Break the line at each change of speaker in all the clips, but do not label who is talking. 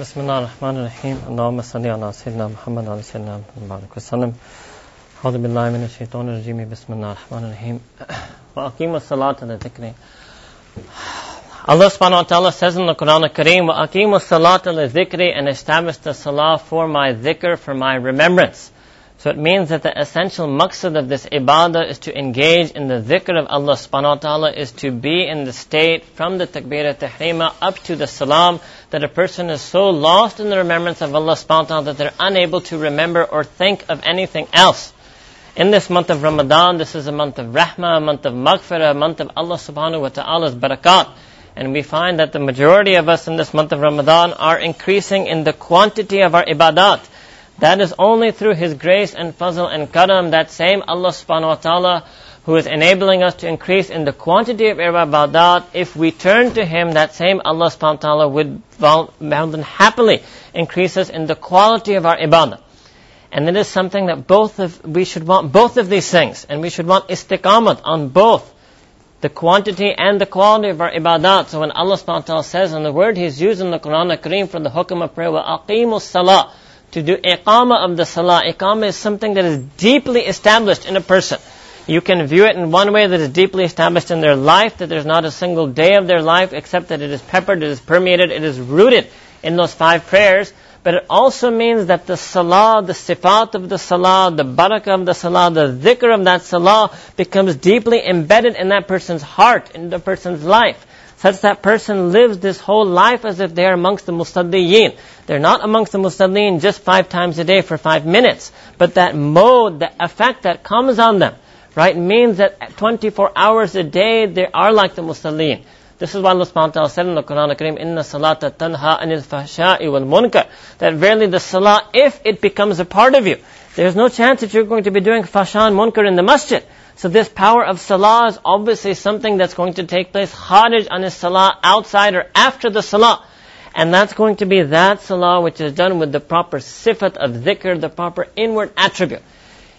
بسم الله الرحمن الرحيم اللهم صل على سيدنا محمد وعلى سيدنا محمد وسلم أعوذ بالله من الشيطان الرجيم بسم الله الرحمن الرحيم وأقيم الصلاة لذكري Allah subhanahu wa ta'ala says in the Quran al-Kareem, وَأَقِيمُ الصَّلَاةَ لِذِكْرِ and establish the salah for my dhikr, for my remembrance. So it means that the essential maqsad of this ibadah is to engage in the dhikr of Allah subhanahu wa ta'ala, is to be in the state from the takbir tahrima up to the salam, that a person is so lost in the remembrance of Allah subhanahu wa ta'ala that they're unable to remember or think of anything else. In this month of Ramadan, this is a month of rahmah, a month of maghfirah, a month of Allah subhanahu wa ta'ala's barakat. And we find that the majority of us in this month of Ramadan are increasing in the quantity of our ibadat. That is only through His grace and fazl and karam, that same Allah subhanahu wa ta'ala who is enabling us to increase in the quantity of ibadat, if we turn to Him, that same Allah subhanahu wa ta'ala would bound and happily increase us in the quality of our ibadah. And it is something that both of, we should want both of these things, and we should want istiqamat on both the quantity and the quality of our ibadat. So when Allah subhanahu wa ta'ala says, in the word He's used in the Quran Kareem from the hukum of prayer, wa aqimu salah, to do iqama of the salah. Iqama is something that is deeply established in a person. You can view it in one way that is deeply established in their life, that there's not a single day of their life except that it is peppered, it is permeated, it is rooted in those five prayers. But it also means that the salah, the sifat of the salah, the barakah of the salah, the dhikr of that salah becomes deeply embedded in that person's heart, in the person's life. Such that person lives this whole life as if they are amongst the musalliin. They're not amongst the musalliin just five times a day for five minutes. But that mode, the effect that comes on them, right, means that 24 hours a day they are like the musalliin. This is why Allah subhanahu wa ta'ala said in the Quran Kareem, Inna salata tanha anil fahsha'i wal munkar. That verily the salah, if it becomes a part of you, there's no chance that you're going to be doing fashan munkar in the masjid. So this power of salah is obviously something that's going to take place kharij on his salah outside or after the salah. And that's going to be that salah which is done with the proper sifat of dhikr, the proper inward attribute.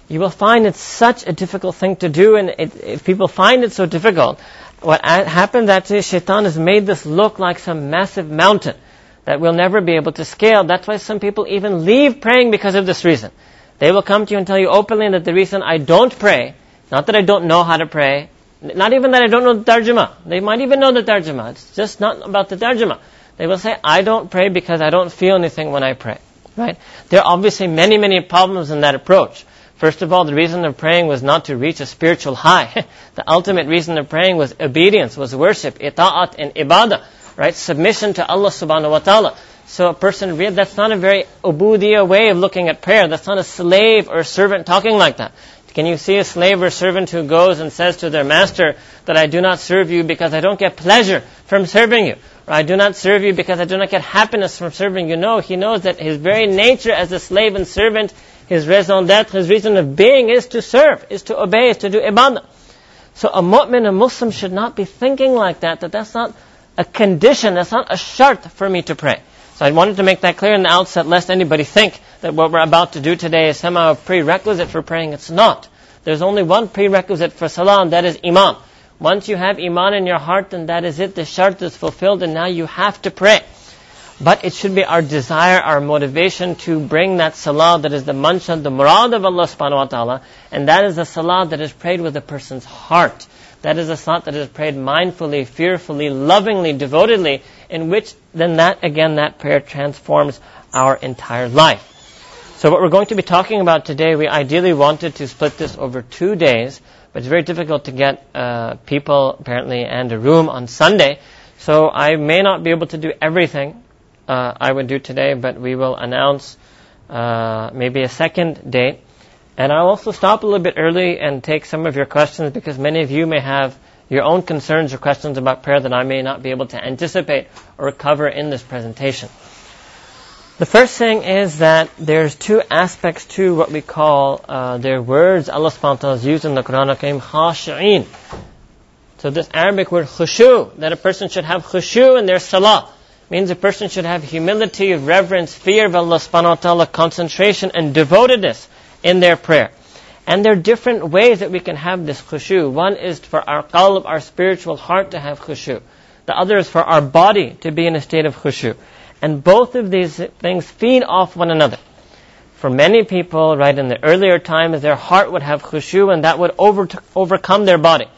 You will find it's such a difficult thing to do, and it, if people find it so difficult, what happens actually, shaitan has made this look like some massive mountain that we'll never be able to scale. That's why some people even leave praying because of this reason. They will come to you and tell you openly that the reason I don't pray, not that I don't know how to pray, not even that I don't know the tarjuma. They might even know the tarjuma. It's just not about the tarjuma. They will say, I don't pray because I don't feel anything when I pray. Right? There are obviously many, many problems in that approach. First of all, the reason of praying was not to reach a spiritual high. the ultimate reason of praying was obedience, was worship, ita'at and ibadah, right? Submission to Allah subhanahu wa ta'ala. So a person, that's not a very ubudiyah way of looking at prayer. That's not a slave or servant talking like that. Can you see a slave or servant who goes and says to their master that I do not serve you because I don't get pleasure from serving you? Or I do not serve you because I do not get happiness from serving you. No, he knows that his very nature as a slave and servant his raison d'etre, his reason of being is to serve, is to obey, is to do ibadah. So a mu'min, a Muslim should not be thinking like that, that that's not a condition, that's not a shart for me to pray. So I wanted to make that clear in the outset, lest anybody think that what we're about to do today is somehow a prerequisite for praying. It's not. There's only one prerequisite for salah, and that is iman. Once you have iman in your heart, then that is it. The shart is fulfilled, and now you have to pray. But it should be our desire, our motivation to bring that salah that is the manshad, the murad of Allah subhanahu wa ta'ala, and that is the salah that is prayed with a person's heart. That is a salah that is prayed mindfully, fearfully, lovingly, devotedly, in which then that, again, that prayer transforms our entire life. So what we're going to be talking about today, we ideally wanted to split this over two days, but it's very difficult to get uh, people, apparently, and a room on Sunday. So I may not be able to do everything uh, I would do today, but we will announce uh, maybe a second date. And I'll also stop a little bit early and take some of your questions because many of you may have your own concerns or questions about prayer that I may not be able to anticipate or cover in this presentation. The first thing is that there's two aspects to what we call uh, their words Allah subhanahu wa ta'ala used in the Quran al-Karim, khashi'in. So this Arabic word khushu, that a person should have khushu in their salah means a person should have humility, reverence, fear of Allah subhanahu wa ta'ala, concentration and devotedness in their prayer. And there are different ways that we can have this khushu. One is for our qalb, our spiritual heart to have khushu. The other is for our body to be in a state of khushu. And both of these things feed off one another. For many people, right, in the earlier times, their heart would have khushu and that would over, overcome their body.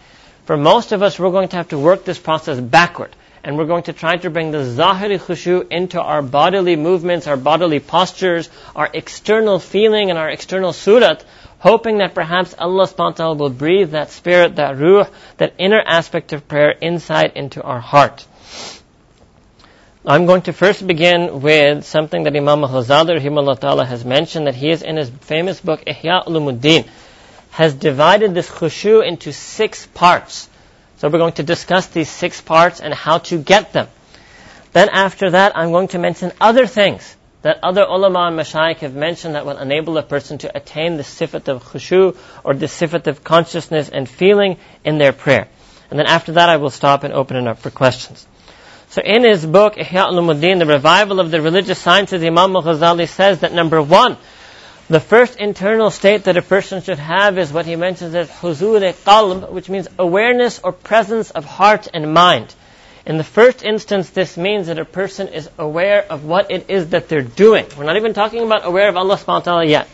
For most of us, we're going to have to work this process backward. And we're going to try to bring the zahiri khushu into our bodily movements, our bodily postures, our external feeling and our external surat, hoping that perhaps Allah subhanahu will breathe that spirit, that ruh, that inner aspect of prayer inside into our heart. I'm going to first begin with something that Imam Al-Ghazali ta'ala has mentioned that he is in his famous book Ihya Ulumuddin has divided this khushu into six parts. So we're going to discuss these six parts and how to get them. Then after that, I'm going to mention other things that other ulama and mashayikh have mentioned that will enable a person to attain the sifat of khushu or the sifat of consciousness and feeling in their prayer. And then after that, I will stop and open it up for questions. So in his book, Ihya Ulumuddin, the revival of the religious sciences, Imam al-Ghazali says that number one, the first internal state that a person should have is what he mentions as huzur qalb, which means awareness or presence of heart and mind. In the first instance, this means that a person is aware of what it is that they're doing. We're not even talking about aware of Allah subhanahu wa ta'ala yet.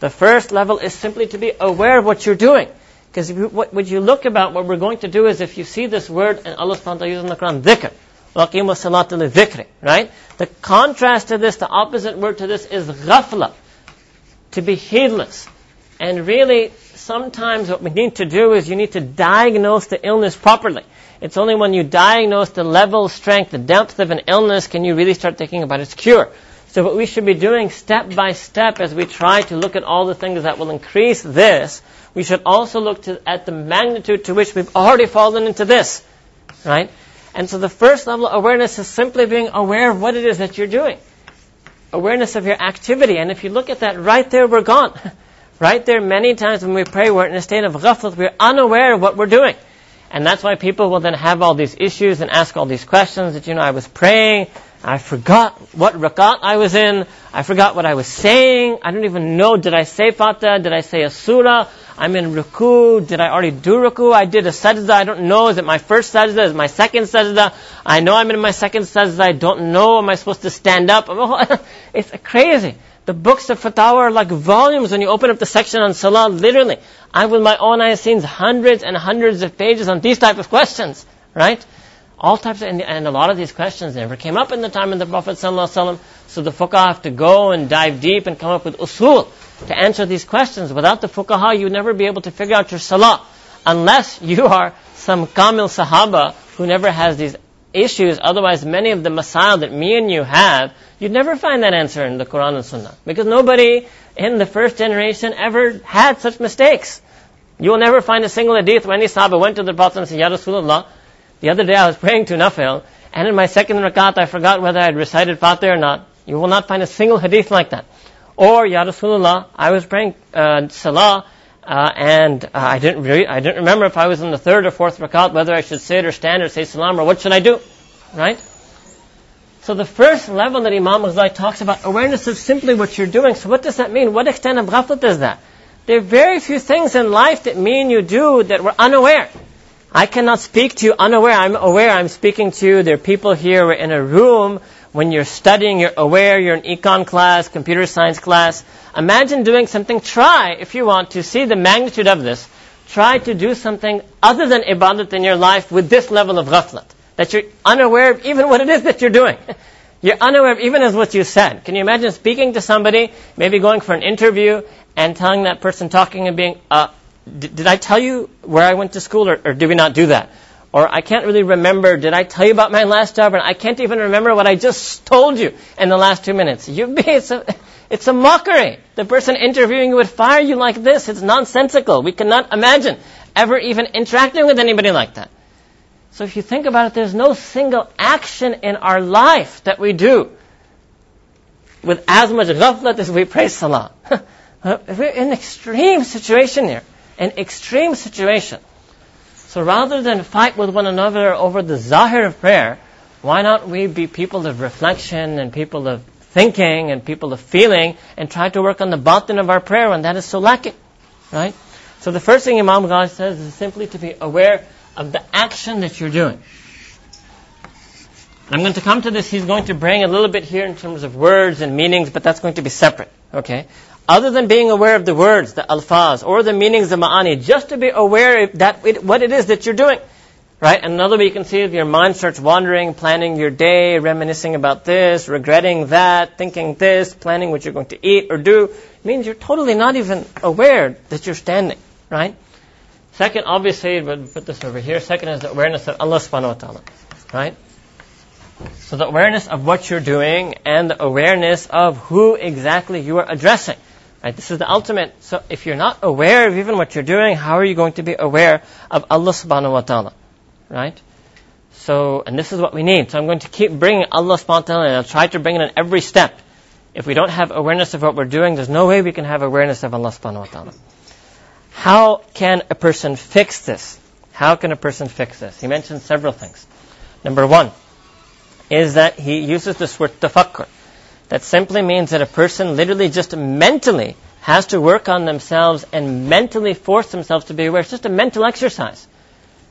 The first level is simply to be aware of what you're doing. Because what you look about, what we're going to do is if you see this word, and Allah subhanahu wa ta'ala uses in the Quran, dhikr, وَقِيمُ الصَّلَاةَ لِذِكْرِ Right? The contrast to this, the opposite word to this is ghafla. To be heedless. And really, sometimes what we need to do is you need to diagnose the illness properly. It's only when you diagnose the level, strength, the depth of an illness can you really start thinking about its cure. So what we should be doing step by step as we try to look at all the things that will increase this, we should also look to, at the magnitude to which we've already fallen into this. Right? And so the first level of awareness is simply being aware of what it is that you're doing. Awareness of your activity. And if you look at that, right there we're gone. right there, many times when we pray, we're in a state of ghaflat. We're unaware of what we're doing. And that's why people will then have all these issues and ask all these questions that, you know, I was praying, I forgot what rakat I was in, I forgot what I was saying, I don't even know, did I say Fatiha, did I say a surah, I'm in ruku. Did I already do ruku? I did a sajda. I don't know. Is it my first sajda? Is it my second sajda? I know I'm in my second sajda. I don't know. Am I supposed to stand up? it's crazy. The books of fatwa are like volumes when you open up the section on salah, literally. I with my own eyes seen hundreds and hundreds of pages on these type of questions, right? All types of, and, and, a lot of these questions never came up in the time of the Prophet ﷺ, so the fuqaha have to go and dive deep and come up with usul to answer these questions. Without the fuqaha, you'd never be able to figure out your salah. Unless you are some kamil sahaba who never has these issues. Otherwise, many of the masail that me and you have, you'd never find that answer in the Quran and Sunnah. Because nobody in the first generation ever had such mistakes. You will never find a single hadith where any sahaba went to the Prophet and said, Ya Rasulullah, the other day I was praying to Nafil, and in my second rakat I forgot whether I had recited Fatiha or not. You will not find a single hadith like that. Or, Ya Rasulullah, I was praying uh, Salah, uh, and uh, I didn't re- I didn't remember if I was in the third or fourth rakat whether I should sit or stand or say salam or what should I do, right? So the first level that Imam Ghazali talks about awareness of simply what you're doing. So what does that mean? What extent of ghaflat is that? There are very few things in life that me and you do that we're unaware. I cannot speak to you unaware. I'm aware I'm speaking to you. There are people here We're in a room when you're studying, you're aware, you're in econ class, computer science class. Imagine doing something. Try, if you want, to see the magnitude of this. Try to do something other than ibadat in your life with this level of ghaflat. That you're unaware of even what it is that you're doing. You're unaware of even as what you said. Can you imagine speaking to somebody, maybe going for an interview, and telling that person talking and being, uh, did I tell you where I went to school, or, or did we not do that? Or I can't really remember, did I tell you about my last job? And I can't even remember what I just told you in the last two minutes. You it's a, it's a mockery. The person interviewing you would fire you like this. It's nonsensical. We cannot imagine ever even interacting with anybody like that. So if you think about it, there's no single action in our life that we do with as much ghaflat as we pray salah. We're in an extreme situation here. An extreme situation. So rather than fight with one another over the zahir of prayer, why not we be people of reflection and people of thinking and people of feeling and try to work on the batin of our prayer when that is so lacking, right? So the first thing Imam Ghazali says is simply to be aware of the action that you're doing. I'm going to come to this. He's going to bring a little bit here in terms of words and meanings, but that's going to be separate. Okay? Other than being aware of the words, the alfaz, or the meanings of ma'ani, just to be aware that it, what it is that you're doing. Right? And another way you can see if your mind starts wandering, planning your day, reminiscing about this, regretting that, thinking this, planning what you're going to eat or do, means you're totally not even aware that you're standing. Right? Second, obviously, we'll put this over here. Second is the awareness of Allah subhanahu wa ta'ala. Right? So the awareness of what you're doing and the awareness of who exactly you are addressing. Right? This is the ultimate. So if you're not aware of even what you're doing, how are you going to be aware of Allah subhanahu wa ta'ala? Right? So, and this is what we need. So I'm going to keep bringing Allah subhanahu wa ta'ala and I'll try to bring it in every step. If we don't have awareness of what we're doing, there's no way we can have awareness of Allah subhanahu wa ta'ala. How can a person fix this? How can a person fix this? He mentioned several things. Number one is that he uses this word tafakkur. That simply means that a person literally just mentally has to work on themselves and mentally force themselves to be aware. It's just a mental exercise.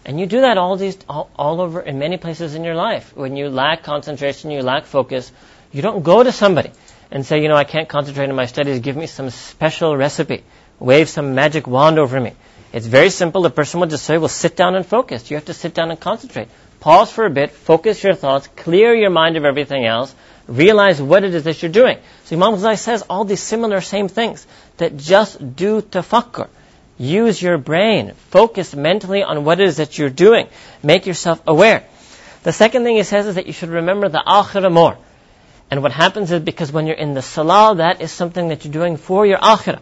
And you do that all these all, all, over in many places in your life. When you lack concentration, you lack focus, you don't go to somebody and say, you know, I can't concentrate on my studies, give me some special recipe. Wave some magic wand over me. It's very simple. The person will just say, well, sit down and focus. You have to sit down and concentrate. Pause for a bit, focus your thoughts, clear your mind of everything else, realize what it is that you're doing. So Imam Ghazali says all these similar same things, that just do tafakkur. Use your brain. Focus mentally on what it is that you're doing. Make yourself aware. The second thing he says is that you should remember the akhirah more. And what happens is because when you're in the salah, that is something that you're doing for your akhirah.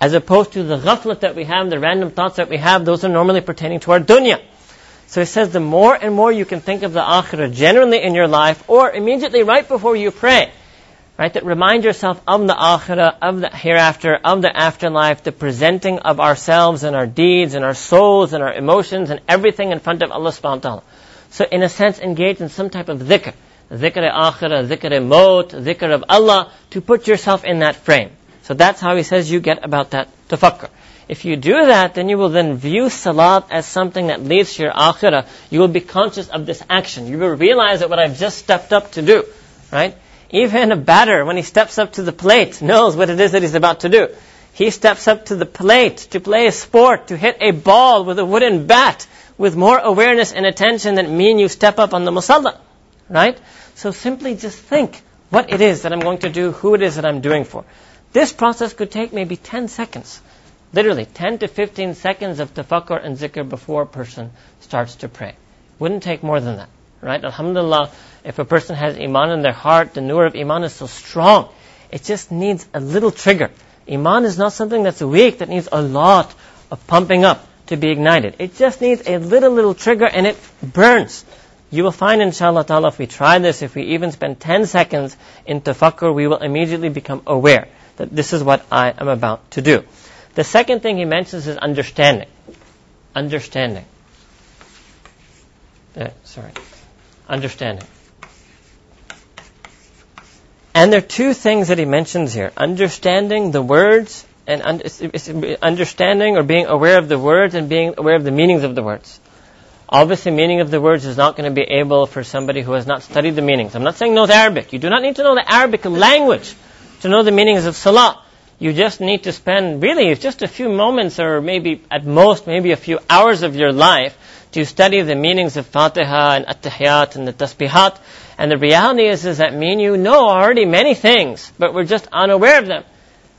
As opposed to the ghaflat that we have, the random thoughts that we have, those are normally pertaining to our dunya. So he says the more and more you can think of the akhirah generally in your life or immediately right before you pray, right, that remind yourself of the akhirah, of the hereafter, of the afterlife, the presenting of ourselves and our deeds and our souls and our emotions and everything in front of Allah subhanahu wa ta'ala. So in a sense engage in some type of dhikr. Dhikr akhirah, dhikr maut, dhikr of Allah, to put yourself in that frame. So that's how he says you get about that tafakkur. If you do that, then you will then view salat as something that leads to your akhirah. You will be conscious of this action. You will realize that what I've just stepped up to do, right? Even a batter, when he steps up to the plate, knows what it is that he's about to do. He steps up to the plate to play a sport, to hit a ball with a wooden bat, with more awareness and attention than me and you step up on the musalla, right? So simply just think what it is that I'm going to do, who it is that I'm doing for. This process could take maybe 10 seconds. Literally, 10 to 15 seconds of tafakkur and zikr before a person starts to pray. Wouldn't take more than that, right? Alhamdulillah, if a person has iman in their heart, the nur of iman is so strong. It just needs a little trigger. Iman is not something that's weak, that needs a lot of pumping up to be ignited. It just needs a little, little trigger and it burns. You will find, inshallah ta'ala, if we try this, if we even spend 10 seconds in tafakkur, we will immediately become aware that this is what I am about to do. The second thing he mentions is understanding. Understanding. Uh, sorry. Understanding. And there are two things that he mentions here. Understanding the words and un- understanding or being aware of the words and being aware of the meanings of the words. Obviously, meaning of the words is not going to be able for somebody who has not studied the meanings. I'm not saying knows Arabic. You do not need to know the Arabic language to know the meanings of salah. You just need to spend really just a few moments or maybe at most maybe a few hours of your life to study the meanings of Fatiha and At-Tahiyat and the Tasbihat. And the reality is, is that me and you know already many things, but we're just unaware of them.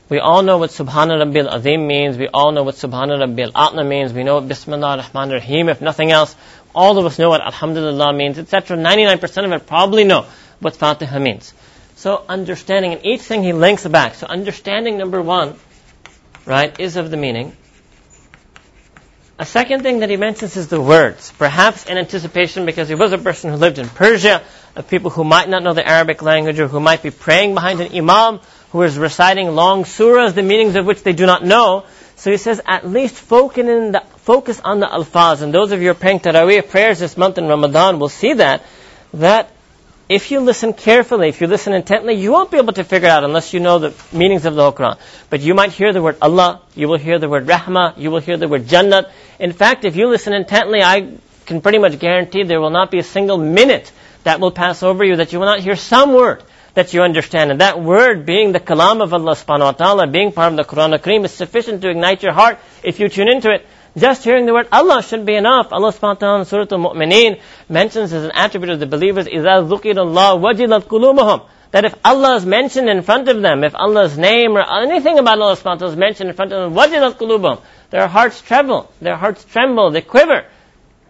We all know what Subhana Rabbil Azim means. We all know what Subhana Rabbil A'la means. We know what Bismillah Rahman Rahim, if nothing else. All of us know what Alhamdulillah means, etc. 99% of it probably know what Fatiha means. So understanding, and each thing he links back. So understanding number one, right, is of the meaning. A second thing that he mentions is the words, perhaps in anticipation because he was a person who lived in Persia, of people who might not know the Arabic language or who might be praying behind an imam who is reciting long surahs, the meanings of which they do not know. So he says, at least focus, on the alfaz. And those of you who are praying Taraweeh prayers this month in Ramadan will see that, that if you listen carefully, if you listen intently, you won't be able to figure it out unless you know the meanings of the whole Quran. But you might hear the word Allah, you will hear the word Rahmah, you will hear the word Jannat. In fact, if you listen intently, I can pretty much guarantee there will not be a single minute that will pass over you, that you will not hear some word that you understand. And that word being the kalam of Allah subhanahu wa ta'ala, being part of the Quran Kareem is sufficient to ignite your heart if you tune into it. Just hearing the word Allah should be enough. Allah subhanahu wa ta'ala in Surah Al-Mu'mineen mentions as an attribute of the believers, إِذَا ذُكِرَ اللَّهُ وَجِلَتْ قُلُوبُهُم that if Allah is mentioned in front of them, if Allah's name or anything about Allah subhanahu wa ta'ala is mentioned in front of them, وَجِلَتْ قُلُوبُهُم Their hearts tremble, their hearts tremble, they quiver.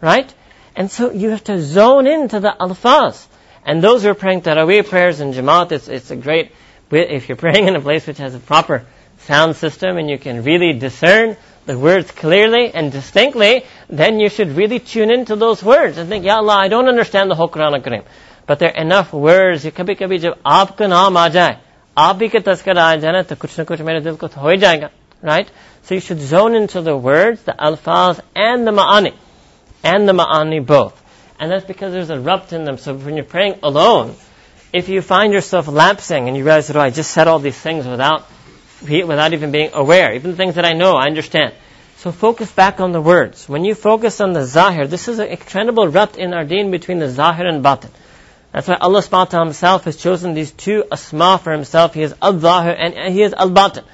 Right? And so you have to zone into the alfaz. And those who are praying Taraweeh prayers in Jamaat, it's, it's a great, if you're praying in a place which has a proper sound system and you can really discern the words clearly and distinctly, then you should really tune into those words and think, Ya Allah, I don't understand the whole Quran al-Kareem. But there are enough words, you kabhi kabhi jab to kuch na kuch. Right? So you should zone into the words, the alfaz and the ma'ani. And the ma'ani both. And that's because there's a rabt in them. So when you're praying alone, if you find yourself lapsing and you realize oh, I just said all these things without without even being aware, even things that I know, I understand. So focus back on the words. When you focus on the zahir, this is an incredible rabt in our deen between the zahir and batin. That's why Allah subhanahu wa ta'ala himself has chosen these two asma for himself. He is al-zahir and he is al-batin.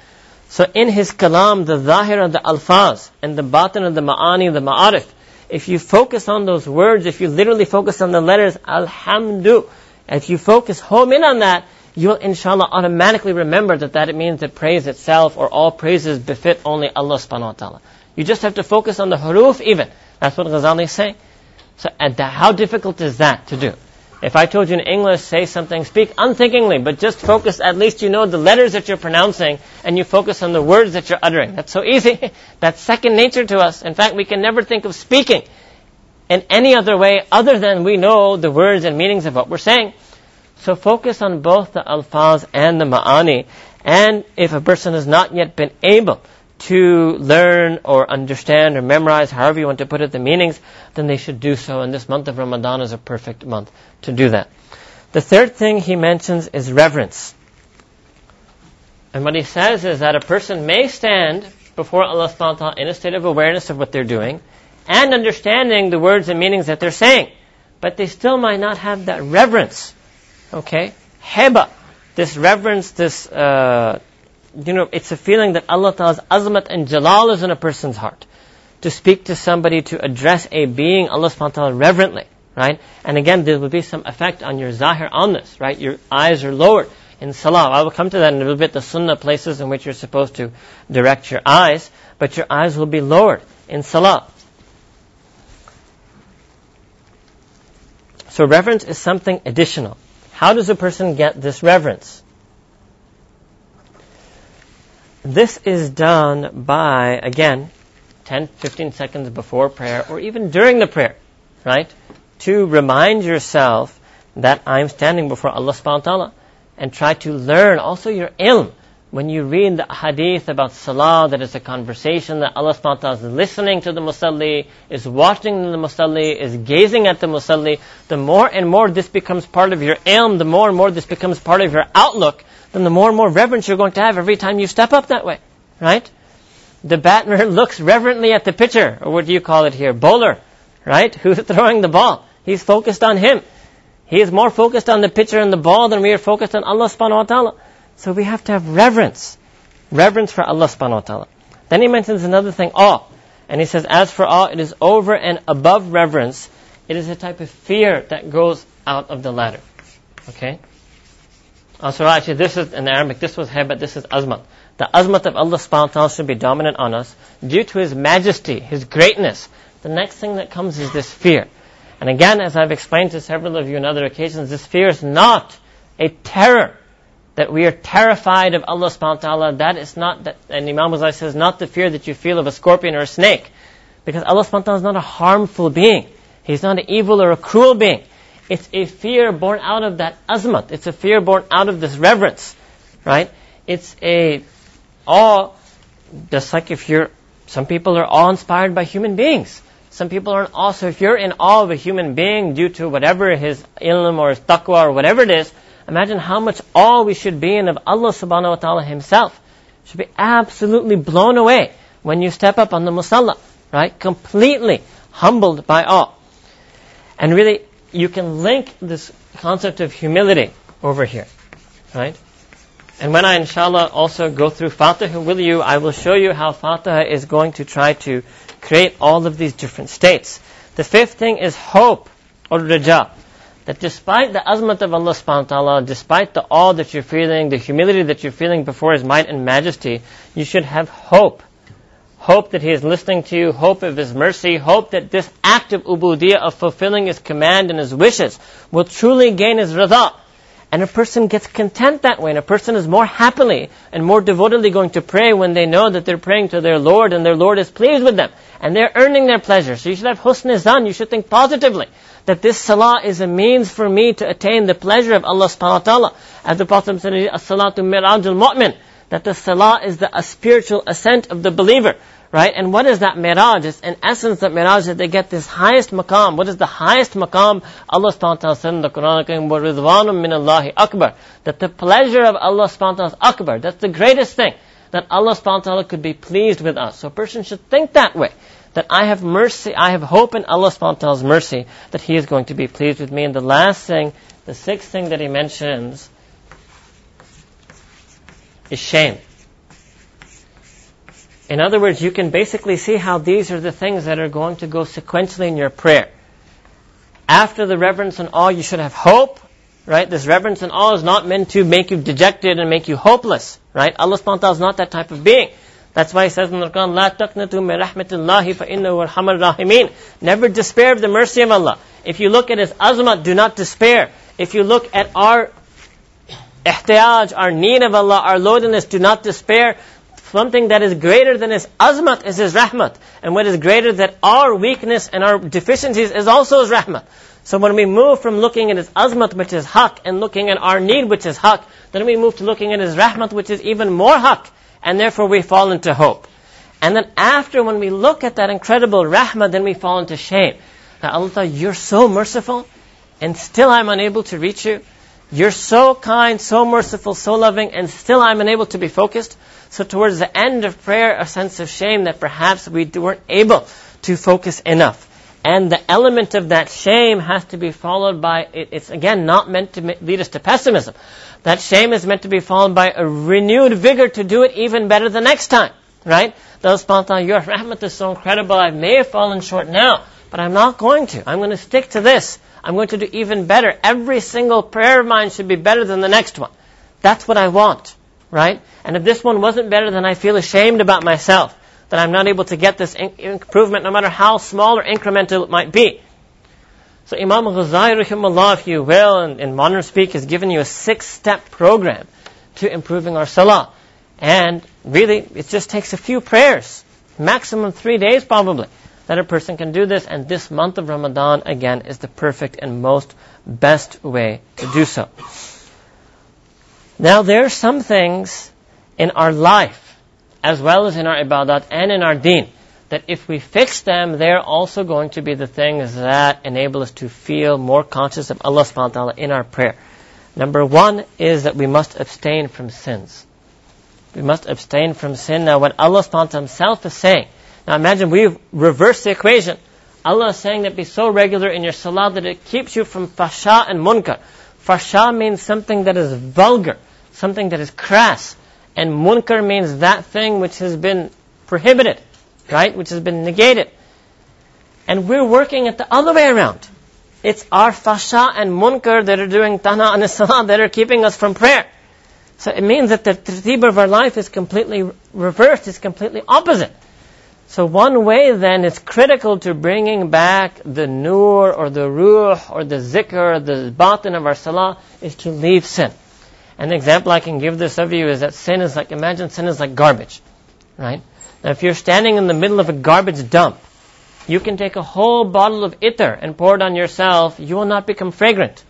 So in his kalam, the zahir and the alfaz, and the batin and the ma'ani, the ma'arif, if you focus on those words, if you literally focus on the letters, Alhamdu, if you focus home in on that, you'll inshallah automatically remember that that means that praise itself or all praises befit only Allah subhanahu wa ta'ala. You just have to focus on the huruf even. That's what Ghazali is saying. So, and how difficult is that to do? If I told you in English, say something, speak unthinkingly, but just focus, at least you know the letters that you're pronouncing, and you focus on the words that you're uttering. That's so easy. That's second nature to us. In fact, we can never think of speaking in any other way other than we know the words and meanings of what we're saying. So focus on both the alfaz and the ma'ani. And if a person has not yet been able to learn or understand or memorize, however you want to put it, the meanings, then they should do so. And this month of Ramadan is a perfect month to do that. The third thing he mentions is reverence. And what he says is that a person may stand before Allah subhanahu wa ta'ala in a state of awareness of what they're doing and understanding the words and meanings that they're saying. But they still might not have that reverence. Okay? Heba. This reverence, this uh, you know, it's a feeling that Allah Ta'ala's azmat and jalal is in a person's heart. To speak to somebody, to address a being, Allah subhanahu wa ta'ala reverently, right? And again, there will be some effect on your zahir on this, right? Your eyes are lowered in salah. I will come to that in a little bit, the sunnah places in which you're supposed to direct your eyes, but your eyes will be lowered in salah. So reverence is something additional. How does a person get this reverence? This is done by, again, 10, 15 seconds before prayer or even during the prayer, right? To remind yourself that I'm standing before Allah subhanahu wa ta'ala and try to learn also your ilm. When you read the hadith about salah, that it's a conversation that Allah subhanahu wa ta'ala is listening to the musalli, is watching the musalli, is gazing at the musalli, the more and more this becomes part of your ilm, the more and more this becomes part of your outlook, then the more and more reverence you're going to have every time you step up that way. Right? The batter looks reverently at the pitcher, or what do you call it here? Bowler. Right? Who's throwing the ball? He's focused on him. He is more focused on the pitcher and the ball than we are focused on Allah subhanahu wa ta'ala. So we have to have reverence. Reverence for Allah subhanahu wa ta'ala. Then he mentions another thing, awe. And he says, as for awe, it is over and above reverence. It is a type of fear that goes out of the ladder. Okay? Uh, so actually, this is in Arabic. This was but This is azmat. The azmat of Allah subhanahu wa taala should be dominant on us due to His majesty, His greatness. The next thing that comes is this fear. And again, as I've explained to several of you on other occasions, this fear is not a terror that we are terrified of Allah subhanahu wa ta'ala. That is not that, and Imam Ghazali says, not the fear that you feel of a scorpion or a snake. Because Allah subhanahu wa ta'ala is not a harmful being. He's not an evil or a cruel being. It's a fear born out of that azmat. It's a fear born out of this reverence, right? It's a awe, just like if you're, some people are awe-inspired by human beings. Some people are also, if you're in awe of a human being due to whatever his ilm or his taqwa or whatever it is, imagine how much awe we should be in of Allah subhanahu wa ta'ala himself. Should be absolutely blown away when you step up on the musalla, right? Completely humbled by awe. And really, you can link this concept of humility over here, right? And when I, inshallah, also go through Fatiha with you, I will show you how Fatiha is going to try to create all of these different states. The fifth thing is hope, or raja. That despite the azmat of Allah subhanahu wa ta'ala, despite the awe that you're feeling, the humility that you're feeling before His might and majesty, you should have hope. Hope that He is listening to you, hope of His mercy, hope that this act of ubudiyah, of fulfilling His command and His wishes, will truly gain His rida and a person gets content that way, and a person is more happily and more devotedly going to pray when they know that they're praying to their Lord and their Lord is pleased with them. And they're earning their pleasure. So you should have husn zan, you should think positively. That this salah is a means for me to attain the pleasure of Allah subhanahu wa ta'ala. As the Prophet said, as-salatu mirajul mu'min. That the salah is the spiritual ascent of the believer. Right? And what is that miraj? It's in essence that miraj that they get this highest maqam. What is the highest maqam? Allah subhanahu wa ta'ala said in the Quran, وَرِضْوَانٌ مِّنَ اللَّهِ akbar. That the pleasure of Allah subhanahu wa ta'ala is akbar. That's the greatest thing. That Allah subhanahu wa ta'ala could be pleased with us. So a person should think that way. That I have mercy, I have hope in Allah subhanahu wa ta'ala's mercy, that He is going to be pleased with me. And the last thing, the sixth thing that He mentions, is shame. In other words, you can basically see how these are the things that are going to go sequentially in your prayer. After the reverence and awe, you should have hope, right? This reverence and awe is not meant to make you dejected and make you hopeless, right? Allah subhanahu wa ta'ala is not that type of being. That's why he says in the Quran, La taqnatu min rahmatillahi fa innahu arhamar rahimin. Never despair of the mercy of Allah. If you look at his azmat, do not despair. If you look at our ihtiyaj, our need of Allah, our lowliness, do not despair. Something that is greater than His azmat is His rahmat. And what is greater than our weakness and our deficiencies is also His rahmat. So when we move from looking at His azmat, which is haq, and looking at our need, which is haq, then we move to looking at His rahmat, which is even more haq. And therefore we fall into hope. And then after, when we look at that incredible rahmah, then we fall into shame. That Allah, you're so merciful, and still I'm unable to reach you. You're so kind, so merciful, so loving, and still I'm unable to be focused. So towards the end of prayer, a sense of shame that perhaps we weren't able to focus enough. And the element of that shame has to be followed by, it's again not meant to lead us to pessimism. That shame is meant to be followed by a renewed vigor to do it even better the next time. Right? Those spontaneous, your rahmat is so incredible, I may have fallen short now, but I'm not going to. I'm going to stick to this. I'm going to do even better. Every single prayer of mine should be better than the next one. That's what I want, right? And if this one wasn't better, then I feel ashamed about myself that I'm not able to get this improvement, no matter how small or incremental it might be. So Imam Ghazali, rahimahullah, if you will, in, in modern speak, has given you a six-step program to improving our salah. And really, it just takes a few prayers, maximum three days probably that a person can do this, and this month of Ramadan, again, is the perfect and most best way to do so. Now, there are some things in our life, as well as in our ibadat and in our deen, that if we fix them, they're also going to be the things that enable us to feel more conscious of Allah subhanahu wa ta'ala in our prayer. Number one is that we must abstain from sins. We must abstain from sin. Now, what Allah subhanahu wa ta'ala himself is saying, now imagine we've reversed the equation. Allah is saying that be so regular in your salah that it keeps you from fasha and munkar. Fasha means something that is vulgar, something that is crass. And munkar means that thing which has been prohibited, right? Which has been negated. And we're working it the other way around. It's our fasha and munkar that are doing tana and salah that are keeping us from prayer. So it means that the tartib of our life is completely reversed, it's completely opposite. So one way then is critical to bringing back the nur or the ruh or the zikr, the batin of our salah is to leave sin. An example I can give this of you is that sin is like, imagine sin is like garbage, right? Now if you're standing in the middle of a garbage dump, you can take a whole bottle of itr and pour it on yourself, you will not become fragrant.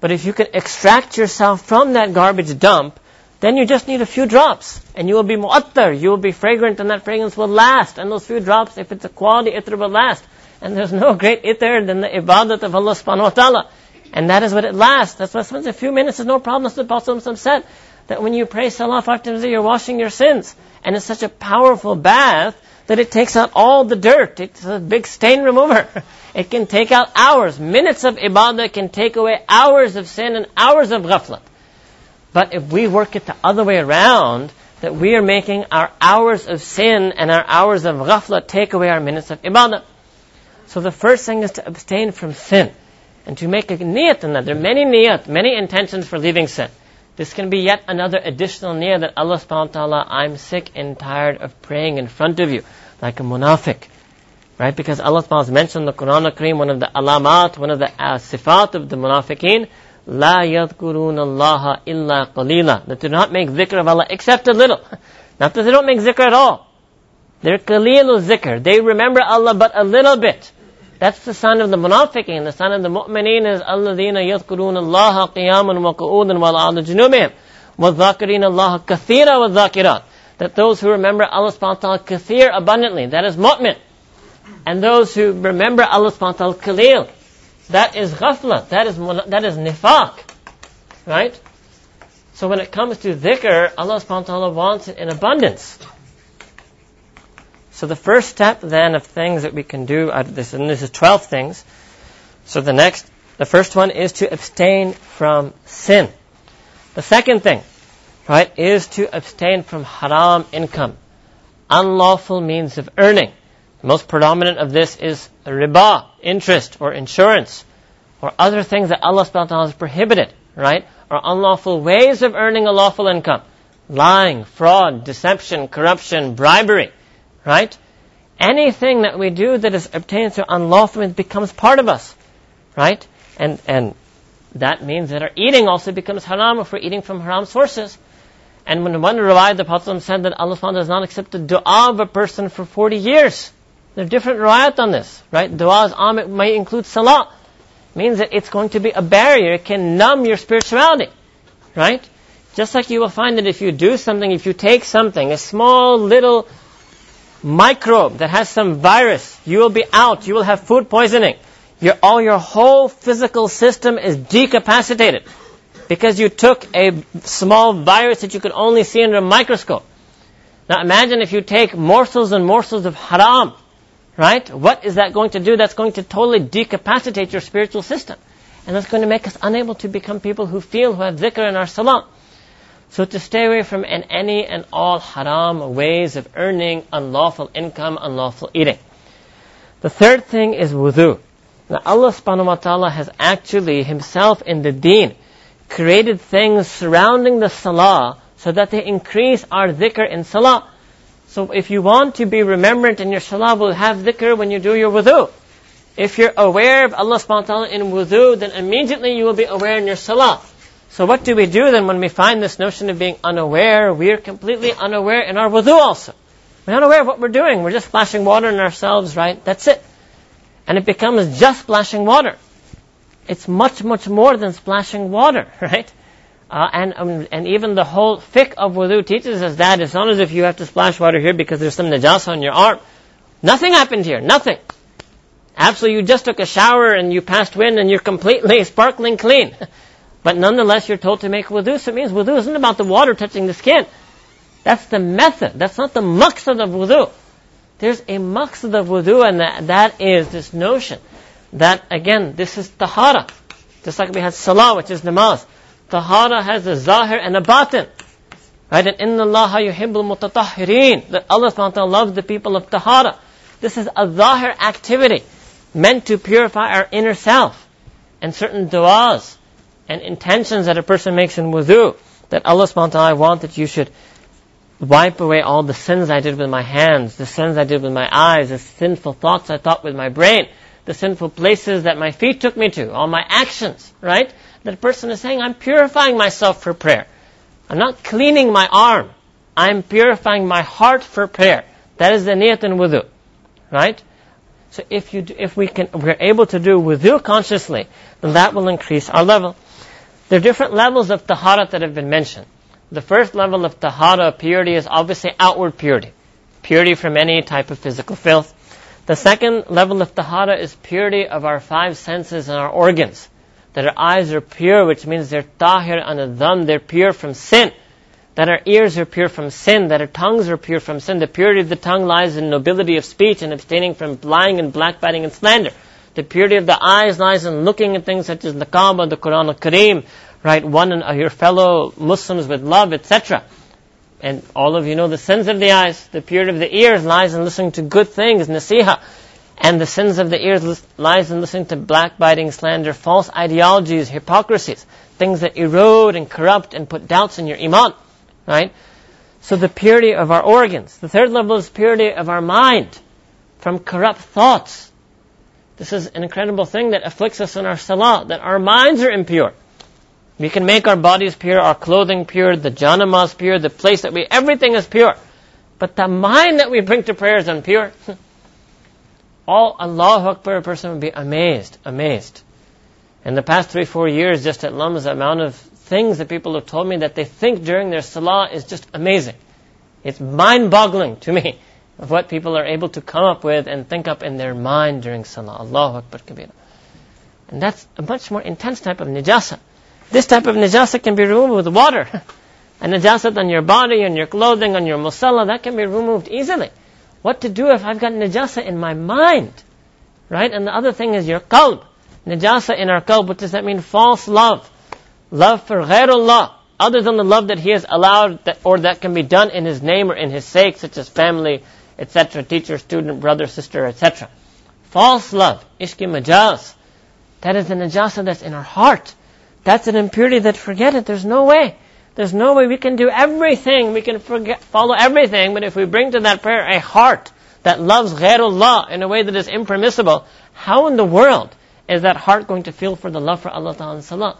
But if you can extract yourself from that garbage dump, then you just need a few drops, and you will be mu'attar, you will be fragrant, and that fragrance will last. And those few drops, if it's a quality itr, will last. And there's no great itr than the ibadat of Allah subhanahu wa ta'ala. And that is what it lasts. That's why sometimes a few minutes is no problem. That's what Prophet said. That when you pray salah five times a you're washing your sins. And it's such a powerful bath that it takes out all the dirt. It's a big stain remover. It can take out hours. Minutes of ibadah can take away hours of sin and hours of ghaflat. But if we work it the other way around, that we are making our hours of sin and our hours of ghafla take away our minutes of ibadah. So the first thing is to abstain from sin and to make a niyat in that. There are many niyat, many intentions for leaving sin. This can be yet another additional niyat that Allah subhanahu wa ta'ala, I'm sick and tired of praying in front of you, like a munafiq. Right? Because Allah subhanahu wa ta'ala mentioned the Quran al-Kareem, one of the alamat, one of the uh, sifat of the munafiqeen, La yadkurun Allah illa qalila. That do not make zikr of Allah except a little. Not that they don't make zikr at all. They're qalilu zikr. They remember Allah but a little bit. That's the sign of the munafiqeen. The sign of the mu'mineen is alladhina yadkurun Allah qiyaman wa qu'udan wa ala junubihim. Wa dhakirin Allah kathira wa. That those who remember Allah subhanahu wa ta'ala kathir abundantly. That is mu'min. And those who remember Allah subhanahu wa ta'ala that is ghafla. That is, that is nifaq. Right? So when it comes to dhikr, Allah subhanahu wa ta'ala wants it in abundance. So the first step then of things that we can do of this, and this is 12 things. So the next, the first one is to abstain from sin. The second thing, right, is to abstain from haram income, unlawful means of earning. The most predominant of this is riba, interest, or insurance, or other things that Allah subhanahu wa ta'ala has prohibited, right? Or unlawful ways of earning a lawful income. Lying, fraud, deception, corruption, bribery, right? Anything that we do that is obtained through unlawful means becomes part of us, right? And, and that means that our eating also becomes haram if we're eating from haram sources. And when one riwayat, the Prophet said that Allah does not accept the dua of a person for 40 years. There are different riwayat on this, right? Du'a's amit might include salah. Means that it's going to be a barrier. It can numb your spirituality, right? Just like you will find that if you do something, if you take something, a small little microbe that has some virus, you will be out. You will have food poisoning. Your, all your whole physical system is decapacitated because you took a small virus that you could only see under a microscope. Now imagine if you take morsels and morsels of haram Right? What is that going to do? That's going to totally decapacitate your spiritual system. And that's going to make us unable to become people who feel, who have dhikr in our salah. So to stay away from any and all haram ways of earning unlawful income, unlawful eating. The third thing is wudu. Now Allah subhanahu wa ta'ala has actually himself in the deen created things surrounding the salah so that they increase our dhikr in salah. So if you want to be remembrant in your salah, will have dhikr when you do your wudu. If you're aware of Allah subhanahu wa ta'ala in wudu, then immediately you will be aware in your salah. So what do we do then when we find this notion of being unaware? We're completely unaware in our wudu also. We're not aware of what we're doing. We're just splashing water on ourselves, right? That's it. And it becomes just splashing water. It's much, much more than splashing water, right? Uh, and um, and even the whole fiqh of wudu teaches us that it's not as if you have to splash water here because there's some najasa on your arm. Nothing happened here. Nothing. Absolutely, you just took a shower and you passed wind and you're completely sparkling clean. But nonetheless, you're told to make wudu. So it means wudu isn't about the water touching the skin. That's the method. That's not the maqsad of wudu. There's a maqsad of wudu and that, that is this notion that again, this is tahara. Just like we had salah, which is namaz. Tahara has a zahir and a batin. Right? And inna Allah yuhibbul mutatahhirin. That Allah subhanahu loves the people of tahara. This is a zahir activity meant to purify our inner self. And certain du'as and intentions that a person makes in wudu. That Allah subhanahu ta'ala want that you should wipe away all the sins I did with my hands, the sins I did with my eyes, the sinful thoughts I thought with my brain, the sinful places that my feet took me to, all my actions, right? That person is saying, I'm purifying myself for prayer. I'm not cleaning my arm. I'm purifying my heart for prayer. That is the niyat in wudu. Right? So if you, do, if we can, we're able to do wudu consciously, then that will increase our level. There are different levels of tahara that have been mentioned. The first level of tahara purity is obviously outward purity. Purity from any type of physical filth. The second level of tahara is purity of our five senses and our organs that our eyes are pure, which means they're tahir and dham, they're pure from sin. That our ears are pure from sin, that our tongues are pure from sin. The purity of the tongue lies in nobility of speech and abstaining from lying and blackbiting and slander. The purity of the eyes lies in looking at things such as the Kaaba, the Quran al-Kareem, right? One and uh, your fellow Muslims with love, etc. And all of you know the sins of the eyes. The purity of the ears lies in listening to good things, nasiha. And the sins of the ears lies in listening to backbiting, slander, false ideologies, hypocrisies, things that erode and corrupt and put doubts in your iman, right? So the purity of our organs. The third level is purity of our mind from corrupt thoughts. This is an incredible thing that afflicts us in our salah, that our minds are impure. We can make our bodies pure, our clothing pure, the janamaz pure, the place that we, everything is pure. But the mind that we bring to prayer is impure. All Allahu Akbar, a person would be amazed, amazed. In the past three, four years, just at Lums, the amount of things that people have told me that they think during their salah is just amazing. It's mind-boggling to me of what people are able to come up with and think up in their mind during salah. Allahu Akbar kabira. And that's a much more intense type of najasa. This type of najasa can be removed with water. a najasa on your body, on your clothing, on your musalla, that can be removed easily. What to do if I've got najasa in my mind? Right? And the other thing is your qalb. Najasa in our qalb, what does that mean? False love. Love for ghairullah. Other than the love that He has allowed that, or that can be done in His name or in His sake, such as family, etc., teacher, student, brother, sister, etc. False love. Ishki majaz. That is the najasa that's in our heart. That's an impurity that forget it. There's no way. There's no way we can do everything. We can forget, follow everything. But if we bring to that prayer a heart that loves ghairullah in a way that is impermissible, how in the world is that heart going to feel for the love for Allah Ta'ala and Salah?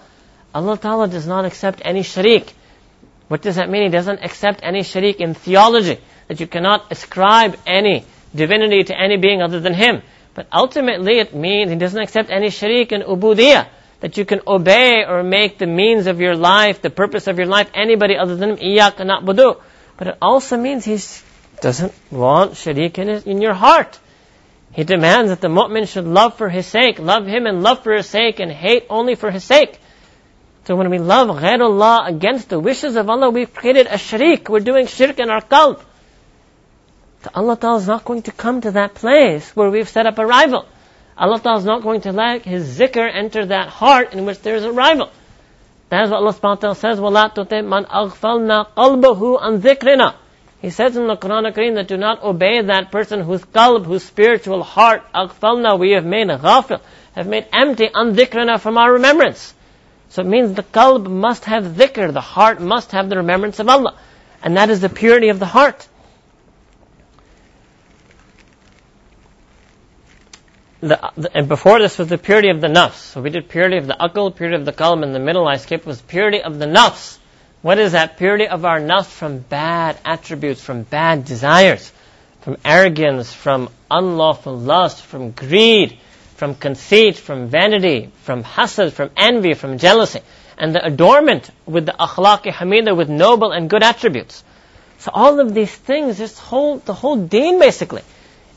Allah Ta'ala does not accept any sharik. What does that mean? He doesn't accept any sharik in theology. That you cannot ascribe any divinity to any being other than Him. But ultimately it means He doesn't accept any sharik in ubudiyah that you can obey or make the means of your life, the purpose of your life, anybody other than Him, إِيَّاكَ نَعْبُدُ. But it also means He doesn't want sharik in, his, in your heart. He demands that the mu'min should love for His sake, love Him and love for His sake, and hate only for His sake. So when we love ghairullah against the wishes of Allah, we've created a sharik. We're doing shirk in our qalb. So Allah Ta'ala is not going to come to that place where we've set up a rival. Allah Ta'ala is not going to let His zikr enter that heart in which there is a rival. That is what Allah subhanahu wa ta'ala says, وَلَا تُطِعْ مَنْ أَغْفَلْنَا قَلْبَهُ عَنْ ذِكْرِنَا He says in the Quran Kareem that do not obey that person whose qalb, whose spiritual heart, أَغْفَلْنَا, we have made ghafil, have made empty, an dhikrina from our remembrance. So it means the qalb must have dhikr, the heart must have the remembrance of Allah. And that is the purity of the heart. The, the, and before this was the purity of the nafs. So we did purity of the akal, purity of the qalb, in the middle I skipped was purity of the nafs. What is that? Purity of our nafs from bad attributes, from bad desires, from arrogance, from unlawful lust, from greed, from conceit, from vanity, from hasad, from envy, from jealousy. And the adornment with the akhlaq hamida, with noble and good attributes. So all of these things, this whole, the whole deen basically,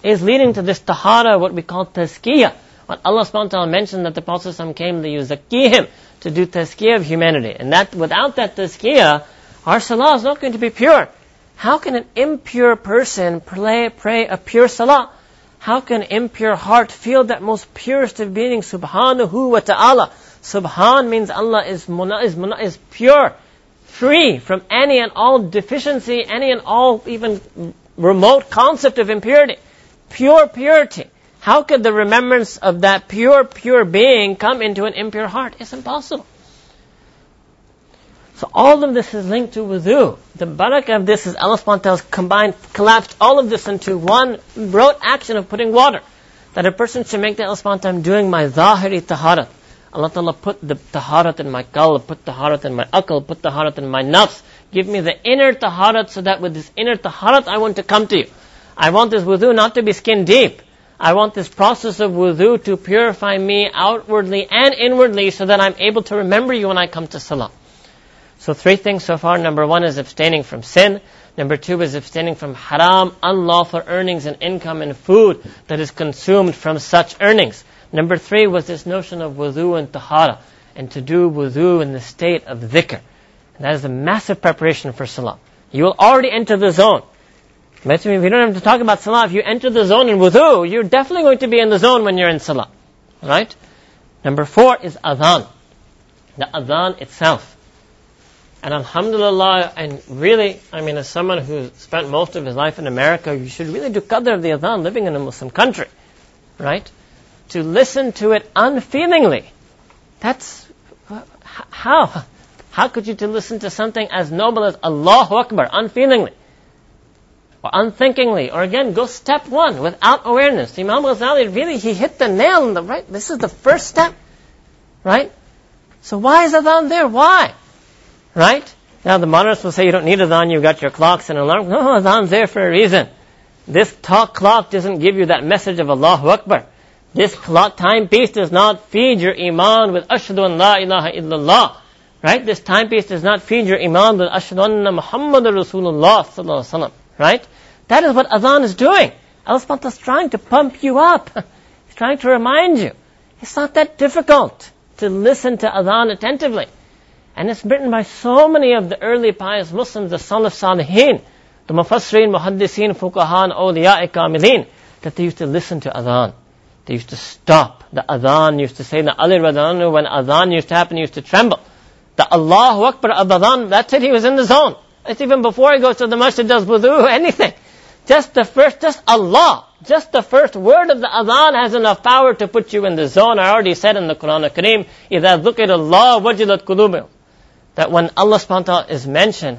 is leading to this tahara, what we call tazkiyah. What Allah subhanahu wa ta'ala mentioned that the Prophet came to yuzakkihim, to do tazkiyah of humanity. And that, without that tazkiyah, our salah is not going to be pure. How can an impure person pray, pray a pure salah? How can an impure heart feel that most purest of being, subhanahu wa ta'ala? Subhan means Allah is, muna, is, muna, is pure, free from any and all deficiency, any and all even remote concept of impurity pure purity. How could the remembrance of that pure, pure being come into an impure heart? It's impossible. So all of this is linked to wudu. The barakah of this is Allah subhanahu combined, collapsed all of this into one rote action of putting water. That a person should make the Allah subhanahu doing my zahiri taharat. Allah Ta'ala put the taharat in my qalb, put the taharat in my akal, put the taharat in my nafs. Give me the inner taharat so that with this inner taharat I want to come to you. I want this wudu not to be skin deep. I want this process of wudu to purify me outwardly and inwardly so that I'm able to remember you when I come to salah. So three things so far. Number one is abstaining from sin. Number two is abstaining from haram, unlawful earnings and income and food that is consumed from such earnings. Number three was this notion of wudu and tahara, and to do wudu in the state of dhikr. And that is a massive preparation for salah. You will already enter the zone. Imagine if you don't have to talk about salah, if you enter the zone in wudu, you're definitely going to be in the zone when you're in salah. Right? Number four is adhan. The adhan itself. And alhamdulillah, and really, I mean, as someone who spent most of his life in America, you should really do qadr of the adhan living in a Muslim country. Right? To listen to it unfeelingly. That's, how? How could you to listen to something as noble as Allahu Akbar unfeelingly? Or unthinkingly, or again, go step one without awareness. Imam Ghazali really, he hit the nail in the right, this is the first step. Right? So why is adhan there? Why? Right? Now the modernists will say you don't need adhan, you've got your clocks and alarm. No, adhan's there for a reason. This talk clock doesn't give you that message of Allahu Akbar. This clock timepiece does not feed your iman with ashhadu an la ilaha illallah. Right? This timepiece does not feed your iman with ashhadu anna Muhammad Rasulullah sallallahu Right? That is what adhan is doing. Allah is trying to pump you up. He's trying to remind you. It's not that difficult to listen to adhan attentively. And it's written by so many of the early pious Muslims, the Salaf Salihin, the Mufassirin, Muhaddisin, Fuqaha, and Awliya, Kamilin, that they used to listen to adhan. They used to stop. The adhan used to say, the Ali Radhanu, when adhan used to happen, he used to tremble. The Allahu Akbar adhan, that's it, he was in the zone. It's even before he goes to the masjid, does wudu, anything. Just the first, just Allah, just the first word of the adhan has enough power to put you in the zone. I already said in the Quran al-Kareem, إِذَا ذُكِرَ اللَّهُ وَجِلَتْ قُلُوبِهِمْ that when Allah subhanahu wa ta'ala is mentioned,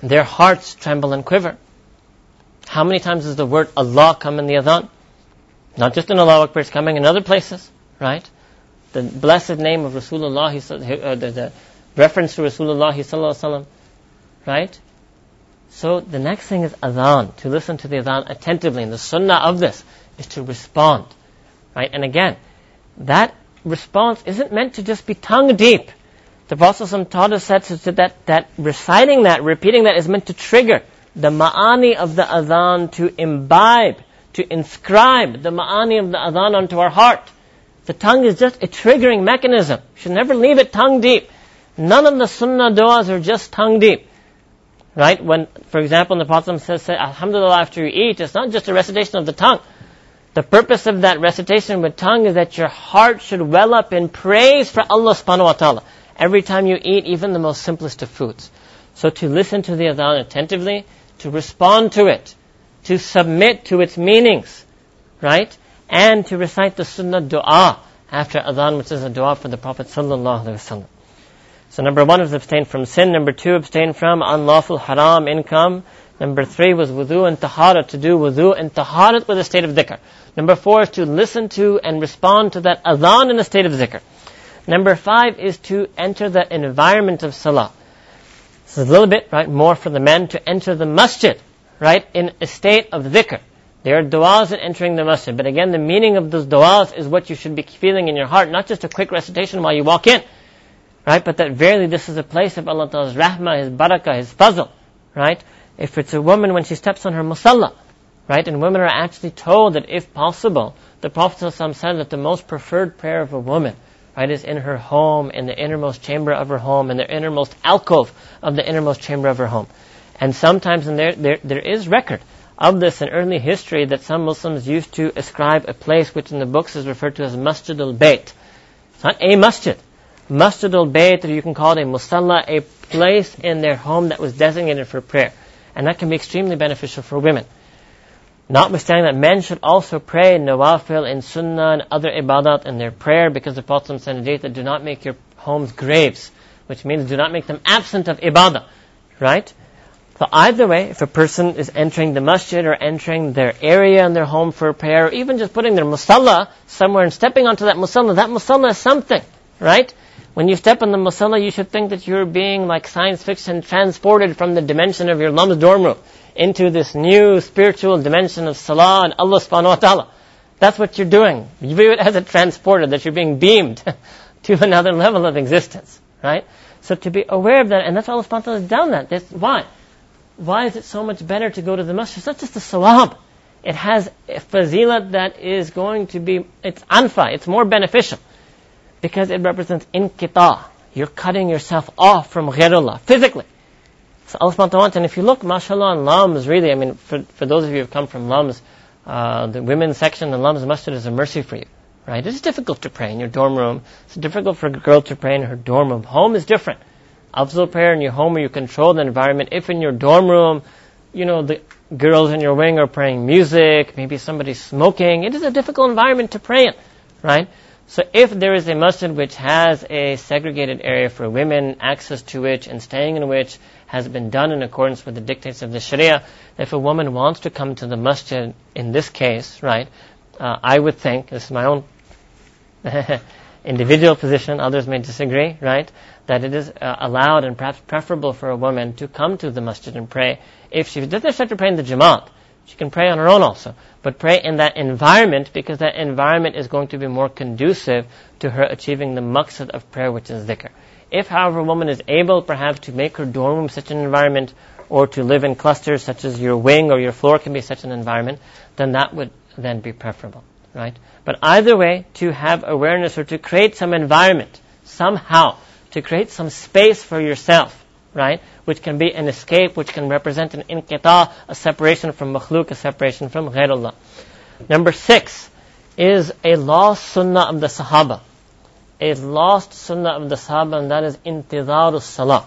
their hearts tremble and quiver. How many times does the word Allah come in the adhan? Not just in Allah Akbar, it's coming in other places, right? The blessed name of Rasulullah, uh, the, the reference to Rasulullah sallallahu right? So the next thing is adhan, to listen to the adhan attentively. And the sunnah of this is to respond, right? And again, that response isn't meant to just be tongue deep. The Prophet taught us that, that, that reciting that, repeating that is meant to trigger the ma'ani of the adhan to imbibe, to inscribe the ma'ani of the adhan onto our heart. The tongue is just a triggering mechanism. You should never leave it tongue deep. None of the sunnah du'as are just tongue deep. Right? When, for example, the Prophet says, say, Alhamdulillah after you eat, it's not just a recitation of the tongue. The purpose of that recitation with tongue is that your heart should well up in praise for Allah subhanahu wa ta'ala every time you eat even the most simplest of foods. So to listen to the adhan attentively, to respond to it, to submit to its meanings, right? And to recite the sunnah dua after adhan, which is a dua for the Prophet sallallahu alaihi wasallam. So number one was abstain from sin. Number two, abstain from unlawful haram income. Number three was wudu and tahara, to do wudu and taharat with a state of dhikr. Number four is to listen to and respond to that adhan in a state of dhikr. Number five is to enter the environment of salah. This is a little bit, right, more for the men to enter the masjid, right, in a state of dhikr. There are du'as in entering the masjid, but again, the meaning of those du'as is what you should be feeling in your heart, not just a quick recitation while you walk in, right, but that verily this is a place of Allah Ta'ala's rahmah, His barakah, His fazl, right? If it's a woman when she steps on her musalla, right, and women are actually told that if possible, the Prophet said that the most preferred prayer of a woman right, is in her home, in the innermost chamber of her home, in the innermost alcove of the innermost chamber of her home. And sometimes in there, there, there is record of this in early history that some Muslims used to ascribe a place which in the books is referred to as Masjid al-Bayt. It's not a masjid. Masjid al-Bayt, or you can call it a musalla, a place in their home that was designated for prayer. And that can be extremely beneficial for women. Notwithstanding that men should also pray nawafil in sunnah and other ibadat in their prayer because the Prophet said that do not make your homes graves, which means do not make them absent of ibadah, right? So either way, if a person is entering the masjid or entering their area in their home for prayer, or even just putting their musalla somewhere and stepping onto that musalla, that musalla is something, right? When you step on the musalla, you should think that you're being like science fiction transported from the dimension of your lum's dorm room into this new spiritual dimension of salah and Allah subhanahu wa ta'ala. That's what you're doing. You view it as a transporter, that you're being beamed to another level of existence, right? So to be aware of that, and that's why Allah subhanahu wa ta'ala has done that. That's why. Why is it so much better to go to the masjid? It's not just the sawab. It has a fazilat that is going to be, it's anfa, it's more beneficial. Because it represents inqita. You're cutting yourself off from ghairullah, physically. So Allah subhanahu and if you look, mashallah, on Lums, really, I mean, for, for those of you who have come from Lums, uh, the women's section in Lums Masjid is a mercy for you, right? It's difficult to pray in your dorm room. It's difficult for a girl to pray in her dorm room. Home is different. Afzal prayer in your home where you control the environment. If in your dorm room, you know, the girls in your wing are playing music, maybe somebody's smoking, it is a difficult environment to pray in, right? So if there is a masjid which has a segregated area for women, access to which and staying in which has been done in accordance with the dictates of the Sharia, if a woman wants to come to the masjid in this case, right, uh, I would think, this is my own individual position, others may disagree, right, that it is uh, allowed and perhaps preferable for a woman to come to the masjid and pray. If she doesn't have to pray in the Jamaat, she can pray on her own also, but pray in that environment because that environment is going to be more conducive to her achieving the maqsad of prayer, which is dhikr. If, however, a woman is able perhaps to make her dorm room such an environment or to live in clusters such as your wing or your floor can be such an environment, then that would then be preferable, right? But either way, to have awareness or to create some environment somehow to create some space for yourself, right? Which can be an escape, which can represent an inqita, a separation from makhluk, a separation from ghairullah. Number six is a lost sunnah of the Sahaba. A lost sunnah of the Sahaba, and that is intidharus salah.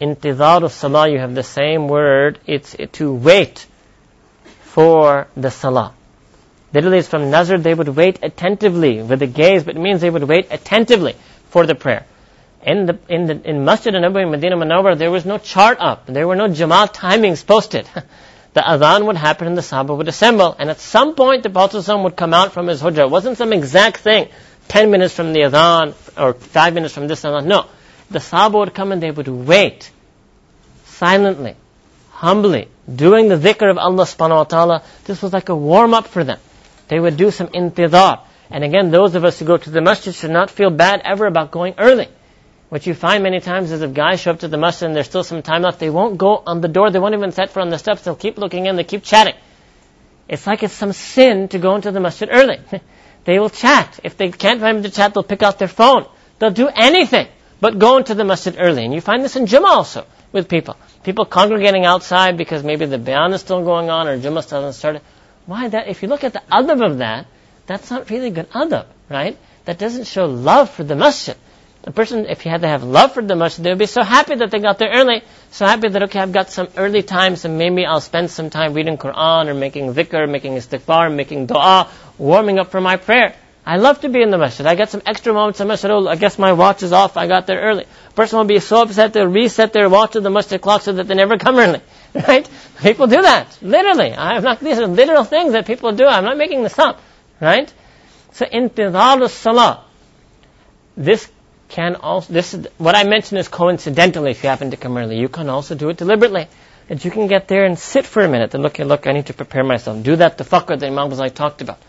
Intidharus salah, you have the same word, it's to wait for the salah. Literally, it's from Nazar, they would wait attentively with the gaze, but it means they would wait attentively for the prayer in the in the in Masjid an-Nabawi in Medina Munawwar there was no chart up. There were no Jamaat timings posted. the adhan would happen and the Sahaba would assemble. And at some point the Prophet would come out from his hujrah. It wasn't some exact thing. Ten minutes from the adhan or five minutes from this adhan. No. The Sahaba would come and they would wait silently, humbly, doing the dhikr of Allah subhanahu wa ta'ala. This was like a warm up for them. They would do some intidar. And again, those of us who go to the masjid should not feel bad ever about going early. What you find many times is if guys show up to the masjid and there's still some time left, they won't go on the door, they won't even set foot on the steps, they'll keep looking in, they keep chatting. It's like it's some sin to go into the masjid early. they will chat. If they can't find to chat, they'll pick out their phone. They'll do anything but go into the masjid early. And you find this in Jummah also with people. People congregating outside because maybe the bayan is still going on or Jummah still hasn't started. Why that? If you look at the adab of that, that's not really good adab, right? That doesn't show love for the masjid. The person, if he had to have love for the masjid, they would be so happy that they got there early. So happy that, okay, I've got some early time, so maybe I'll spend some time reading Quran or making dhikr, making istighfar, making dua, warming up for my prayer. I love to be in the masjid. I got some extra moments in masjid. Oh, I guess my watch is off. I got there early. person will be so upset they'll reset their watch to the masjid clock so that they never come early. Right? People do that. Literally. I'm not, these are literal things that people do. I'm not making this up. Right? So, intidar salah. This can also, this is, what I mentioned is coincidentally if you happen to come early. You can also do it deliberately. That you can get there and sit for a minute and look, look, I need to prepare myself. Do that tafakkur that Imam Ghazali talked about.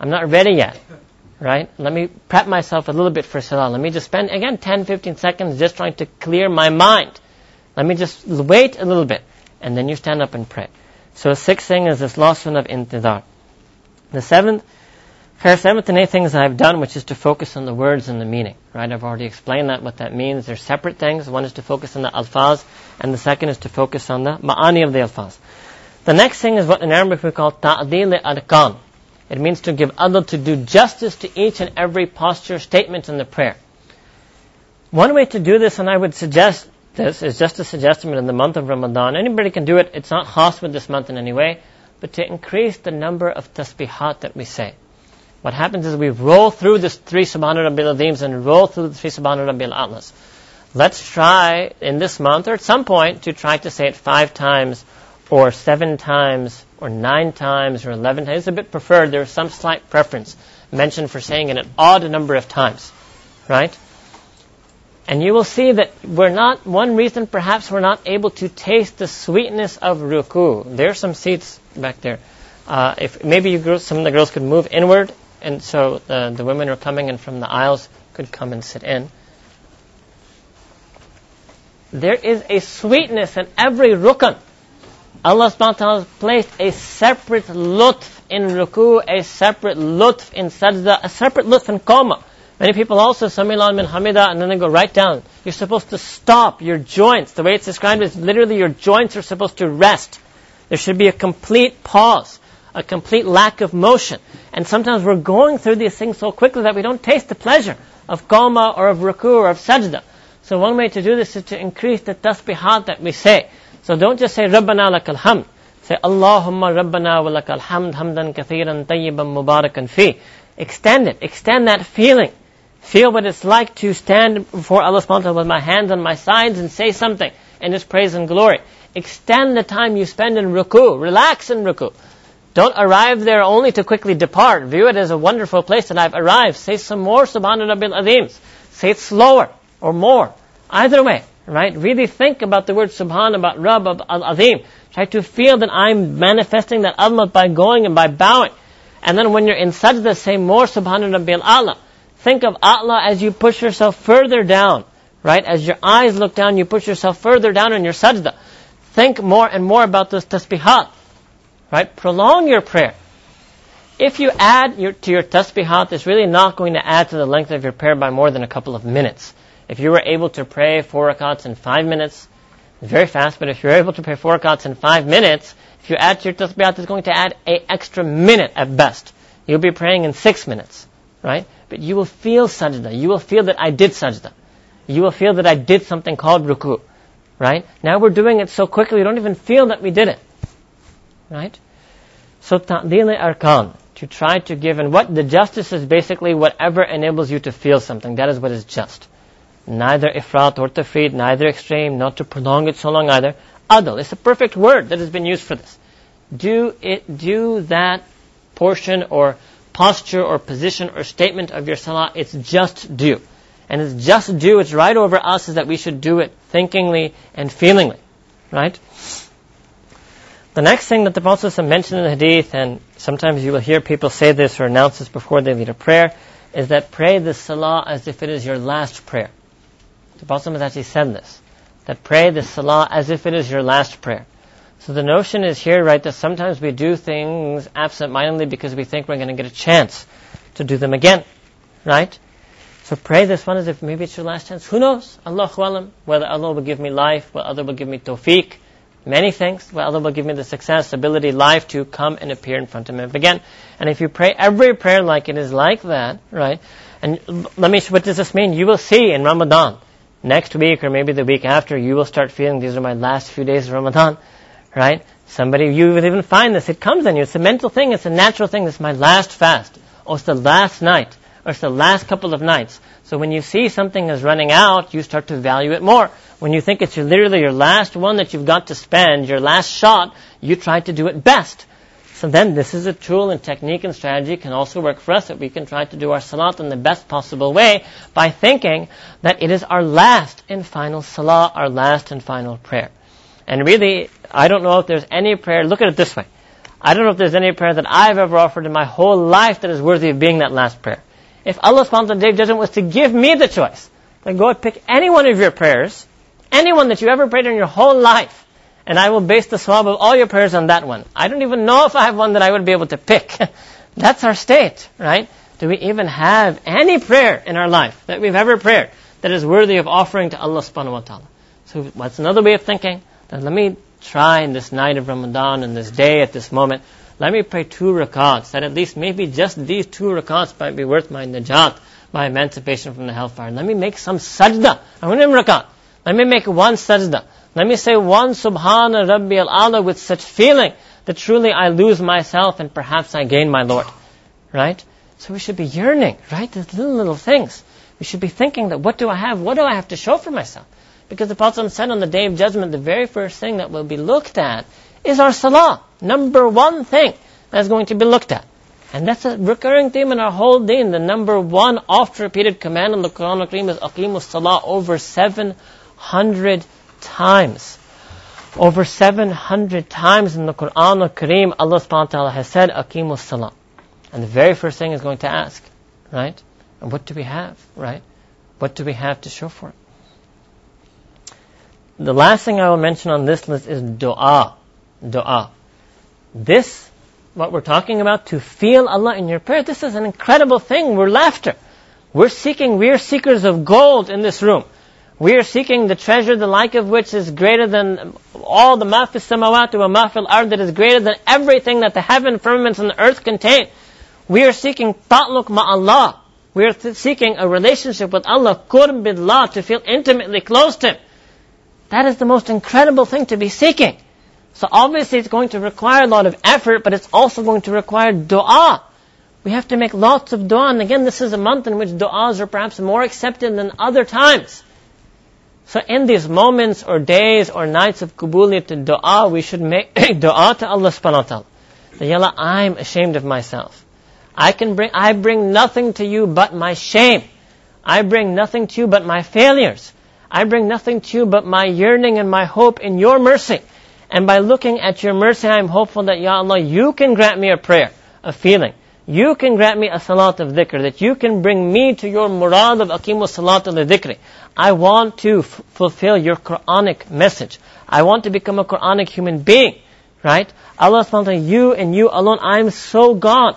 I'm not ready yet. Right? Let me prep myself a little bit for salah. Let me just spend, again, 10, 15 seconds just trying to clear my mind. Let me just wait a little bit. And then you stand up and pray. So the sixth thing is this last one of intidar. The seventh Fair seventh things I've done, which is to focus on the words and the meaning. Right? I've already explained that, what that means. They're separate things. One is to focus on the alfaz, and the second is to focus on the ma'ani of the alfaz. The next thing is what in Arabic we call ta'dil arkan. It means to give adl, to do justice to each and every posture, statement in the prayer. One way to do this, and I would suggest this, is just a suggestion in the month of Ramadan. Anybody can do it. It's not khas with this month in any way, but to increase the number of tasbihat that we say. What happens is we roll through the three Subhana Rabbil and roll through the three Subhana Rabbil. Let's try in this month or at some point to try to say it five times or seven times or nine times or eleven times. It's a bit preferred. There's some slight preference mentioned for saying it an odd number of times. Right? And you will see that we're not, one reason perhaps we're not able to taste the sweetness of ruku. There's some seats back there. Uh, if maybe you girls, some of the girls could move inward and so the, the women who are coming in from the aisles could come and sit in. There is a sweetness in every rukun. Allah subhanahu wa ta'ala has placed a separate lutf in ruku, a separate lutf in sajda, a separate lutf in qawma. Many people also, Samilan min hamida, and then they go right down. You're supposed to stop your joints. The way it's described is literally your joints are supposed to rest. There should be a complete pause a complete lack of motion. And sometimes we're going through these things so quickly that we don't taste the pleasure of qawma or of ruku or of sajda. So one way to do this is to increase the tasbihat that we say. So don't just say Rabbana lakal hamd. Say Allahumma Rabbana wa lakal hamd hamdan kathiran tayyiban mubarakan fi. Extend it. Extend that feeling. Feel what it's like to stand before Allah subhanahu with my hands on my sides and say something in His praise and glory. Extend the time you spend in ruku. Relax in ruku. Don't arrive there only to quickly depart. View it as a wonderful place that I've arrived. Say some more Subhana Rabbil. Say it slower or more. Either way, right? Really think about the word Subhan, about Rabb, Al Azim. Try to feel that I'm manifesting that azmat by going and by bowing. And then when you're in sajda, say more Subhana Rabbil A'la. Think of Allah as you push yourself further down, right? As your eyes look down, you push yourself further down in your sajda. Think more and more about those tasbihat. Right? Prolong your prayer. If you add your, to your tasbihat, it's really not going to add to the length of your prayer by more than a couple of minutes. If you were able to pray four rakats in five minutes, very fast, but if you're able to pray four rakats in five minutes, if you add to your tasbihat, it's going to add a extra minute at best. You'll be praying in six minutes, right? But you will feel sajda. You will feel that I did sajda. You will feel that I did something called ruku, right? Now we're doing it so quickly, we don't even feel that we did it, right? So ta'dil arkan, to try to give, and what the justice is basically whatever enables you to feel something. That is what is just. Neither ifrat or tafrit, neither extreme, not to prolong it so long either. Adl, it's a perfect word that has been used for this. Do it, do that portion or posture or position or statement of your salah, it's just due. And it's just due, it's right over us is that we should do it thinkingly and feelingly. Right? The next thing that the Prophet mentioned in the hadith, and sometimes you will hear people say this or announce this before they lead a prayer, is that pray the salah as if it is your last prayer. The Prophet has actually said this, that pray the salah as if it is your last prayer. So the notion is here, right, that sometimes we do things absent-mindedly because we think we're going to get a chance to do them again, right? So pray this one as if maybe it's your last chance. Who knows? Allahu alam, whether Allah will give me life, whether Allah will give me tawfiq, many things. Well, Allah will give me the success, ability, life to come and appear in front of Him again. And if you pray every prayer like it is like that, right? And let me, what does this mean? You will see in Ramadan, next week or maybe the week after, you will start feeling these are my last few days of Ramadan, right? Somebody, you will even find this. It comes in you. It's a mental thing. It's a natural thing. This is my last fast. Or it's the last night. Or it's the last couple of nights. So when you see something is running out, you start to value it more. When you think it's literally your last one that you've got to spend, your last shot, you try to do it best. So then this is a tool and technique and strategy can also work for us that we can try to do our salat in the best possible way by thinking that it is our last and final salah, our last and final prayer. And really, I don't know if there's any prayer, look at it this way. I don't know if there's any prayer that I've ever offered in my whole life that is worthy of being that last prayer. If Allah subhanahu wa ta'ala was to give me the choice, then go and pick any one of your prayers anyone that you ever prayed in your whole life, and I will base the sawab of all your prayers on that one. I don't even know if I have one that I would be able to pick. That's our state, right? Do we even have any prayer in our life that we've ever prayed that is worthy of offering to Allah subhanahu wa ta'ala? So what's another way of thinking? Then let me try in this night of Ramadan and this day at this moment, let me pray two rakats, that at least maybe just these two rakats might be worth my najat, my emancipation from the hellfire. Let me make some sajda. I want rakat. Let me make one sajda. Let me say one Subhana Rabbi al-Ala with such feeling that truly I lose myself and perhaps I gain my Lord. Right? So we should be yearning, right? These little, little things. We should be thinking that what do I have? What do I have to show for myself? Because the Prophet said on the day of judgment, the very first thing that will be looked at is our salah. Number one thing that's going to be looked at. And that's a recurring theme in our whole deen. The number one oft repeated command in the Quran al-Kareem is Aqimus Salah over seven hundred times. Over 700 times in the Quran al-Kareem, Allah subhanahu wa ta'ala has said, Aqimus salah. And the very first thing is going to ask, right? And what do we have, right? What do we have to show for it? The last thing I will mention on this list is dua. Dua. This, what we're talking about, to feel Allah in your prayer, this is an incredible thing. We're laughter. We're seeking, we're seekers of gold in this room. We are seeking the treasure, the like of which is greater than all the mafis samawat wa mafil ard, that is greater than everything that the heaven, firmaments, and the earth contain. We are seeking ta'luq ma'Allah. We are seeking a relationship with Allah, qurb billah, to feel intimately close to Him. That is the most incredible thing to be seeking. So obviously it's going to require a lot of effort, but it's also going to require dua. We have to make lots of dua, and again, this is a month in which du'as are perhaps more accepted than other times. So in these moments or days or nights of qabuliyat and dua, we should make dua to Allah subhanahu wa ta'ala. That, Ya Allah, I'm ashamed of myself. I can bring, I bring nothing to you but my shame. I bring nothing to you but my failures. I bring nothing to you but my yearning and my hope in your mercy. And by looking at your mercy, I am hopeful that, Ya Allah, you can grant me a prayer, a feeling. You can grant me a salat of dhikr, that you can bring me to your murad of aqimu salat al dhikri. I want to f- fulfill your Quranic message. I want to become a Quranic human being, right? Allah subhanahu you and you alone, I'm so gone.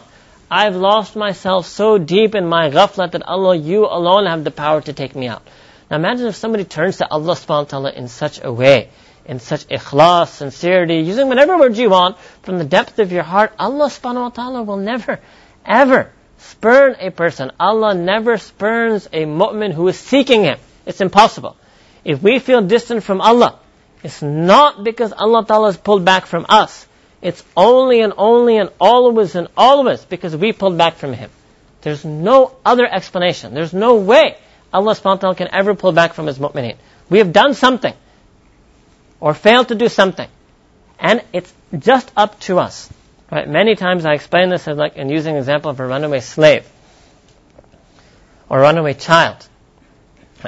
I've lost myself so deep in my ghaflat that Allah, you alone have the power to take me out. Now imagine if somebody turns to Allah subhanahu in such a way, in such ikhlas, sincerity, using whatever words you want, from the depth of your heart, Allah subhanahu wa ta'ala will never, ever spurn a person. Allah never spurns a mu'min who is seeking Him. It's impossible. If we feel distant from Allah, it's not because Allah Ta'ala has pulled back from us. It's only and only and always and always because we pulled back from Him. There's no other explanation. There's no way Allah subhanahu wa ta'ala can ever pull back from His mu'mineen. We have done something or fail to do something. And it's just up to us. Right? Many times I explain this as like in using an example of a runaway slave or runaway child.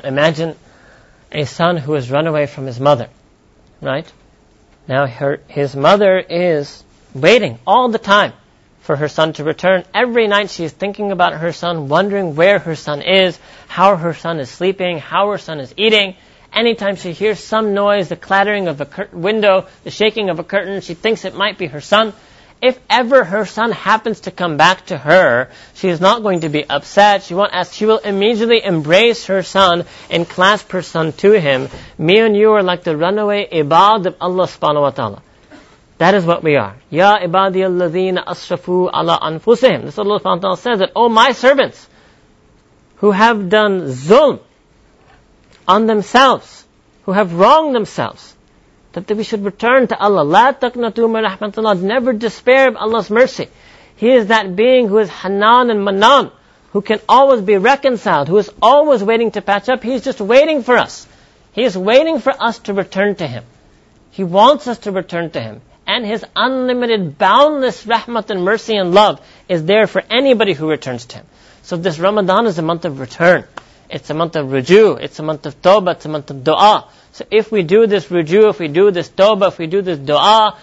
Imagine a son who has run away from his mother, right? Now her, his mother is waiting all the time for her son to return. Every night she is thinking about her son, wondering where her son is, how her son is sleeping, how her son is eating. Anytime she hears some noise, the clattering of a cur- window, the shaking of a curtain, she thinks it might be her son. If ever her son happens to come back to her, she is not going to be upset. She won't ask. She will immediately embrace her son and clasp her son to him. Me and you are like the runaway ibad of Allah subhanahu wa ta'ala. That is what we are. Ya ibadi alladhina asrafu ala anfusihim. This Allah subhanahu wa ta'ala says that, Oh my servants, who have done zulm on themselves, who have wronged themselves, that we should return to Allah. La taqnatu min rahmatillah. Never despair of Allah's mercy. He is that being who is Hanan and Manan, who can always be reconciled, who is always waiting to patch up. He is just waiting for us. He is waiting for us to return to Him. He wants us to return to Him. And His unlimited, boundless rahmat and mercy and love is there for anybody who returns to Him. So this Ramadan is a month of return. It's a month of ruju. It's a month of tawbah. It's a month of dua. So if we do this ruju, if we do this tawbah, if we do this dua,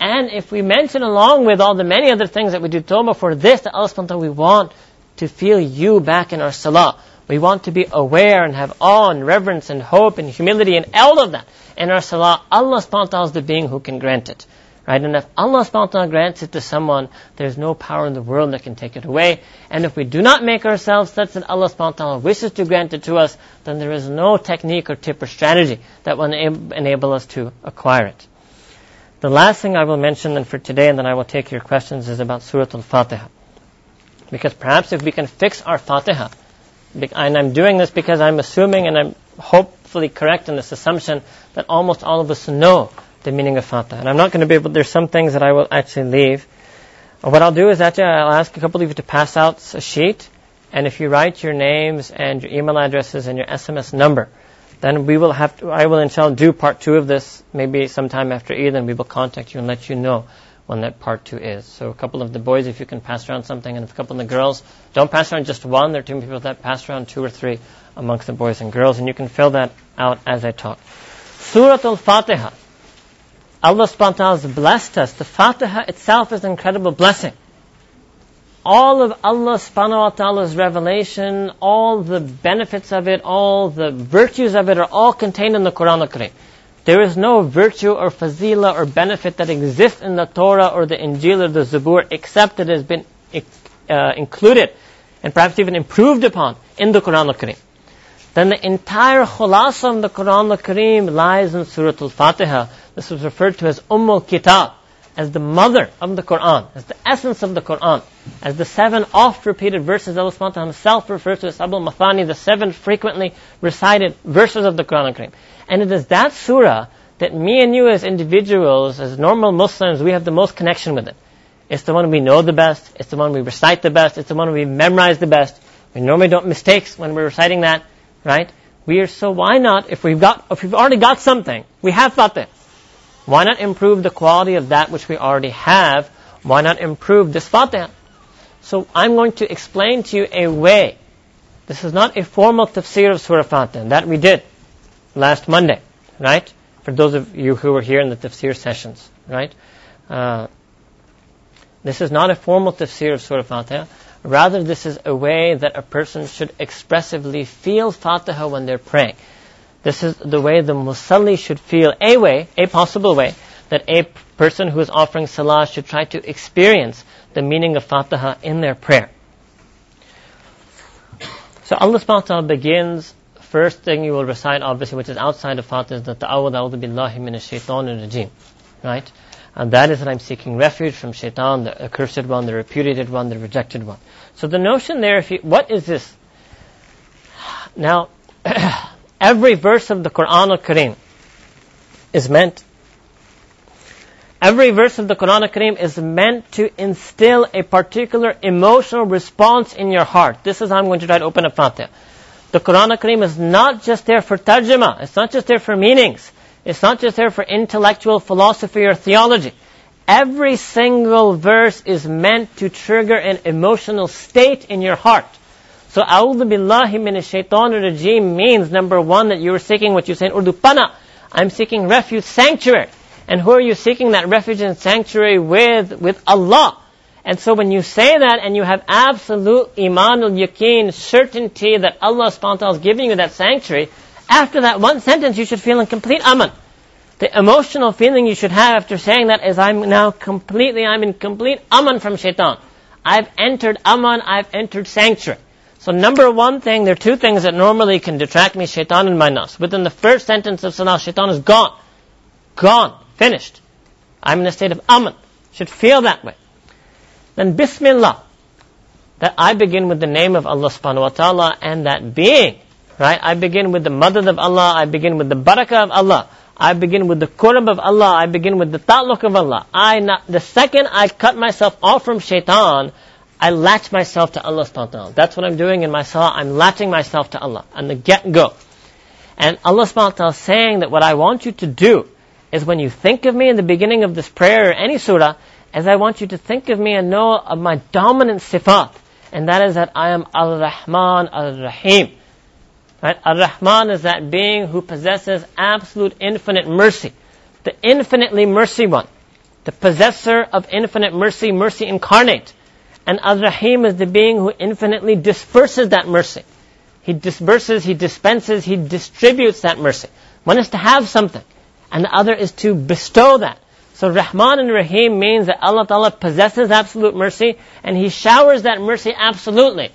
and if we mention along with all the many other things that we do tawbah for this, that Allah we want to feel you back in our salah. We want to be aware and have awe and reverence and hope and humility and all of that in our salah. Allah subhanahu is the being who can grant it. Right? And if Allah wa grants it to someone, there's no power in the world that can take it away. And if we do not make ourselves such that Allah wa wishes to grant it to us, then there is no technique or tip or strategy that will enable us to acquire it. The last thing I will mention then for today, and then I will take your questions, is about Surah Al-Fatiha. Because perhaps if we can fix our Fatiha, and I'm doing this because I'm assuming and I'm hopefully correct in this assumption that almost all of us know the meaning of Fatiha. And I'm not going to be able, there's some things that I will actually leave. What I'll do is actually I'll ask a couple of you to pass out a sheet, and if you write your names and your email addresses and your SMS number, then we will have to, I will inshallah do part two of this maybe sometime after Eid, and we will contact you and let you know when that part two is. So a couple of the boys, if you can pass around something, and a couple of the girls, don't pass around just one. There are two people that pass around two or three amongst the boys and girls, and you can fill that out as I talk. Surah Al-Fatiha Allah subhanahu wa ta'ala has blessed us. The Fatiha itself is an incredible blessing. All of Allah subhanahu wa ta'ala's revelation, all the benefits of it, all the virtues of it are all contained in the Quran al-Karim. There is no virtue or fazila or benefit that exists in the Torah or the Injil or the Zabur except it has been uh, included and perhaps even improved upon in the Quran al-Karim. Then the entire khulasa of the Quran al-Kareem lies in Surah Al-Fatiha. This was referred to as Umm al-Kitab, as the mother of the Quran, as the essence of the Quran, as the seven oft-repeated verses Allah subhanahu himself refers to as Abul Mathani, the seven frequently recited verses of the Quran al-Kareem. And it is that surah that me and you as individuals, as normal Muslims, we have the most connection with it. It's the one we know the best, it's the one we recite the best, it's the one we memorize the best. We normally don't make mistakes when we're reciting that right? We are so why not if we've got if we've already got something, we have fatih. Why not improve the quality of that which we already have? Why not improve this fatih? So I'm going to explain to you a way. This is not a formal tafsir of Surah Fatiha. That we did last Monday, right? For those of you who were here in the tafsir sessions, right? Uh, this is not a formal tafsir of Surah Fatiha. Rather, this is a way that a person should expressively feel Fatiha when they're praying. This is the way the musalli should feel. A way, a possible way, that a person who is offering salah should try to experience the meaning of Fatiha in their prayer. So Allah subhanahu wa ta'ala begins, first thing you will recite obviously, which is outside of Fatiha, is the ta'awud a'udhu billahi minash shaitanir rajim. Right? And that is that I'm seeking refuge from shaitan, the accursed one, the repudiated one, the rejected one. So the notion there, if you, what is this? Now, every verse of the Quran al-Kareem is meant, every verse of the Quran al-Kareem is meant to instill a particular emotional response in your heart. This is how I'm going to try to open up Fatiha. The Quran al-Kareem is not just there for tarjuma, it's not just there for meanings. It's not just there for intellectual philosophy or theology. Every single verse is meant to trigger an emotional state in your heart. So, A'udhu Billahi Minash Shaitanir Rajim means, number one, that you are seeking what you say in Urdu, Pana. I'm seeking refuge, sanctuary. And who are you seeking that refuge and sanctuary with? With Allah. And so when you say that and you have absolute iman al-yaqeen, certainty that Allah subhanahu wa ta'ala is giving you that sanctuary, after that one sentence, you should feel in complete aman. The emotional feeling you should have after saying that is, I'm now completely, I'm in complete aman from shaitan. I've entered aman, I've entered sanctuary. So number one thing, there are two things that normally can detract me, shaitan and my nafs. Within the first sentence of salah, shaitan is gone. Gone. Finished. I'm in a state of aman. Should feel that way. Then bismillah. That I begin with the name of Allah subhanahu wa ta'ala and that being Right? I begin with the madad of Allah. I begin with the barakah of Allah. I begin with the qurb of Allah. I begin with the ta'luq of Allah. I not, the second I cut myself off from shaitan, I latch myself to Allah subhanahu wa ta'ala. That's what I'm doing in my salah. I'm latching myself to Allah. And the get-go. And Allah subhanahu wa ta'ala is saying that what I want you to do is when you think of me in the beginning of this prayer or any surah, as I want you to think of me and know of my dominant sifat. And that is that I am Al-Rahman Al-Rahim. Right? Ar-Rahman is that being who possesses absolute infinite mercy. The infinitely mercy one. The possessor of infinite mercy, mercy incarnate. And Ar-Rahim is the being who infinitely disperses that mercy. He disperses, he dispenses, he distributes that mercy. One is to have something, and the other is to bestow that. So Rahman and Rahim means that Allah Ta'ala possesses absolute mercy, and He showers that mercy absolutely.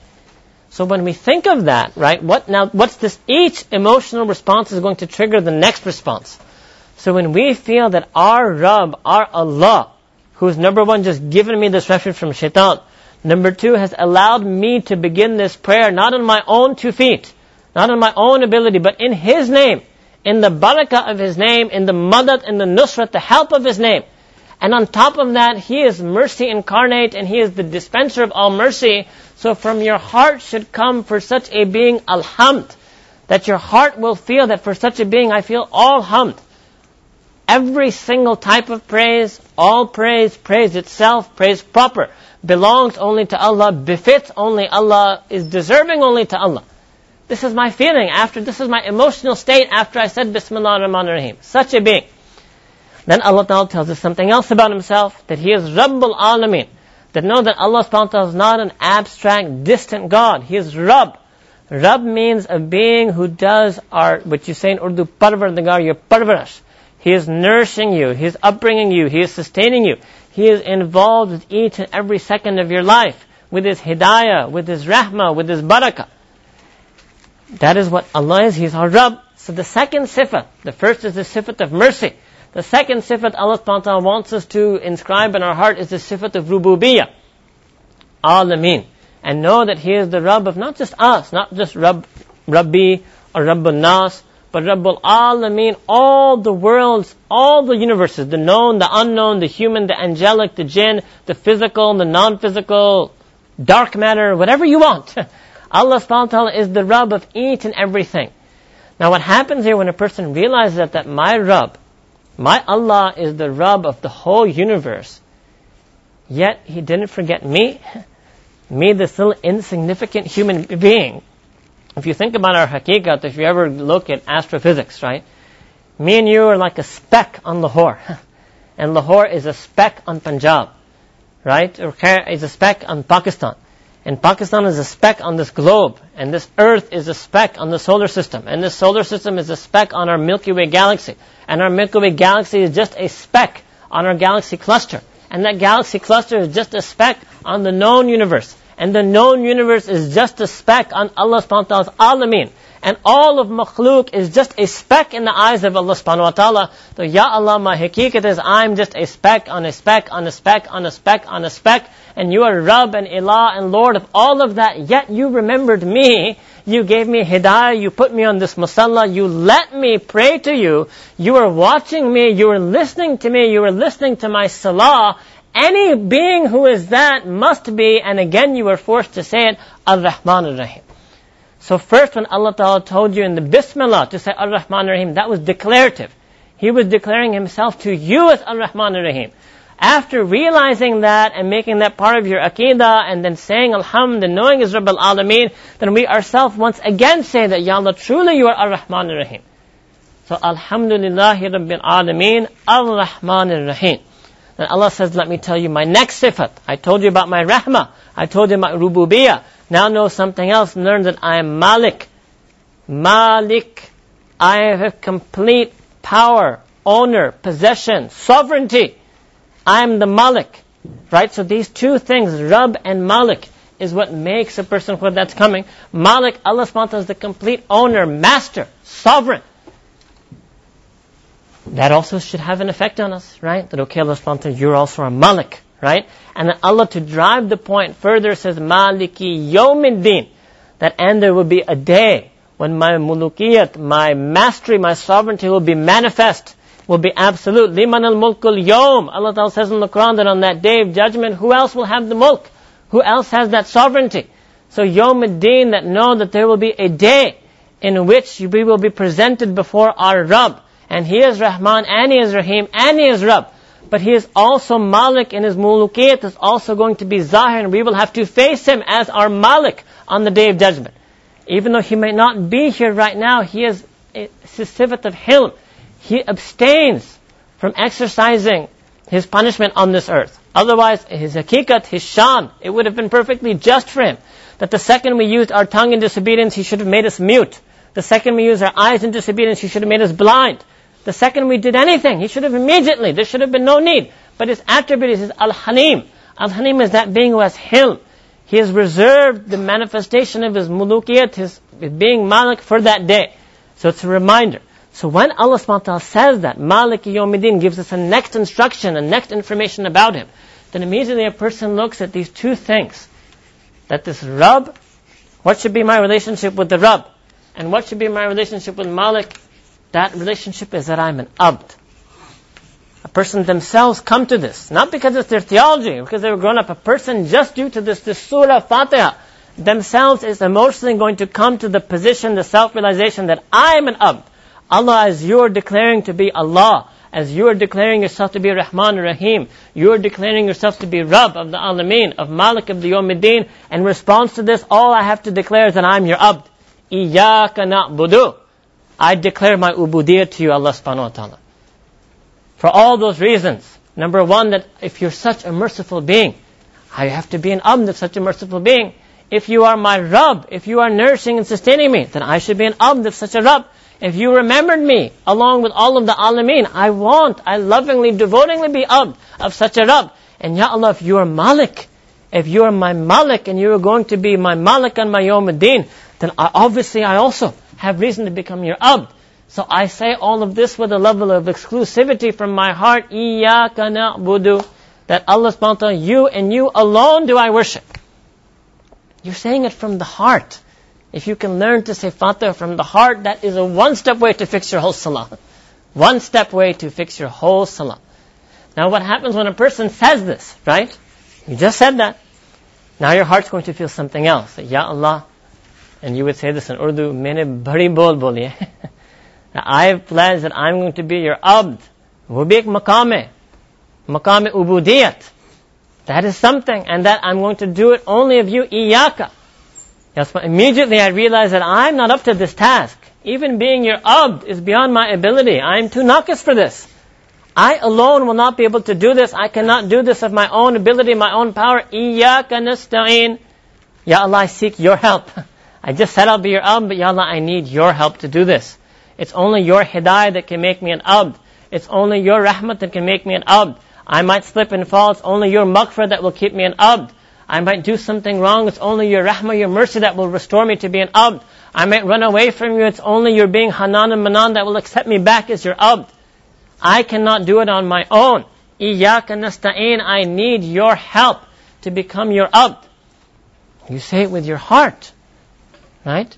So when we think of that, right, what now, what's this? Each emotional response is going to trigger the next response. So when we feel that our Rabb, our Allah, who's number one just given me this refuge from shaitan, number two has allowed me to begin this prayer not on my own two feet, not on my own ability, but in His name, in the barakah of His name, in the madad, in the nusrat, the help of His name. And on top of that, He is mercy incarnate and He is the dispenser of all mercy. So from your heart should come for such a being alhamd. That your heart will feel that for such a being I feel all hamd. Every single type of praise, all praise, praise itself, praise proper, belongs only to Allah, befits only Allah, is deserving only to Allah. This is my feeling after, this is my emotional state after I said Bismillah ar-Rahman ar-Rahim. Such a being. Then Allah Ta'ala tells us something else about Himself, that He is Rabbul Alameen. That know that Allah subhanahu ta'ala is not an abstract, distant God. He is Rabb. Rabb means a being who does our, what you say in Urdu, parvardigar, your parvarash. He is nourishing you. He is upbringing you. He is sustaining you. He is involved with each and every second of your life. With His hidayah, with His rahmah, with His barakah. That is what Allah is. He's our Rabb. So the second sifat, the first is the sifat of mercy. The second sifat Allah subhanahu wants us to inscribe in our heart is the sifat of rububiyyah. Alameen. And know that He is the Rabb of not just us, not just Rabb, Rabbi or Rabbul Nas, but Rabbul Alameen, all the worlds, all the universes, the known, the unknown, the human, the angelic, the jinn, the physical, the non-physical, dark matter, whatever you want. Allah subhanahu ta'ala is the Rabb of each and everything. Now what happens here when a person realizes that, that my Rabb, my Allah is the Rabb of the whole universe, yet He didn't forget me, me this little insignificant human being. If you think about our hakikat, if you ever look at astrophysics, right? Me and you are like a speck on Lahore. and Lahore is a speck on Punjab. Right? Or is a speck on Pakistan. And Pakistan is a speck on this globe. And this earth is a speck on the solar system. And this solar system is a speck on our Milky Way galaxy. And our Milky Way galaxy is just a speck on our galaxy cluster. And that galaxy cluster is just a speck on the known universe. And the known universe is just a speck on Allah subhanahu wa ta'ala's alameen. And all of makhluk is just a speck in the eyes of Allah subhanahu wa ta'ala. So Ya Allah, my hakikat is I'm just a speck on a speck on a speck on a speck on a speck. And you are Rabb and Ilah and Lord of all of that. Yet you remembered me. You gave me hidayah. You put me on this musalla. You let me pray to you. You were watching me. You were listening to me. You were listening to my salah. Any being who is that must be, and again you were forced to say it, Ar-Rahman Ar-Rahim. So first when Allah Ta'ala told you in the Bismillah to say Ar-Rahman Ar-Rahim, that was declarative. He was declaring himself to you as Ar-Rahman Ar-Rahim. After realizing that and making that part of your aqidah and then saying Alhamd and knowing is Rabb al-Alameen, then we ourselves once again say that Ya Allah, truly you are Ar-Rahman Ar-Rahim. So Alhamdulillahi Rabbil Alameen, Ar-Rahman Ar-Rahim. Then Allah says, let me tell you my next sifat. I told you about my rahmah. I told you my rububiyah. Now know something else. and Learn that I am Malik. Malik. I have complete power, owner, possession, sovereignty. I am the Malik. Right? So these two things, Rabb and Malik, is what makes a person who that's coming. Malik, Allah subhanahu is the complete owner, master, sovereign that also should have an effect on us, right? That okay, Allah subhanahu you're also a Malik, right? And Allah to drive the point further says, Maliki yawmiddin. That and there will be a day when my mulukiyat, my mastery, my sovereignty will be manifest, will be absolute. Liman al mulkul yom. Allah Ta'ala says in the Quran that on that day of judgment, who else will have the mulk? Who else has that sovereignty? So yawmiddin, that know that there will be a day in which we will be presented before our Rabb and He is Rahman, and He is Rahim, and He is Rabb. But He is also Malik, and His mulukiyat is also going to be Zahir, and we will have to face Him as our Malik on the Day of Judgment. Even though He may not be here right now, He is sifat of Hilm. He abstains from exercising His punishment on this earth. Otherwise, His hakikat, His shan, it would have been perfectly just for Him. That the second we used our tongue in disobedience, He should have made us mute. The second we used our eyes in disobedience, He should have made us blind. The second we did anything, he should have immediately, there should have been no need. But his attribute is Al-Halim. Al-Halim is that being who has hilm. He has reserved the manifestation of his mulukiyat, his being Malik for that day. So it's a reminder. So when Allah subhanahu says that, Malik Yawmiddin gives us a next instruction, a next information about him, then immediately a person looks at these two things. That this Rabb, what should be my relationship with the Rabb? And what should be my relationship with Malik? That relationship is that I'm an abd. A person themselves come to this, not because it's their theology, because they were grown up. A person just due to this, this surah Fatiha, themselves is emotionally going to come to the position, the self-realization that I'm an abd. Allah, as you're declaring to be Allah, as you are declaring yourself to be Rahman Rahim, you are declaring yourself to be Rabb of the Alameen, of Malik of the Yawmiddin, in response to this, all I have to declare is that I'm your abd. Iyaka na'budu. I declare my ubudiyah to you, Allah subhanahu wa ta'ala. For all those reasons. Number one, that if you're such a merciful being, I have to be an abd of such a merciful being. If you are my Rabb, if you are nourishing and sustaining me, then I should be an abd of such a Rabb. If you remembered me, along with all of the alameen, I want, I lovingly, devotingly be abd of such a Rabb. And Ya Allah, if you are Malik, if you are my Malik and you are going to be my Malik and my Yawm then I, obviously I also have reason to become your abd. So I say all of this with a level of exclusivity from my heart, إِيَّاكَ budu, That Allah subhanahu wa ta'ala, you and you alone do I worship. You're saying it from the heart. If you can learn to say Fatiha from the heart, that is a one-step way to fix your whole Salah. One-step way to fix your whole Salah. Now what happens when a person says this, right? You just said that. Now your heart's going to feel something else. Ya Allah, and you would say this in Urdu, Mene bari bol boli I have plans that I'm going to be your abd. Wo bhi ek makame. Makame ubudiyat. That is something, and that I'm going to do it only of you, iyaka. Yes, but immediately I realize that I'm not up to this task. Even being your abd is beyond my ability. I am too nakis for this. I alone will not be able to do this. I cannot do this of my own ability, my own power. Iyaka nasta'in. Ya Allah, I seek your help. I just said I'll be your abd, but Ya Allah, I need your help to do this. It's only your hidayah that can make me an abd. It's only your rahmat that can make me an abd. I might slip and fall. It's only your maghfirah that will keep me an abd. I might do something wrong. It's only your rahmah, your mercy that will restore me to be an abd. I might run away from you. It's only your being hanan and manan that will accept me back as your abd. I cannot do it on my own. Iyaka nasta'in. I need your help to become your abd. You say it with your heart. Right?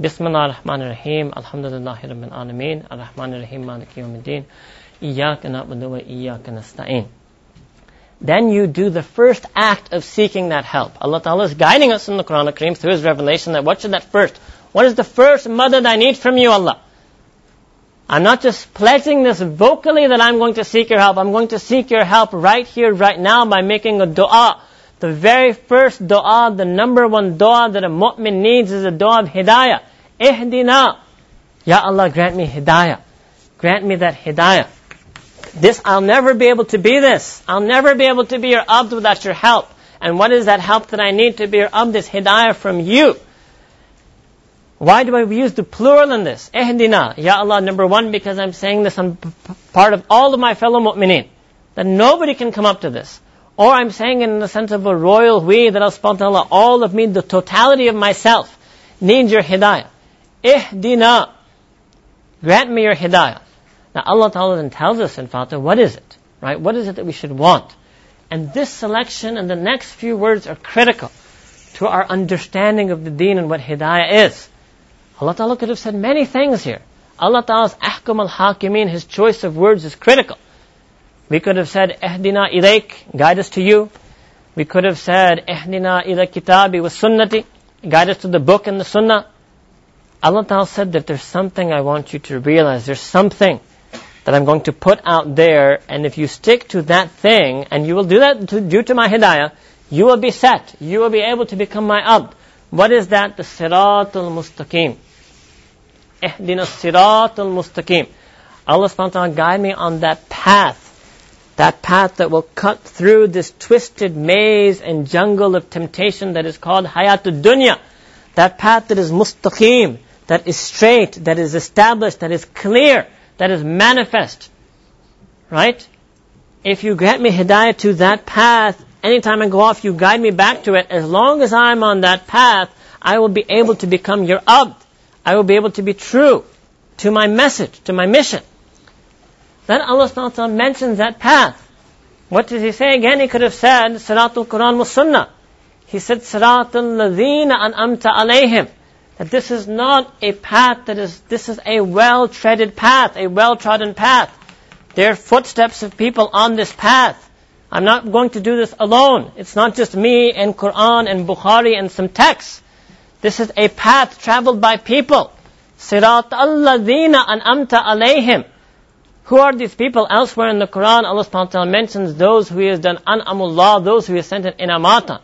Bismillah ar-Rahman ar-Rahim. Alhamdulillahi Rabbil Alameen. Ar-Rahman ar-Rahim. Malik yawmiddin. Iyaka na'budu wa iyaka nasta'in. Then you do the first act of seeking that help. Allah Ta'ala is guiding us in the Quran Kareem through His revelation that what should that first? What is the first madad I need from you, Allah? I'm not just pledging this vocally that I'm going to seek your help. I'm going to seek your help right here, right now by making a dua. The very first dua, the number one dua that a mu'min needs is a dua of hidayah. Ihdina. Ya Allah, grant me hidayah. Grant me that hidayah. This, I'll never be able to be this. I'll never be able to be your abd without your help. And what is that help that I need to be your abd? This hidayah from you. Why do I use the plural in this? Ehdina. Ya Allah, number one, because I'm saying this on part of all of my fellow mu'mineen. That nobody can come up to this. Or I'm saying in the sense of a royal we, that Allah all of me, the totality of myself, needs your hidayah. Ihdina. Grant me your hidayah. Now Allah Ta'ala then tells us in Fatiha, what is it? Right? What is it that we should want? And this selection and the next few words are critical to our understanding of the deen and what hidayah is. Allah Ta'ala could have said many things here. Allah Ta'ala's ahkam al-hakimin, His choice of words is critical. We could have said, Ehdina ilayk, guide us to you. We could have said, Ehdina ila kitabi wa sunnati, guide us to the book and the sunnah. Allah Ta'ala said that there's something I want you to realize. There's something that I'm going to put out there, and if you stick to that thing, and you will do that to, due to my hidayah, you will be set. You will be able to become my abd. What is that? The sirat al-mustaqim. Ehdina sirat al-mustaqim. Allah subhanahu wa ta'ala guide me on that path that path that will cut through this twisted maze and jungle of temptation that is called Hayatul Dunya. That path that is mustaqim, that is straight, that is established, that is clear, that is manifest. Right? If you grant me hidayah to that path, anytime I go off, you guide me back to it. As long as I'm on that path, I will be able to become your abd. I will be able to be true to my message, to my mission. Then Allah SWT mentions that path. What does He say again? He could have said, Siratul Quran was Sunnah. He said, Siratul Ladina An'amta alayhim. That this is not a path that is, this is a well-treaded path, a well-trodden path. There are footsteps of people on this path. I'm not going to do this alone. It's not just me and Quran and Bukhari and some texts. This is a path traveled by people. Sirat alladhina an'amta alayhim. Who are these people? Elsewhere in the Quran, Allah subhanahu wa ta'ala mentions those who has done an'amullah, those who has sent an inamatan.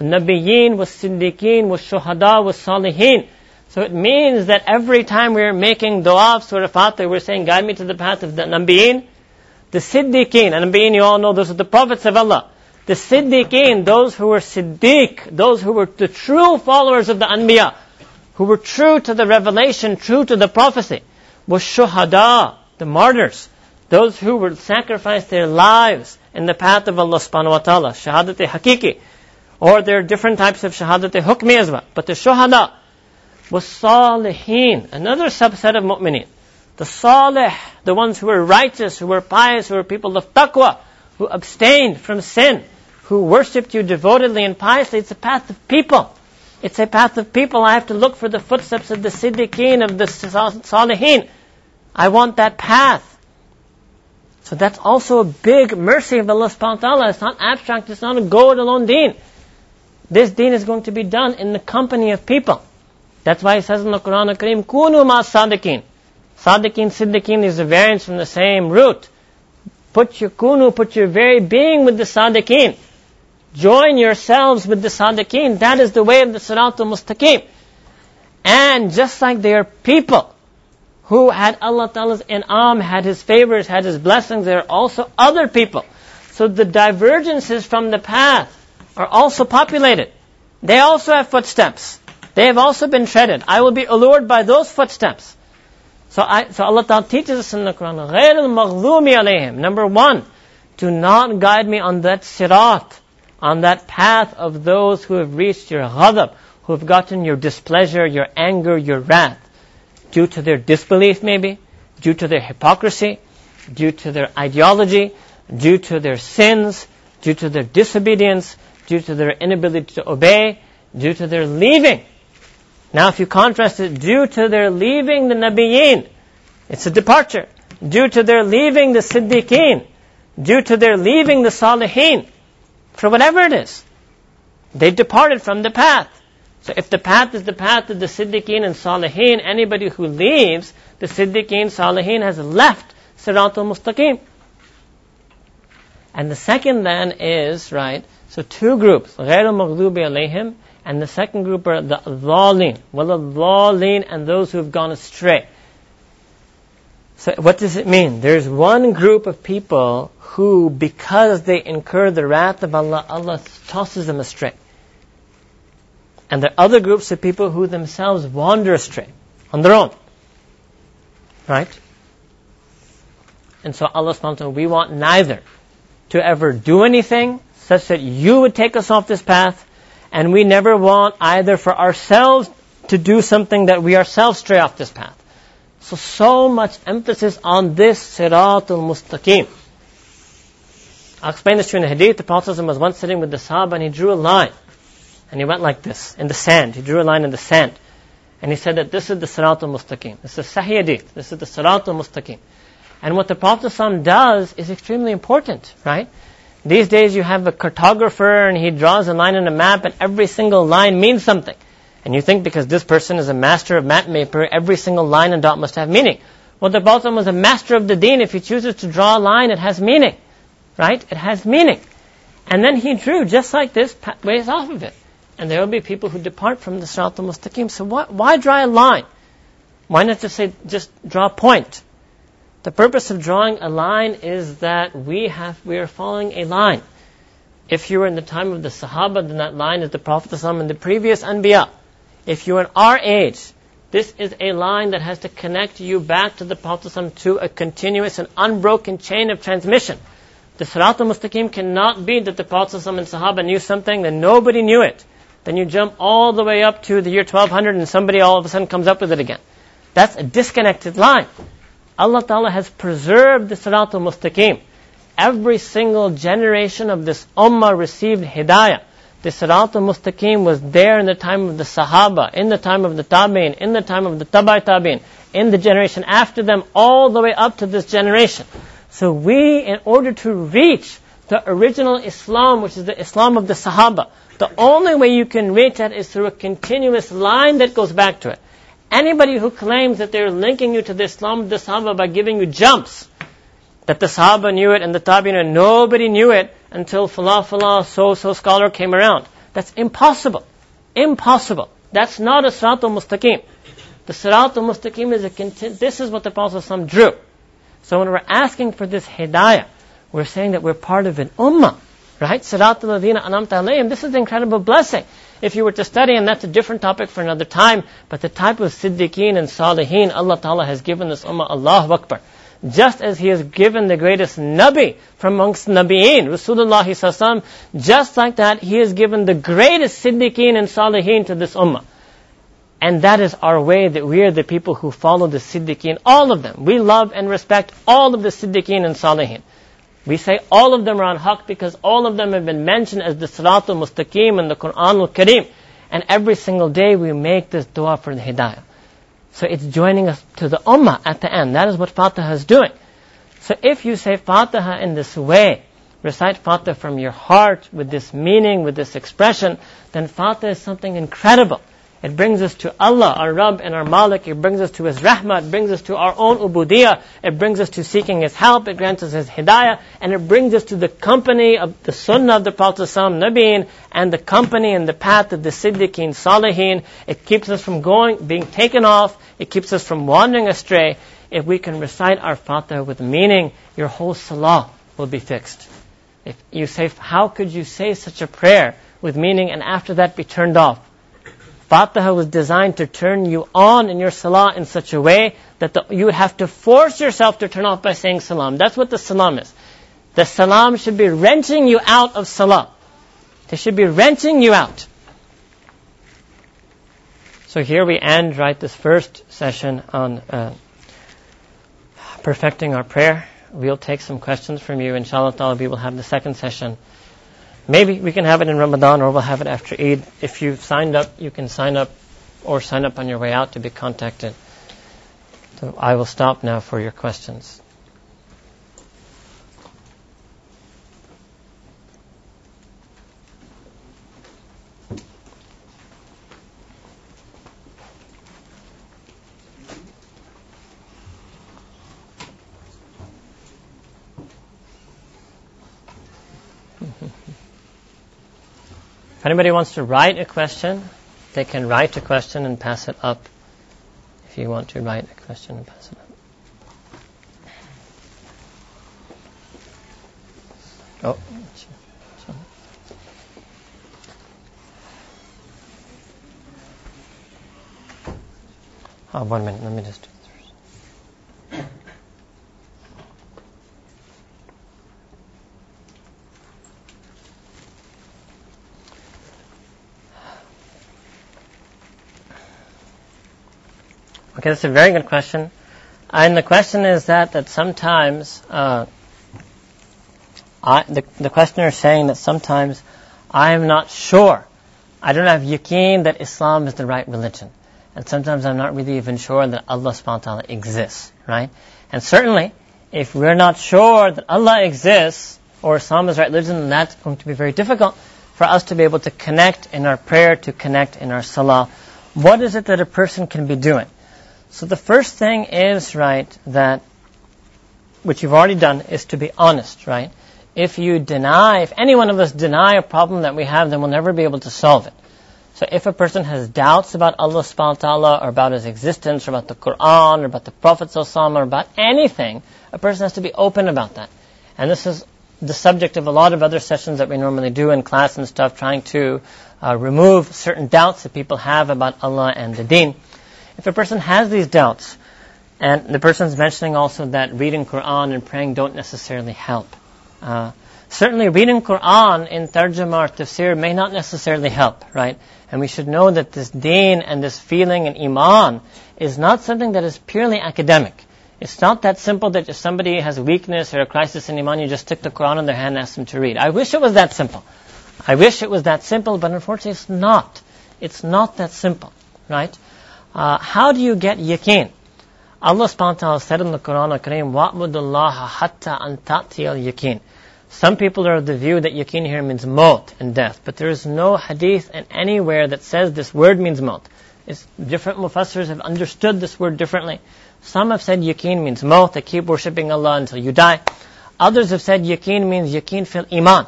Nabiyyin, was siddiqeen, was shuhada, was salihin. So it means that every time we're making dua of Surah Fatiha, we're saying, guide me to the path of the Nabiyyin, the Siddiqeen. And Nabiyyin, you all know, those are the prophets of Allah. The Siddiqeen, those who were Siddiq, those who were the true followers of the Anbiya, who were true to the revelation, true to the prophecy, was shuhada, the martyrs, those who would sacrifice their lives in the path of Allah subhanahu wa ta'ala, shahadat hakiki, Or there are different types of shahadat hukmi as well. But the shuhada was salihin, another subset of mu'mineen. The salih, the ones who were righteous, who were pious, who were people of taqwa, who abstained from sin, who worshipped you devotedly and piously. It's a path of people. It's a path of people. I have to look for the footsteps of the siddiqeen, of the salihin. I want that path. So that's also a big mercy of Allah subhanahu wa ta'ala. It's not abstract, it's not a go it alone deen. This deen is going to be done in the company of people. That's why it says in the Quran Kareem, Kunu ma sadiqeen. Sadiqeen, siddiqeen is a variance from the same root. Put your kunu, put your very being with the sadiqeen. Join yourselves with the sadiqeen. That is the way of the siratul mustaqim. And just like they are people who had Allah Ta'ala's in'am, had His favors, had His blessings, there are also other people. So the divergences from the path are also populated. They also have footsteps. They have also been treaded. I will be allured by those footsteps. So, I, so Allah Ta'ala teaches us in the Quran, غَيْرِ الْمَغْضُومِ عَلَيْهِمْ Number one, do not guide me on that sirat, on that path of those who have reached your ghadab, who have gotten your displeasure, your anger, your wrath, due to their disbelief maybe, due to their hypocrisy, due to their ideology, due to their sins, due to their disobedience, due to their inability to obey, due to their leaving. Now if you contrast it, due to their leaving the Nabiyeen, it's a departure. Due to their leaving the Siddiqeen, due to their leaving the Salihin, for whatever it is, they departed from the path. So if the path is the path of the Siddiqeen and Salihin, anybody who leaves the Siddiqeen, Salihin has left Siratul Mustaqim. And the second then is, right, so two groups, غير المغضوب عليهم, and the second group are the dhalin, well the dhalin and those who have gone astray. So what does it mean? There's one group of people who, because they incur the wrath of Allah, Allah tosses them astray. And there are other groups of people who themselves wander astray on their own. Right? And so Allah subhanahu we want neither to ever do anything such that you would take us off this path, and we never want either for ourselves to do something that we ourselves stray off this path. So, so much emphasis on this Siratul Mustaqim. I'll explain this to you in a Hadith. The Prophet was once sitting with the Sahaba and he drew a line. And he went like this, in the sand. He drew a line in the sand. And he said that this is the Siratul Mustaqim. This is Sahih Hadith. This is the Siratul Mustaqim. And what the Prophet does is extremely important, right? These days you have a cartographer and he draws a line on a map and every single line means something. And you think because this person is a master of map maker, every single line and dot must have meaning. Well, the Prophet was a master of the deen. If he chooses to draw a line, it has meaning. Right? It has meaning. And then he drew just like this ways off of it. And there will be people who depart from the Sirat al-Mustaqim. So why, why draw a line? Why not just say, just draw a point? The purpose of drawing a line is that we have, we are following a line. If you were in the time of the Sahaba, then that line is the Prophet and the previous Anbiya. If you're in our age, this is a line that has to connect you back to the Prophet to a continuous and unbroken chain of transmission. The Sirat al-Mustaqim cannot be that the Prophet and Sahaba knew something, then nobody knew it. Then you jump all the way up to the year 1200 and somebody all of a sudden comes up with it again. That's a disconnected line. Allah Ta'ala has preserved the Siratul Mustaqim. Every single generation of this Ummah received Hidayah. The Siratul Mustaqim was there in the time of the Sahaba, in the time of the Tabi'in, in the time of the Tabai Tabi'in, in the generation after them, all the way up to this generation. So we, in order to reach the original Islam, which is the Islam of the Sahaba, the only way you can reach that is through a continuous line that goes back to it. Anybody who claims that they're linking you to the Islam the Sahaba by giving you jumps, that the Sahaba knew it and the Tabi'in, nobody knew it until Falah Falah, so-so scholar came around. That's impossible. Impossible. That's not a Sirat al-Mustaqim. The Sirat al-Mustaqim is a conti- this is what the Prophet drew. So when we're asking for this hidayah, we're saying that we're part of an ummah, right? Sirat al-Ladina anamta alayhim. This is an incredible blessing if you were to study, and that's a different topic for another time, but the type of siddiqeen and salihin Allah Ta'ala has given this ummah, Allah Akbar. just as He has given the greatest Nabi from amongst Nabi'een, Rasulullah sallallahu just like that, He has given the greatest Siddiqeen and Salihin to this Ummah. And that is our way that we are the people who follow the Siddiqeen, all of them. We love and respect all of the Siddiqeen and Salihin. We say all of them are on haqq because all of them have been mentioned as the Siratul Mustaqim in the Quran al-Kareem. And every single day we make this dua for the Hidayah. So it's joining us to the Ummah at the end. That is what Fatiha is doing. So if you say Fatiha in this way, recite Fatiha from your heart with this meaning, with this expression, then Fatiha is something incredible. It brings us to Allah, our Rabb and our Malik. It brings us to His Rahmah. It brings us to our own ubudiyah. It brings us to seeking His help. It grants us His Hidayah. And it brings us to the company of the Sunnah of the Prophet Nabeen and the company and the path of the Siddiqeen Salihin. It keeps us from going, being taken off. It keeps us from wandering astray. If we can recite our Fatiha with meaning, your whole Salah will be fixed. If you say, how could you say such a prayer with meaning and after that be turned off? Fatiha was designed to turn you on in your salah in such a way that the, you would have to force yourself to turn off by saying salam. That's what the salam is. The salam should be wrenching you out of salah. They should be wrenching you out. So here we end, right, this first session on uh, perfecting our prayer. We'll take some questions from you. Inshallah, we will have the second session Maybe we can have it in Ramadan or we'll have it after Eid. If you've signed up, you can sign up or sign up on your way out to be contacted. So I will stop now for your questions. If anybody wants to write a question, they can write a question and pass it up. If you want to write a question and pass it up. Oh. Oh, one minute. Let me just do Okay, that's a very good question. And the question is that that sometimes uh, I, the the questioner is saying that sometimes I am not sure. I don't have yaqeen that Islam is the right religion. And sometimes I'm not really even sure that Allah subhanahu wa ta'ala exists, right? And certainly, if we're not sure that Allah exists or Islam is the right religion, then that's going to be very difficult for us to be able to connect in our prayer, to connect in our salah. What is it that a person can be doing? So the first thing is, right, that, which you've already done, is to be honest, right? If you deny, if any one of us deny a problem that we have, then we'll never be able to solve it. So if a person has doubts about Allah subhanahu wa ta'ala, or about His existence, or about the Quran, or about the Prophet or about anything, a person has to be open about that. And this is the subject of a lot of other sessions that we normally do in class and stuff, trying to uh, remove certain doubts that people have about Allah and the deen. If a person has these doubts, and the person is mentioning also that reading Quran and praying don't necessarily help. Uh, certainly reading Quran in tarjama or tafsir may not necessarily help, right? And we should know that this deen and this feeling and iman is not something that is purely academic. It's not that simple that if somebody has a weakness or a crisis in iman, you just stick the Quran in their hand and ask them to read. I wish it was that simple. I wish it was that simple, but unfortunately it's not. It's not that simple, right? Uh, how do you get yaqeen? Allah subhanahu wa ta'ala said in the Quran al-Kareem, وَعْبُدُ اللَّهَ حَتَّى أَن تَأْتِيَ الْيَقِينَ Some people are of the view that yaqeen here means maut and death, but there is no hadith and anywhere that says this word means maut. It's, different mufassirs have understood this word differently. Some have said yaqeen means maut, that keep worshipping Allah until you die. Others have said yaqeen means yaqeen fil iman.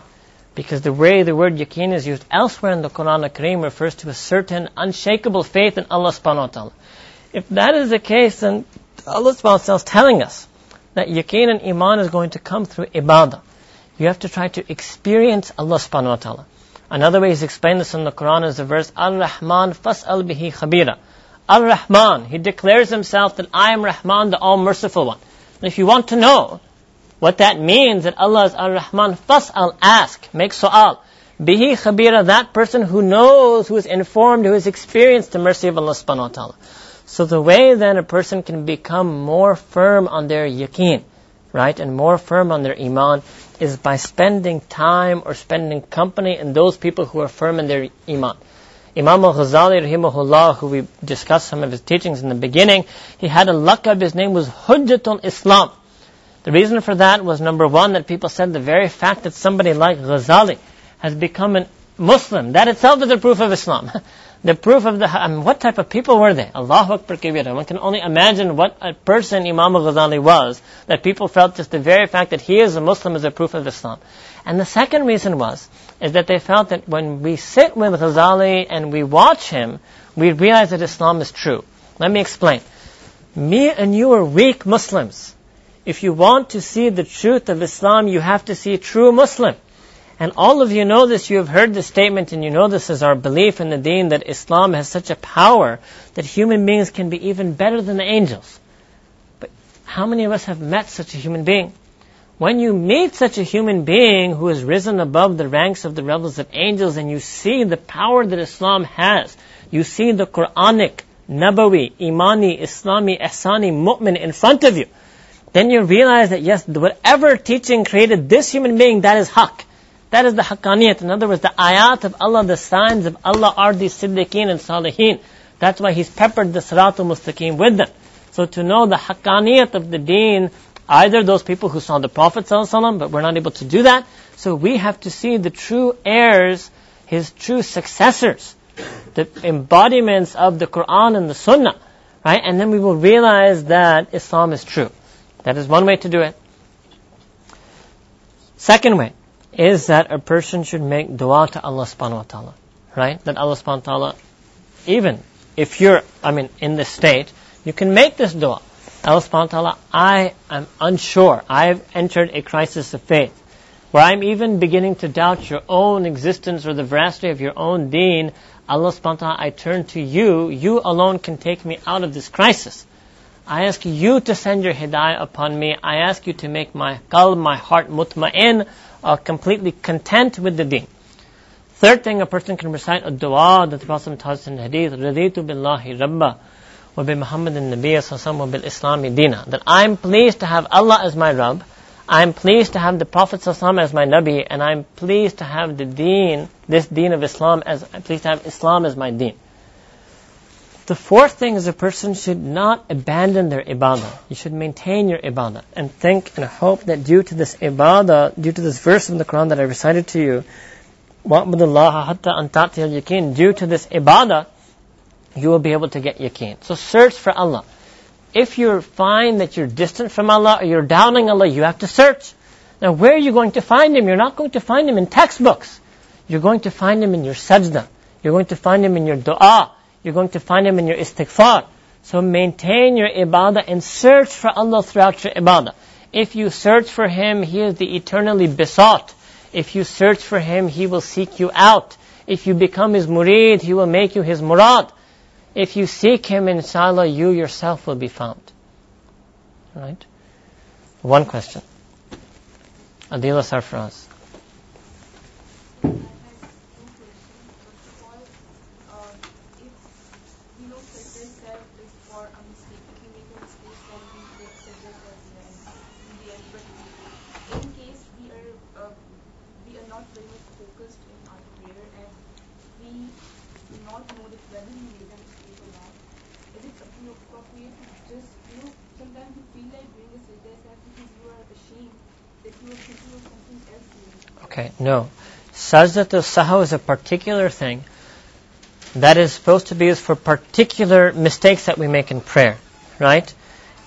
because the way the word yaqeen is used elsewhere in the Quran al-Kareem refers to a certain unshakable faith in Allah subhanahu wa ta'ala. If that is the case, then Allah subhanahu wa ta'ala is telling us that yaqeen and iman is going to come through ibadah. You have to try to experience Allah subhanahu wa ta'ala. Another way he's explained this in the Quran is the verse, Al-Rahman fas'al bihi khabira. Al-Rahman, he declares himself that I am Rahman, the all-merciful one. And if you want to know what that means, that Allah is Ar-Rahman, fas'al, ask, make su'al. Bihi khabira, that person who knows, who is informed, who has experienced the mercy of Allah subhanahu wa ta'ala. So the way then a person can become more firm on their yaqeen, right, and more firm on their iman is by spending time or spending company in those people who are firm in their iman. Imam al-Ghazali rahimahullah, who we discussed some of his teachings in the beginning, he had a laqab, his name was Hujjatul Islam. The reason for that was number one, that people said the very fact that somebody like Ghazali has become a Muslim, that itself is a proof of Islam. the proof of the, I mean, what type of people were they? Allahu Akbar. One can only imagine what a person Imam al-Ghazali was, that people felt just the very fact that he is a Muslim is a proof of Islam. And the second reason was, is that they felt that when we sit with Ghazali and we watch him, we realize that Islam is true. Let me explain. Me and you are weak Muslims. If you want to see the truth of Islam, you have to see a true Muslim. And all of you know this, you have heard this statement, and you know this is our belief in the deen that Islam has such a power that human beings can be even better than the angels. But how many of us have met such a human being? When you meet such a human being who has risen above the ranks of the levels of angels and you see the power that Islam has, you see the Quranic, Nabawi, Imani, Islami, Ihsani, Mu'min in front of you, then you realize that yes, whatever teaching created this human being, that is haqq. That is the haqqaniyat. In other words, the ayat of Allah, the signs of Allah are the siddiqeen and salihin. That's why He's peppered the siratul mustaqim with them. So to know the haqqaniyat of the deen, either those people who saw the Prophet ﷺ, but we're not able to do that, so we have to see the true heirs, his true successors, the embodiments of the Quran and the Sunnah, right? And then we will realize that Islam is true. That is one way to do it. Second way is that a person should make dua to Allah subhanahu wa ta'ala. Right? That Allah subhanahu wa ta'ala, even if you're, I mean, in this state, you can make this dua. Allah subhanahu wa ta'ala, I am unsure. I've entered a crisis of faith. Where I'm even beginning to doubt your own existence or the veracity of your own deen. Allah subhanahu wa ta'ala, I turn to you. You alone can take me out of this crisis. I ask you to send your hidayah upon me. I ask you to make my qalb, my heart mutma'in, uh, completely content with the deen. Third thing, a person can recite a dua that the Prophet taught in hadith, Raditu billahi wa bi wa bil. That I'm pleased to have Allah as my Rabb, I'm pleased to have the Prophet sallam as my Nabi, and I'm pleased to have the deen, this deen of Islam as, I'm pleased to have Islam as my deen. The fourth thing is a person should not abandon their ibadah. You should maintain your ibadah and think and hope that due to this ibadah, due to this verse in the Quran that I recited to you, وَأَبْدُ hatta أَنْ yakin. due to this ibadah, you will be able to get yaqeen. So search for Allah. If you find that you're distant from Allah or you're doubting Allah, you have to search. Now where are you going to find Him? You're not going to find Him in textbooks. You're going to find Him in your sajda. You're going to find Him in your dua. You're going to find Him in your istighfar. So maintain your ibadah and search for Allah throughout your ibadah. If you search for Him, He is the eternally besought. If you search for Him, He will seek you out. If you become His murid, He will make you His murad. If you seek Him, in inshallah, you yourself will be found. Right? One question. Adila Sarfraz. Okay, no. Sajdat al-sahw is a particular thing that is supposed to be used for particular mistakes that we make in prayer, right?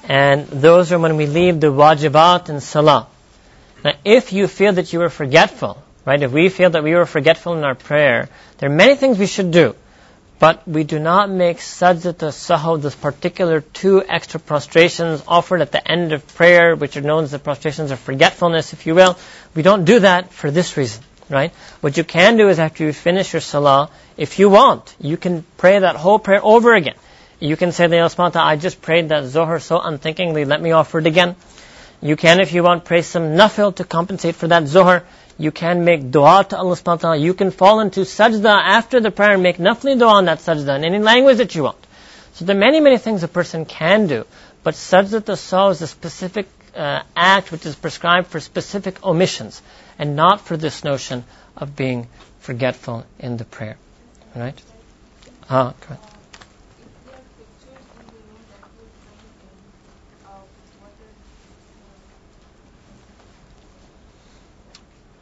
And those are when we leave the wajibat and salah. Now, if you feel that you were forgetful, right? If we feel that we were forgetful in our prayer, there are many things we should do. But we do not make sajdat al-sahw, those particular two extra prostrations offered at the end of prayer, which are known as the prostrations of forgetfulness, if you will. We don't do that for this reason, right? What you can do is after you finish your salah, if you want, you can pray that whole prayer over again. You can say, the I just prayed that Zohar so unthinkingly, let me offer it again. You can, if you want, pray some nafil to compensate for that zohar. You can make dua to Allah subhanahu wa ta'ala. You can fall into sajda after the prayer and make nafli dua on that sajda in any language that you want. So there are many, many things a person can do. But sajdatus sahw is a specific uh, act which is prescribed for specific omissions and not for this notion of being forgetful in the prayer. Right? Ah, correct.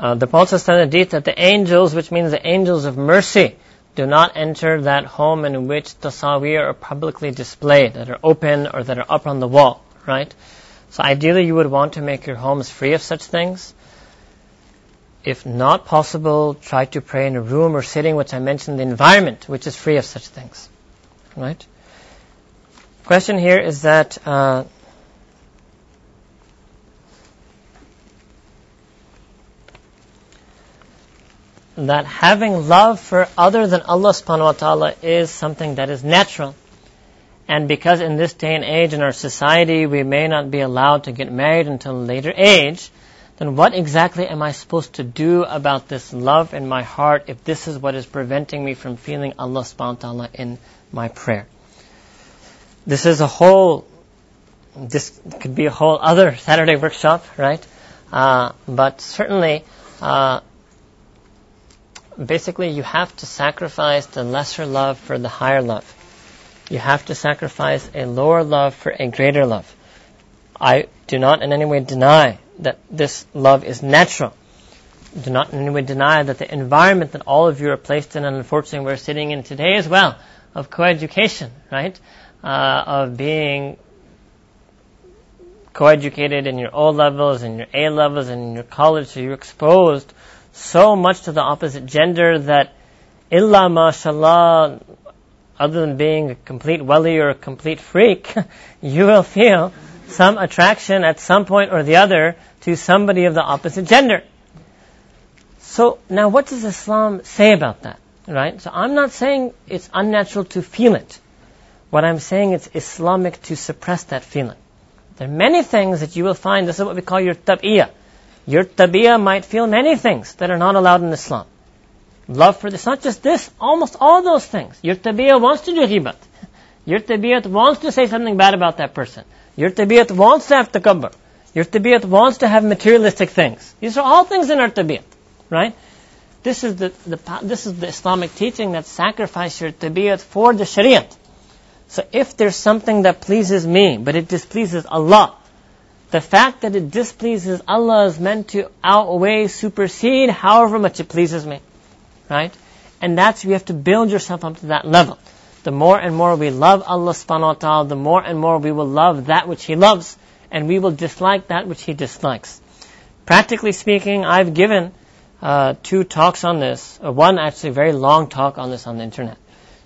Uh, the in the that the angels, which means the angels of mercy, do not enter that home in which tasawir are publicly displayed, that are open or that are up on the wall, right? So ideally you would want to make your homes free of such things. If not possible, try to pray in a room or sitting, which I mentioned, the environment, which is free of such things, right? Question here is that, uh, that having love for other than Allah subhanahu wa ta'ala is something that is natural. And because in this day and age in our society we may not be allowed to get married until a later age, then what exactly am I supposed to do about this love in my heart if this is what is preventing me from feeling Allah subhanahu wa ta'ala in my prayer? This is a whole, this could be a whole other Saturday workshop, right? Uh, but certainly, uh, basically you have to sacrifice the lesser love for the higher love. You have to sacrifice a lower love for a greater love. I do not in any way deny that this love is natural. Do not in any way deny that the environment that all of you are placed in, and unfortunately we're sitting in today as well, of coeducation, right? Uh, of being coeducated in your O levels, in your A levels, and in your college, so you're exposed so much to the opposite gender that illa mashallah, other than being a complete wali or a complete freak, you will feel some attraction at some point or the other to somebody of the opposite gender. So now what does Islam say about that? Right? So I'm not saying it's unnatural to feel it. What I'm saying it's Islamic to suppress that feeling. There are many things that you will find, this is what we call your tab'iyah. Your tabiyah might feel many things that are not allowed in Islam. Love for this, not just this, almost all those things. Your tabiyah wants to do ghibat. Your tabiyat wants to say something bad about that person. Your tabiyat wants to have takabbur. Your tabiyat wants to have materialistic things. These are all things in our tabiyat, right? This is the, the, this is the Islamic teaching that sacrifice your tabiyat for the shariat. So if there's something that pleases me, but it displeases Allah, the fact that it displeases Allah is meant to outweigh, supersede however much it pleases me. Right? And that's, you have to build yourself up to that level. The more and more we love Allah subhanahu wa ta'ala, the more and more we will love that which He loves, and we will dislike that which He dislikes. Practically speaking, I've given uh, two talks on this, uh, one actually very long talk on this on the internet.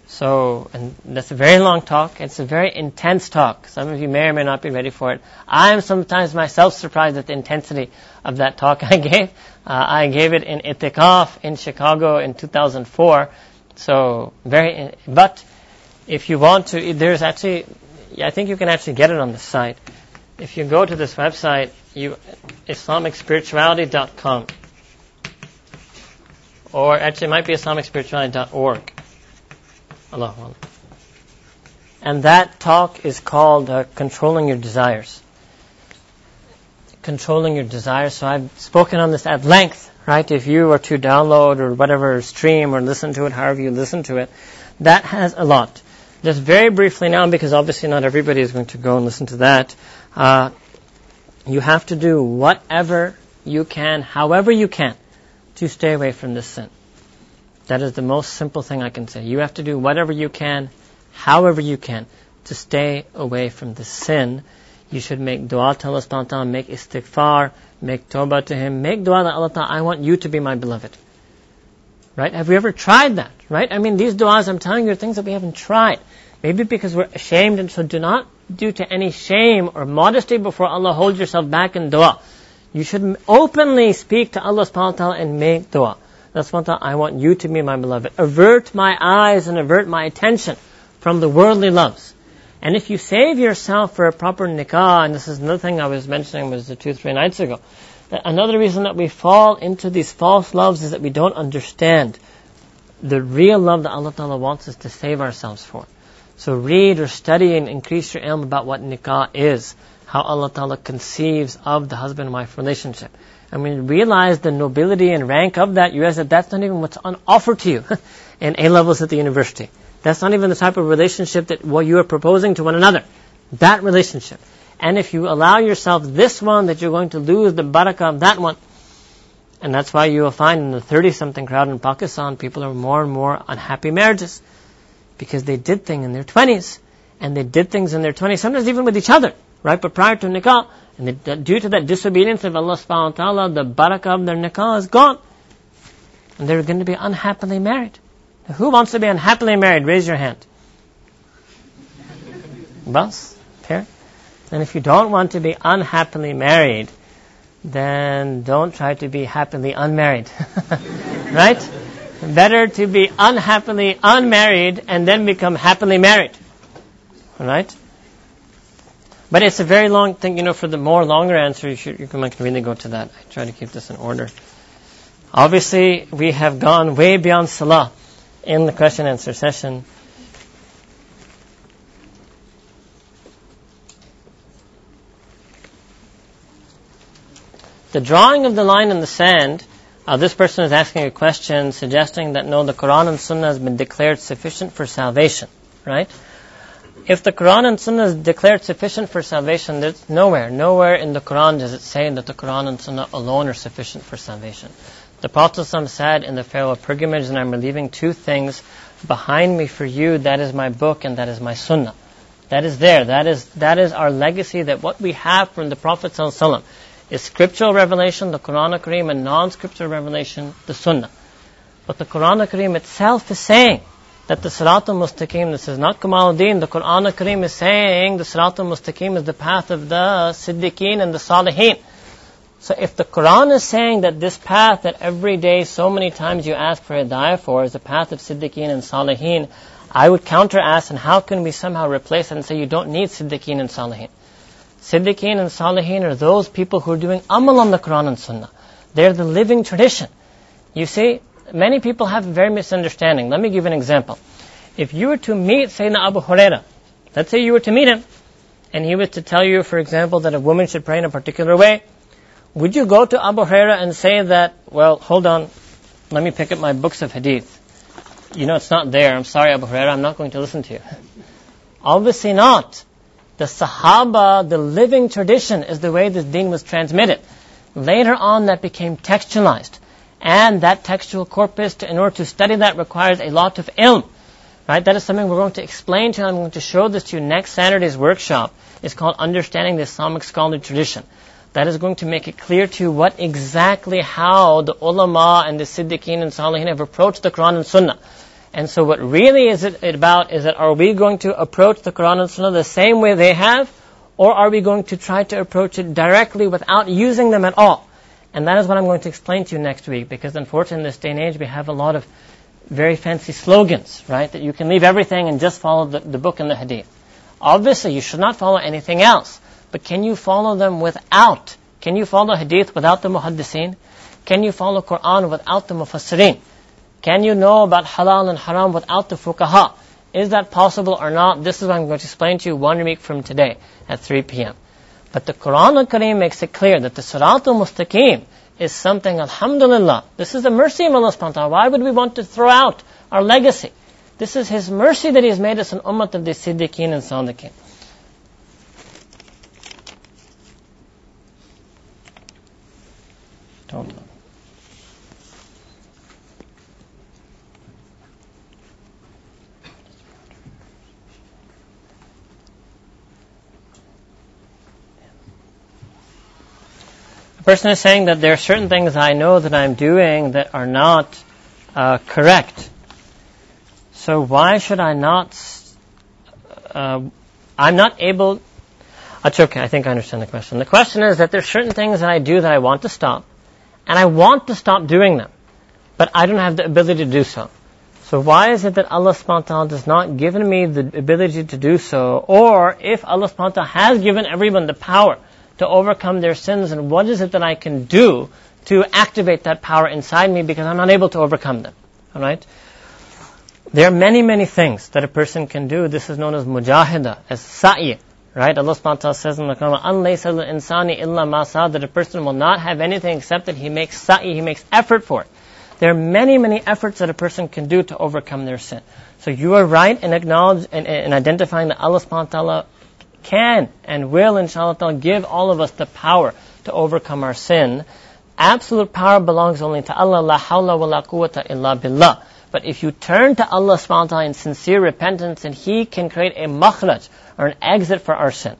So, and that's a very long talk. It's a very intense talk. Some of you may or may not be ready for it. I am sometimes myself surprised at the intensity of that talk I gave. Uh, I gave it in Itikaf in Chicago in 2004. So, very, but if you want to, there's actually, I think you can actually get it on the site. If you go to this website, you, IslamicSpirituality.com. Or actually it might be IslamicSpirituality.org. Allah. And that talk is called uh, Controlling Your Desires. Controlling Your Desires. So I've spoken on this at length, right? If you were to download or whatever, stream or listen to it, however you listen to it, that has a lot. Just very briefly now, because obviously not everybody is going to go and listen to that, uh, you have to do whatever you can, however you can, to stay away from this sin. That is the most simple thing I can say. You have to do whatever you can, however you can, to stay away from the sin. You should make dua to Allah subhanahu wa ta'ala, make istighfar, make tawbah to Him, make dua to Allah ta'ala, I want you to be my beloved. Right? Have we ever tried that? Right? I mean, these du'as, I'm telling you, are things that we haven't tried. Maybe because we're ashamed, and so do not, due to any shame or modesty before Allah, hold yourself back in dua. You should openly speak to Allah subhanahu wa ta'ala and make dua. That's thing I want you to be my beloved. Avert my eyes and avert my attention from the worldly loves. And if you save yourself for a proper nikah, and this is another thing I was mentioning was the two, three nights ago, another reason that we fall into these false loves is that we don't understand the real love that Allah Ta'ala wants us to save ourselves for. So read or study and increase your ilm about what nikah is, how Allah Ta'ala conceives of the husband-wife relationship. When you realize the nobility and rank of that, you realize that that's not even what's on offer to you in A levels at the university. That's not even the type of relationship that what you are proposing to one another. That relationship. And if you allow yourself this one, that you're going to lose the barakah of that one. And that's why you will find in the 30 something crowd in Pakistan, people are more and more unhappy marriages. Because they did things in their 20s. And they did things in their 20s, sometimes even with each other. Right? But prior to nikah, and due to that disobedience of Allah subhanahu wa ta'ala, the barakah of their nikah is gone. And they're going to be unhappily married. Now, who wants to be unhappily married? Raise your hand. Bas? Here. And if you don't want to be unhappily married, then don't try to be happily unmarried. right? Better to be unhappily unmarried and then become happily married. Right? But it's a very long thing, you know, for the more longer answer, you, should, you can really go to that. I try to keep this in order. Obviously, we have gone way beyond Salah in the question and answer session. The drawing of the line in the sand, uh, this person is asking a question suggesting that no, the Quran and Sunnah has been declared sufficient for salvation, right? If the Quran and Sunnah is declared sufficient for salvation, there's nowhere, nowhere in the Quran does it say that the Quran and Sunnah alone are sufficient for salvation. The Prophet said in the farewell pilgrimage, and I'm leaving two things behind me for you, that is my book and that is my Sunnah. That is there. That is, that is our legacy that what we have from the Prophet ﷺ is scriptural revelation, the Quran Kareem, and non-scriptural revelation, the Sunnah. But the Quran Kareem itself is saying that the Sirat al-Mustaqim, this is not Kamaluddin, the Quran Kareem is saying the Sirat al-Mustaqim is the path of the Siddiqeen and the Salihin. So if the Quran is saying that this path that every day so many times you ask for a hidayah for is the path of Siddiqeen and Salihin, I would counter ask, and how can we somehow replace it and say you don't need Siddiqeen and Salihin? Siddiqeen and Salihin are those people who are doing amal on the Quran and Sunnah. They're the living tradition. You see, many people have very misunderstanding. Let me give an example. If you were to meet Sayyidina Abu Huraira, let's say you were to meet him, and he was to tell you, for example, that a woman should pray in a particular way, would you go to Abu Huraira and say that, well, hold on, let me pick up my books of hadith. You know, it's not there. I'm sorry, Abu Huraira, I'm not going to listen to you. Obviously not. The Sahaba, the living tradition, is the way this deen was transmitted. Later on, that became textualized. And that textual corpus, to, in order to study that, requires a lot of ilm. Right? That is something we're going to explain to you. I'm going to show this to you next Saturday's workshop. It's called Understanding the Islamic Scholarly Tradition. That is going to make it clear to you what exactly how the ulama and the siddiqeen and salihin have approached the Quran and Sunnah. And so what really is it about is that are we going to approach the Quran and Sunnah the same way they have, or are we going to try to approach it directly without using them at all? And that is what I'm going to explain to you next week, because unfortunately in this day and age we have a lot of very fancy slogans, right? That you can leave everything and just follow the, the book and the hadith. Obviously you should not follow anything else, but can you follow them without? Can you follow hadith without the muhaddiseen? Can you follow Quran without the mufassirin? Can you know about halal and haram without the fuqaha? Is that possible or not? This is what I'm going to explain to you one week from today at 3 p.m. But the Quran al-Kareem makes it clear that the Sirat al-Mustaqim is something, alhamdulillah, this is the mercy of Allah subhanahu wa ta'ala. Why would we want to throw out our legacy? This is His mercy that He has made us an ummah of the Siddiqeen and Sadiqeen. Don't person is saying that there are certain things I know that I'm doing that are not uh, correct. So why should I not? Uh, I'm not able. That's okay. I think I understand the question. The question is that there's certain things that I do that I want to stop, and I want to stop doing them, but I don't have the ability to do so. So why is it that Allah subhanahu does not given me the ability to do so? Or if Allah subhanahu has given everyone the power to overcome their sins, and what is it that I can do to activate that power inside me because I'm unable to overcome them? Alright? There are many, many things that a person can do. This is known as mujahida, as sa'i. Right? Allah subhanahu wa ta'ala says in the Quran, أَنْ insani illa masa, that a person will not have anything except that he makes sa'i, he makes effort for it. There are many, many efforts that a person can do to overcome their sin. So you are right in acknowledging and, and identifying that Allah subhanahu wa ta'ala can and will inshallah give all of us the power to overcome our sin. Absolute power belongs only to Allah, la hawla wa la quwwata illa billah. But if you turn to Allah subhanahu wa ta'ala in sincere repentance, then He can create a makhraj, or an exit for our sin.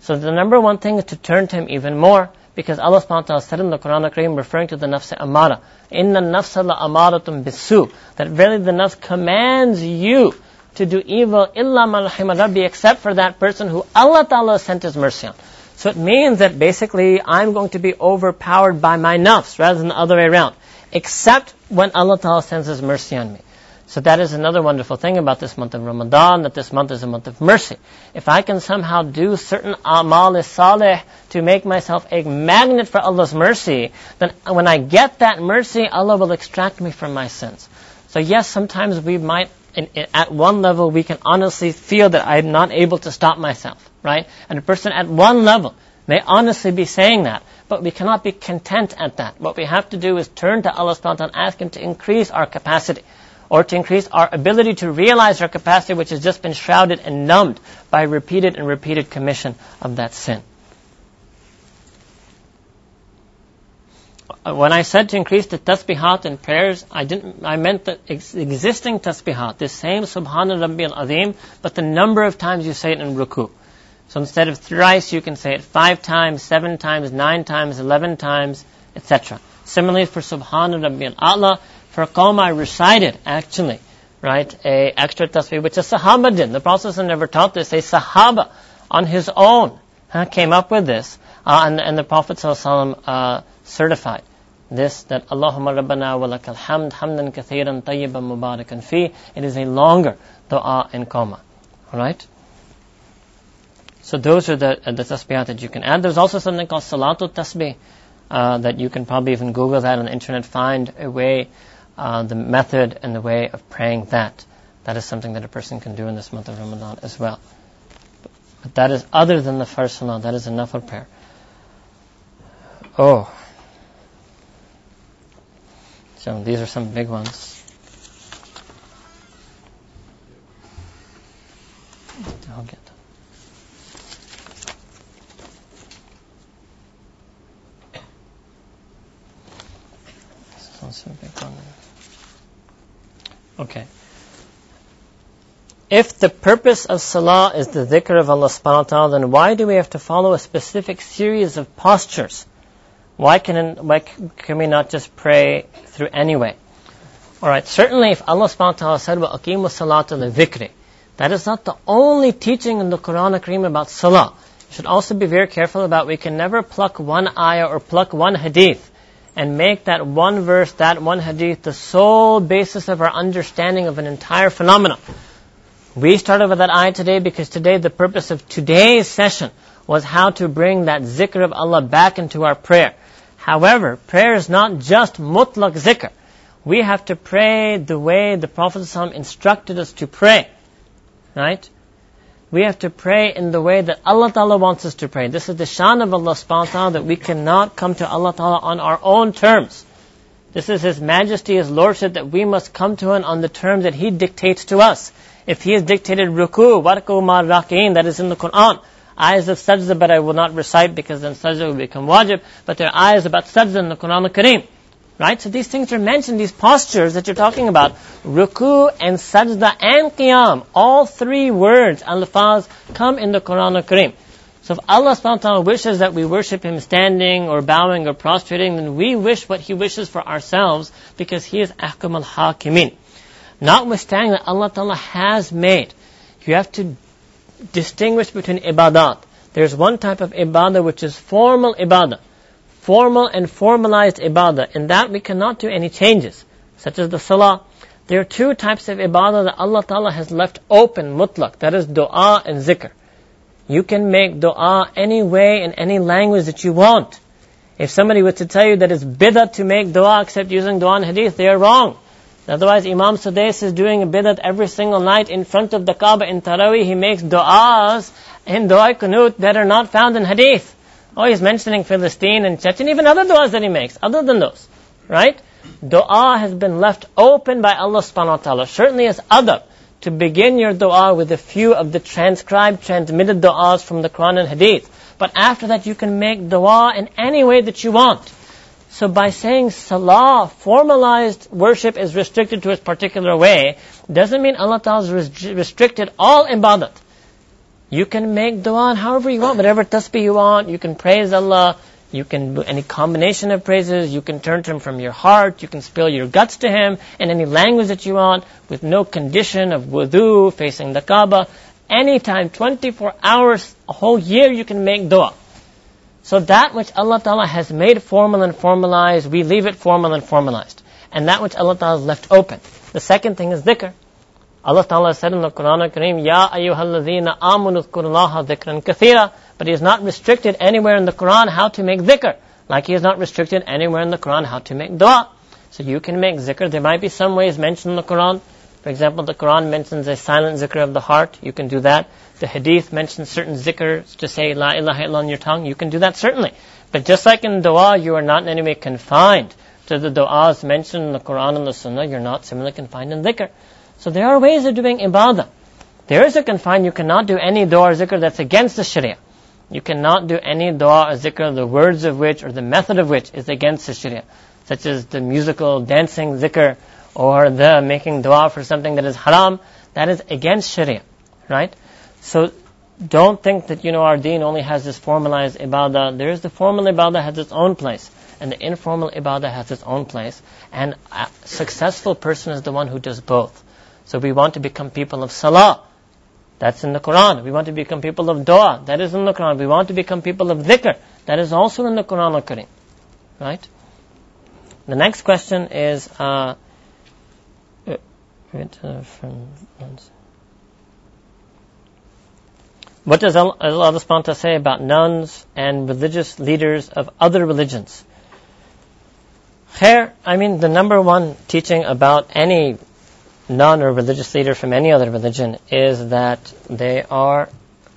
So the number one thing is to turn to Him even more, because Allah subhanahu wa ta'ala said in the Quran referring to the nafs amara, Inna nafsa la amaratum bisu. That really the nafs commands you to do evil illa rabbi except for that person who Allah Ta'ala sent His mercy on. So it means that basically I'm going to be overpowered by my nafs rather than the other way around. Except when Allah Ta'ala sends His mercy on me. So that is another wonderful thing about this month of Ramadan, that this month is a month of mercy. If I can somehow do certain amal salih to make myself a magnet for Allah's mercy, then when I get that mercy, Allah will extract me from my sins. So yes, sometimes we might, in, in, at one level, we can honestly feel that I'm not able to stop myself, right? And a person at one level may honestly be saying that, but we cannot be content at that. What we have to do is turn to Allah subhanahu wa ta'ala and ask Him to increase our capacity or to increase our ability to realize our capacity which has just been shrouded and numbed by repeated and repeated commission of that sin. When I said to increase the tasbihat in prayers, I didn't, I meant the ex- existing tasbihat, the same Subhana Rabbi al-Azim, but the number of times you say it in ruku. So instead of thrice, you can say it five times, seven times, nine times, eleven times, etc. Similarly for Subhana Rabbi al-A'la, for Qawm I recited, actually, right, a extra tasbih, which a Sahaba did. The Prophet never taught this. A Sahaba, on his own, huh, came up with this. Uh, and, and the Prophet uh, certified this, that Allahumma rabbana wa lakal hamd, hamdan kathiran tayyiban mubarakan fi. It is a longer dua in comma Alright? So those are the, uh, the tasbihat that you can add. There's also something called salatul tasbih, uh, that you can probably even Google that on the internet, find a way uh, the method and the way of praying that. That is something that a person can do in this month of Ramadan as well. But that is other than the first salah. That is enough of prayer. Oh. So these are some big ones. I'll get them. This is also a big one. Okay. If the purpose of salah is the dhikr of Allah subhanahu wa ta'ala, then why do we have to follow a specific series of postures? Why can, why can we not just pray through anyway? Alright, certainly if Allah subhanahu wa ta'ala said, wa aqimu salatul li that is not the only teaching in the Quran Kareem about salah. You should also be very careful about we can never pluck one ayah or pluck one hadith and make that one verse, that one hadith, the sole basis of our understanding of an entire phenomenon. We started with that ayah today because today the purpose of today's session was how to bring that zikr of Allah back into our prayer. However, prayer is not just mutlaq zikr. We have to pray the way the Prophet ﷺ instructed us to pray. Right? we have to pray in the way that Allah Ta'ala wants us to pray. This is the shan of Allah subhanahu ta'ala that we cannot come to Allah Ta'ala on our own terms. This is His Majesty, His Lordship that we must come to Him on the terms that He dictates to us. If He has dictated ruku, warku ma raqeen, that is in the Quran. Ayahs of sajda, but I will not recite because then sajda will become wajib. But there are ayahs about sajda in the Quran al-Kareem. Right? So these things are mentioned, these postures that you're talking about. Ruku and sajda and qiyam. All three words, al-faz, come in the Quran al-Kareem. So if Allah subhanahu wa ta'ala wishes that we worship Him standing or bowing or prostrating, then we wish what He wishes for ourselves because He is ahkam al-hakimin. Notwithstanding that Allah ta'ala has made, you have to distinguish between ibadat. There's one type of ibadah which is formal ibadah formal and formalized ibadah. In that we cannot do any changes, such as the salah. There are two types of ibadah that Allah Ta'ala has left open, mutlaq. That is dua and zikr. You can make dua any way in any language that you want. If somebody were to tell you that it's bid'ah to make dua except using dua and hadith, they are wrong. Otherwise, Imam Sudais is doing a bid'at every single night in front of the Kaaba in Taraweeh. He makes du'as in dua qunut that are not found in hadith. Oh, he's mentioning Philistine and Chechen, even other du'as that he makes, other than those. Right? Dua has been left open by Allah subhanahu wa ta'ala. Certainly as adab to begin your dua with a few of the transcribed, transmitted du'as from the Quran and Hadith. But after that you can make dua in any way that you want. So by saying salah, formalized worship is restricted to a particular way, doesn't mean Allah Ta'ala has restricted all ibadat. You can make dua however you want, whatever tasbih you want, you can praise Allah, you can do any combination of praises, you can turn to Him from your heart, you can spill your guts to Him in any language that you want, with no condition of wudu, facing the Kaaba. Anytime, 24 hours, a whole year you can make dua. So that which Allah Ta'ala has made formal and formalized, we leave it formal and formalized. And that which Allah Ta'ala has left open. The second thing is dhikr. Allah Ta'ala said in the Quran Al-Kareem, Ya ayyuhalladhina amunu dhkurullaha dhikran kathira. But He is not restricted anywhere in the Quran how to make dhikr. Like He is not restricted anywhere in the Quran how to make dua. So you can make zikr. There might be some ways mentioned in the Quran. For example, the Quran mentions a silent zikr of the heart. You can do that. The Hadith mentions certain zikrs to say La ilaha illallah on your tongue. You can do that certainly. But just like in dua, you are not in any way confined to the du'as mentioned in the Quran and the Sunnah. You're not similarly confined in zikr. So there are ways of doing ibadah. There is a confine. You cannot do any dua or zikr that's against the Sharia. You cannot do any dua or zikr, the words of which or the method of which is against the Sharia, such as the musical dancing zikr or the making dua for something that is haram. That is against Sharia, right? So don't think that, you know, our deen only has this formalized ibadah. There is the formal ibadah has its own place. And the informal ibadah has its own place. And a successful person is the one who does both. So we want to become people of salah. That's in the Quran. We want to become people of dua. That is in the Quran. We want to become people of dhikr. That is also in the Quran al-Karim. Right? The next question is, uh, uh from, what does Allah subhanahu say about nuns and religious leaders of other religions? Khair, I mean, the number one teaching about any nun or religious leader from any other religion is that they are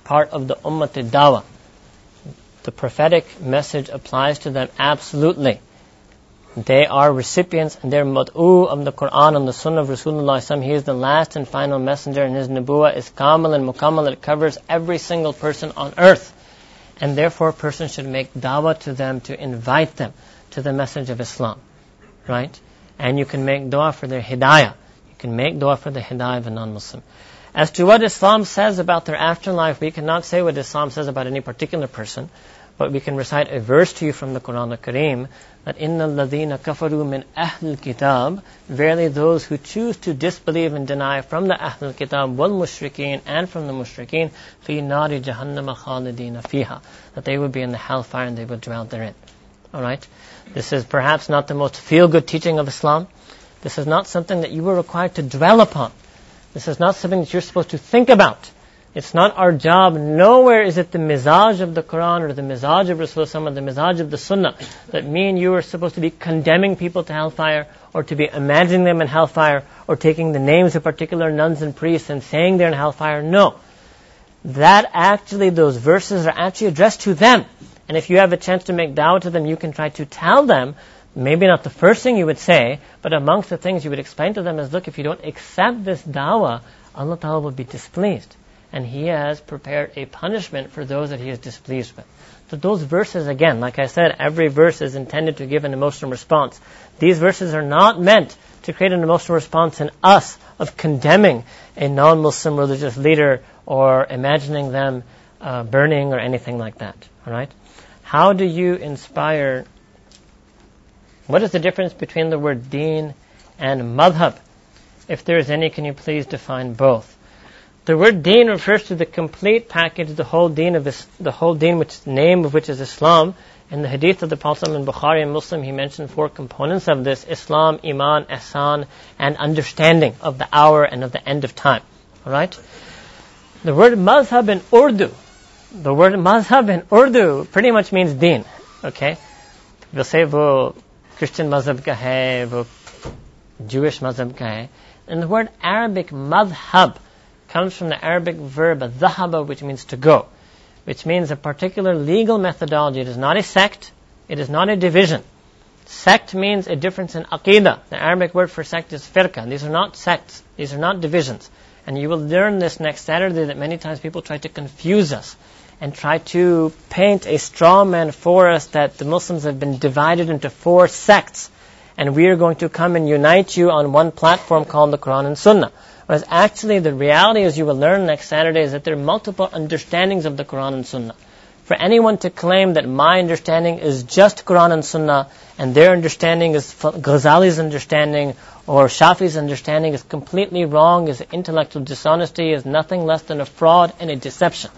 part of the ummah dawah. The prophetic message applies to them absolutely. They are recipients and they're mad'u of the Quran and the Sunnah of Rasulullah. He is the last and final messenger and his nubuwa is kamal and mukammal. It covers every single person on earth. And therefore a person should make dawah to them to invite them to the message of Islam. Right? And you can make dua for their hidayah. You can make dua for the hidayah of a non-Muslim. As to what Islam says about their afterlife, we cannot say what Islam says about any particular person. But we can recite a verse to you from the Quran al-Kareem that inna ladina kafaru min ahl kitab, verily those who choose to disbelieve and deny from the ahl kitab wal mushrikeen and from the mushrikeen fi nari jahannam khalidina fiha, that they would be in the hellfire and they would dwell therein. Alright? This is perhaps not the most feel-good teaching of Islam. This is not something that you were required to dwell upon. This is not something that you're supposed to think about. It's not our job. Nowhere is it the mizaj of the Quran or the mizaj of Rasulullah the mizaj of the Sunnah that me and you are supposed to be condemning people to hellfire or to be imagining them in hellfire or taking the names of particular nuns and priests and saying they're in hellfire. No. That actually, those verses are actually addressed to them. And if you have a chance to make dawah to them, you can try to tell them, maybe not the first thing you would say, but amongst the things you would explain to them is, look, if you don't accept this dawah, Allah Ta'ala will be displeased and He has prepared a punishment for those that He is displeased with. So those verses, again, like I said, every verse is intended to give an emotional response. These verses are not meant to create an emotional response in us of condemning a non-Muslim religious leader or imagining them uh, burning or anything like that. All right? How do you inspire? What is the difference between the word deen and madhab? If there is any, can you please define both? The word deen refers to the complete package, the whole deen of this, the whole deen, which name of which is Islam, In the hadith of the Prophet in Bukhari and Muslim, he mentioned four components of this Islam, Iman, Ihsan, and understanding of the hour and of the end of time. Alright? The word mazhab in Urdu, the word mazhab in Urdu pretty much means deen. Okay? We'll say wo Christian mazhab ka hai, wo Jewish mazhab ka hai. And the word Arabic madhab comes from the Arabic verb dhahaba, which means to go which means a particular legal methodology. It is not a sect. It is not a division. Sect means a difference in aqidah. The Arabic word for sect is firqa. These are not sects. These are not divisions. And you will learn this next Saturday that many times people try to confuse us and try to paint a straw man for us that the Muslims have been divided into four sects and we are going to come and unite you on one platform called the Quran and Sunnah. Whereas actually the reality, as you will learn next Saturday, is that there are multiple understandings of the Quran and Sunnah. For anyone to claim that my understanding is just Quran and Sunnah and their understanding is Ghazali's understanding or Shafi's understanding is completely wrong, is intellectual dishonesty, is nothing less than a fraud and a deception.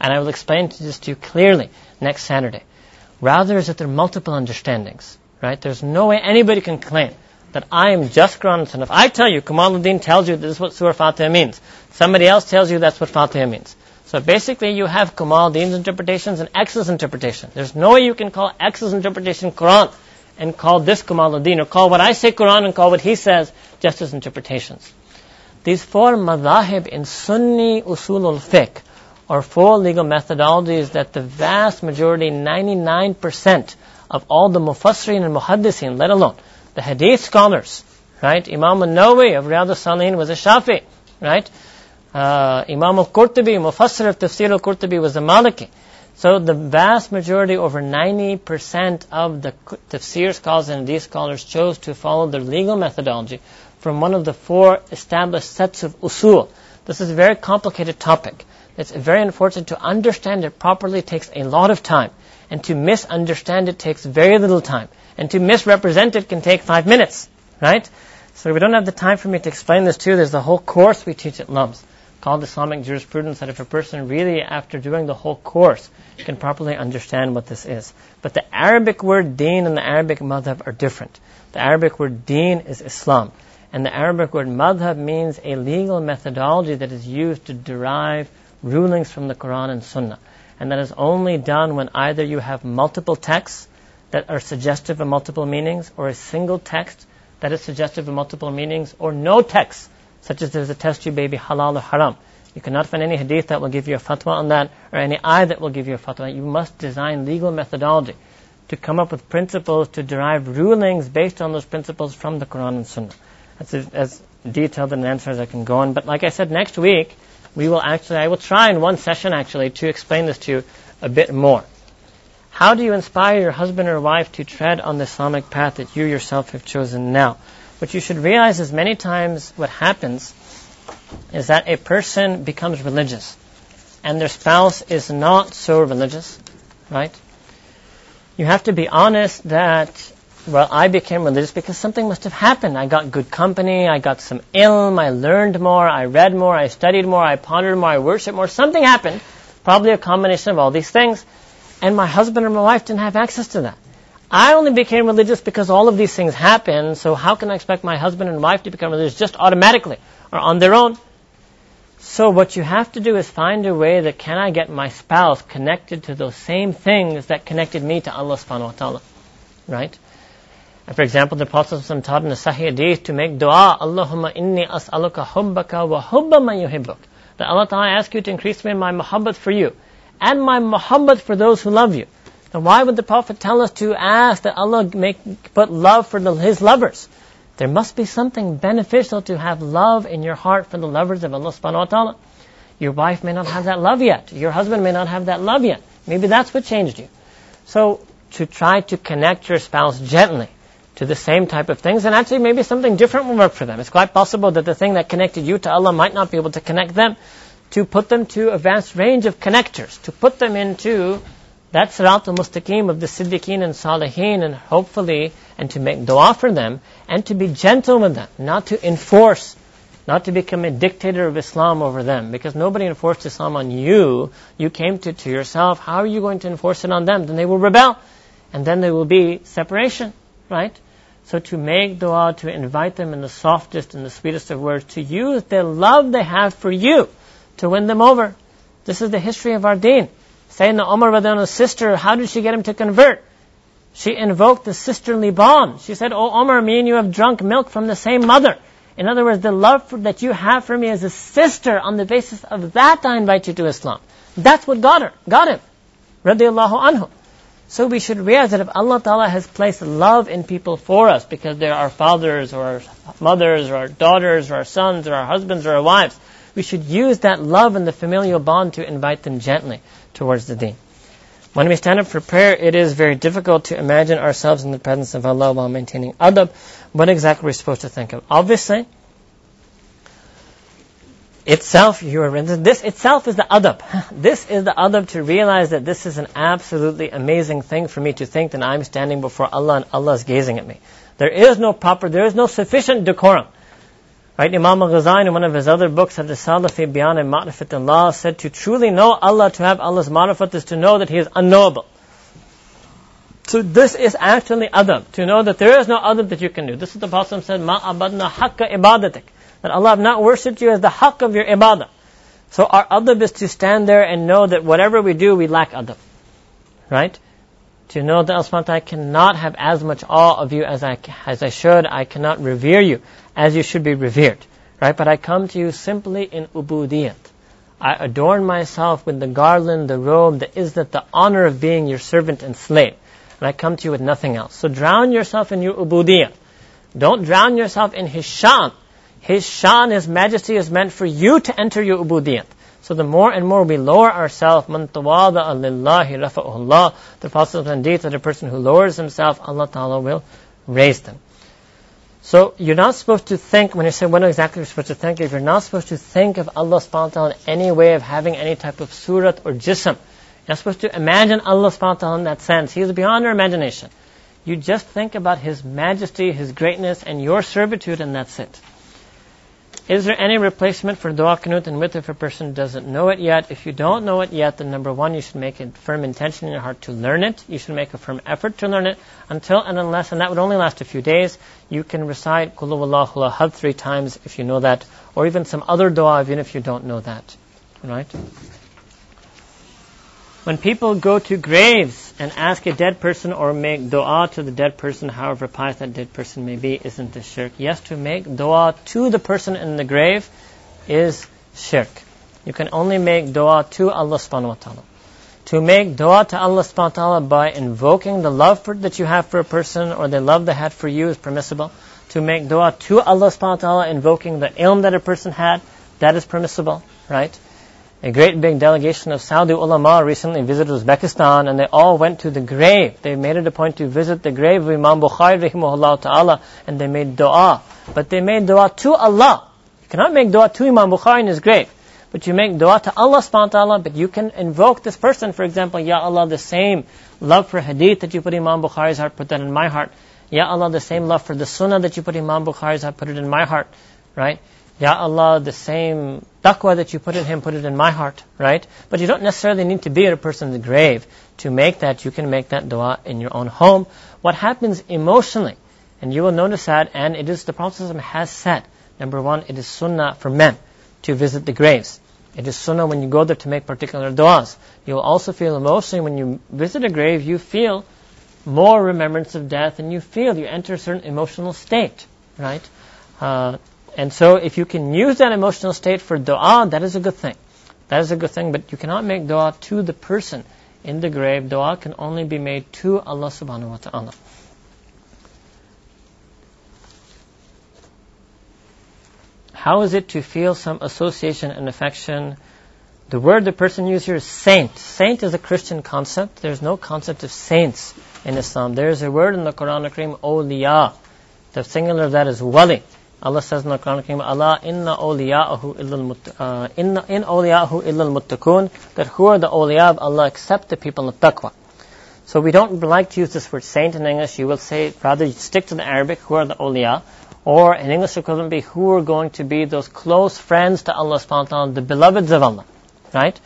And I will explain this to you clearly next Saturday. Rather is that there are multiple understandings, right? There's no way anybody can claim that I am just Sunnah. If I tell you, Kamaluddin tells you this is what Surah Fatiha means, somebody else tells you that's what Fatiha means. So basically, you have Kamaluddin's interpretations and X's interpretation. There's no way you can call X's interpretation Quran and call this Kamaluddin, or call what I say Quran and call what he says just as interpretations. These four madhahib in Sunni usul al-fiqh are four legal methodologies that the vast majority, 99% of all the mufassirin and muhaddisin, let alone the hadith scholars, right? Imam al-Nawawi of Riyadh al-Salihin was a Shafi, right? Uh, Imam al-Qurtubi, Mufassir of Tafsir al-Qurtubi was a Maliki. So the vast majority, over 90% of the tafsir scholars and these scholars chose to follow the legal methodology from one of the four established sets of usul. This is a very complicated topic. It's very unfortunate to understand it properly takes a lot of time, and to misunderstand it takes very little time and to misrepresent it can take five minutes, right? So we don't have the time for me to explain this to you. There's the whole course we teach at LUMS called Islamic Jurisprudence that if a person really, after doing the whole course, can properly understand what this is. But the Arabic word deen and the Arabic madhab are different. The Arabic word deen is Islam. And the Arabic word madhab means a legal methodology that is used to derive rulings from the Quran and Sunnah. And that is only done when either you have multiple texts that are suggestive of multiple meanings, or a single text that is suggestive of multiple meanings, or no text, such as there's a test tube baby halal or haram. You cannot find any hadith that will give you a fatwa on that, or any ayah that will give you a fatwa. You must design legal methodology to come up with principles to derive rulings based on those principles from the Quran and Sunnah. That's as detailed an answer as I can go on. But like I said, next week we will actually, I will try in one session actually to explain this to you a bit more. How do you inspire your husband or wife to tread on the Islamic path that you yourself have chosen now? What you should realize is many times what happens is that a person becomes religious and their spouse is not so religious, right? You have to be honest that, well, I became religious because something must have happened. I got good company, I got some ilm, I learned more, I read more, I studied more, I pondered more, I worshiped more. Something happened. Probably a combination of all these things and my husband or my wife didn't have access to that. I only became religious because all of these things happened, so how can I expect my husband and wife to become religious just automatically or on their own? So what you have to do is find a way that can I get my spouse connected to those same things that connected me to Allah subhanahu wa ta'ala. Right? And for example, the Prophet taught in the Sahih Hadith to make dua, Allahumma inni as'aluka hubbaka wa hubba man yuhibbuk. That Allah Ta'ala asks you to increase me in my muhabbat for you and my muhabbat for those who love you. Then why would the Prophet tell us to ask that Allah make put love for the, His lovers? There must be something beneficial to have love in your heart for the lovers of Allah subhanahu wa ta'ala. Your wife may not have that love yet. Your husband may not have that love yet. Maybe that's what changed you. So to try to connect your spouse gently to the same type of things, and actually maybe something different will work for them. It's quite possible that the thing that connected you to Allah might not be able to connect them to put them to a vast range of connectors, to put them into that Sirat al-Mustaqim of the Siddiqeen and Salihin and hopefully, and to make dua for them and to be gentle with them, not to enforce, not to become a dictator of Islam over them because nobody enforced Islam on you. You came to to yourself. How are you going to enforce it on them? Then they will rebel. and then there will be separation, right? So to make dua, to invite them in the softest and the sweetest of words, to use the love they have for you to win them over. This is the history of our deen. Sayyidina Umar Radhan's sister, how did she get him to convert? She invoked the sisterly bond. She said, Oh Umar, me and you have drunk milk from the same mother. In other words, the love for, that you have for me as a sister, on the basis of that I invite you to Islam. That's what got her, got him. Radiallahu anhu. So we should realize that if Allah Ta'ala has placed love in people for us, because they're our fathers or our mothers or our daughters or our sons or our husbands or our wives, we should use that love and the familial bond to invite them gently towards the deen. When we stand up for prayer, it is very difficult to imagine ourselves in the presence of Allah while maintaining adab. What exactly are we're supposed to think of? Obviously, itself, you are this itself is the adab. This is the adab to realize that this is an absolutely amazing thing for me to think that I'm standing before Allah and Allah is gazing at me. There is no proper, there is no sufficient decorum. Right? Imam al-Ghazali in one of his other books, Al-Risala fi Bayan and Ma'rifat Allah, said to truly know Allah, to have Allah's ma'rifat is to know that He is unknowable. So this is actually adab, to know that there is no adab that you can do. This is the Prophet said, Ma abadna haqqa ibadatik. That Allah have not worshipped you as the haqq of your ibadah. So our adab is to stand there and know that whatever we do, we lack adab. Right? To know that Allah cannot have as much awe of you as I, as I should. I cannot revere you as you should be revered. Right? But I come to you simply in ubudiyat. I adorn myself with the garland, the robe, the izzat, the honor of being your servant and slave. And I come to you with nothing else. So drown yourself in your ubudiyat. Don't drown yourself in His shan. His shan, His majesty is meant for you to enter your ubudiyat. So the more and more we lower ourselves, man tawada'a lillahi rafa'ullah, the Prophet indeed that a person who lowers himself, Allah Ta'ala will raise them. So you're not supposed to think, when you say what exactly you're supposed to think, if you're not supposed to think of Allah subhanahu wa ta'ala in any way of having any type of surat or jism, you're not supposed to imagine Allah subhanahu wa ta'ala in that sense. He is beyond our imagination. You just think about His majesty, His greatness, and your servitude, and that's it. Is there any replacement for dua qunut and witr if a person doesn't know it yet? If you don't know it yet, then number one, you should make a firm intention in your heart to learn it. You should make a firm effort to learn it until and unless, and that would only last a few days, you can recite Qul Huwallahu Ahad three times if you know that, or even some other dua even if you don't know that. Right? When people go to graves and ask a dead person or make dua to the dead person, however pious that dead person may be, isn't this shirk? Yes, to make dua to the person in the grave is shirk. You can only make dua to Allah subhanahu wa ta'ala. To make dua to Allah subhanahu wa ta'ala by invoking the love for, that you have for a person or the love they had for you is permissible. To make dua to Allah subhanahu wa ta'ala invoking the ilm that a person had, that is permissible, right? A great big delegation of Saudi ulama recently visited Uzbekistan and they all went to the grave. They made it a point to visit the grave of Imam Bukhari rahimahullah ta'ala and they made dua. But they made dua to Allah. You cannot make dua to Imam Bukhari in his grave. But you make dua to Allah subhanahu wa ta'ala, but you can invoke this person, for example, Ya Allah, the same love for hadith that you put in Imam Bukhari's heart, put that in my heart. Ya Allah, the same love for the sunnah that you put in Imam Bukhari's heart, put it in my heart. Right? Ya Allah, the same taqwa that you put in him, put it in my heart, right? But you don't necessarily need to be at a person's grave to make that. You can make that dua in your own home. What happens emotionally, and you will notice that, and it is the Prophet has said, number one, it is sunnah for men to visit the graves. It is sunnah when you go there to make particular du'as. You will also feel emotionally when you visit a grave, you feel more remembrance of death and you feel, you enter a certain emotional state, right? Uh, and so if you can use that emotional state for dua, that is a good thing. That is a good thing, but you cannot make dua to the person in the grave. Dua can only be made to Allah subhanahu wa ta'ala. How is it to feel some association and affection? The word the person used here is saint. Saint is a Christian concept. There's no concept of saints in Islam. There is a word in the Quran Kareem, awliya. The singular of that is wali. Allah says in the Quran Allah inna awliya'ahu illal uh, inna in awliya'ahu illal muttaqun that who are the awliya of Allah except the people of taqwa. So we don't like to use this word saint in English. You will say rather stick to the Arabic who are the awliya, or in English equivalent be who are going to be those close friends to Allah subhanahu wa ta'ala, the beloveds of Allah. Right?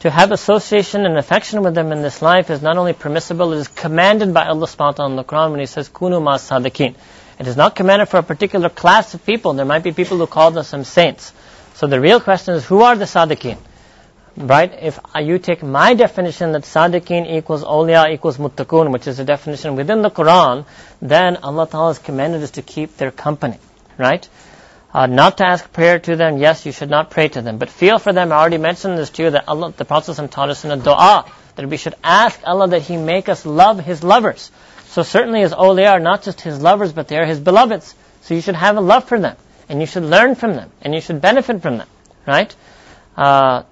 to have association and affection with them in this life is not only permissible, it is commanded by Allah subhanahu wa ta'ala in the Quran when He says, Kunu ma sadiqin. It is not commanded for a particular class of people. There might be people who call themselves saints. So the real question is, who are the sadiqin? Right? If you take my definition that sadiqin equals awliya equals muttaqun, which is a definition within the Quran, then Allah Ta'ala has commanded us to keep their company. Right? Uh, not to ask prayer to them, yes, you should not pray to them. But feel for them, I already mentioned this to you, that Allah, the Prophet taught us in a dua, that we should ask Allah that He make us love His lovers. So certainly His awliya are not just His lovers, but they are His beloveds. So you should have a love for them, and you should learn from them, and you should benefit from them, right? Uh,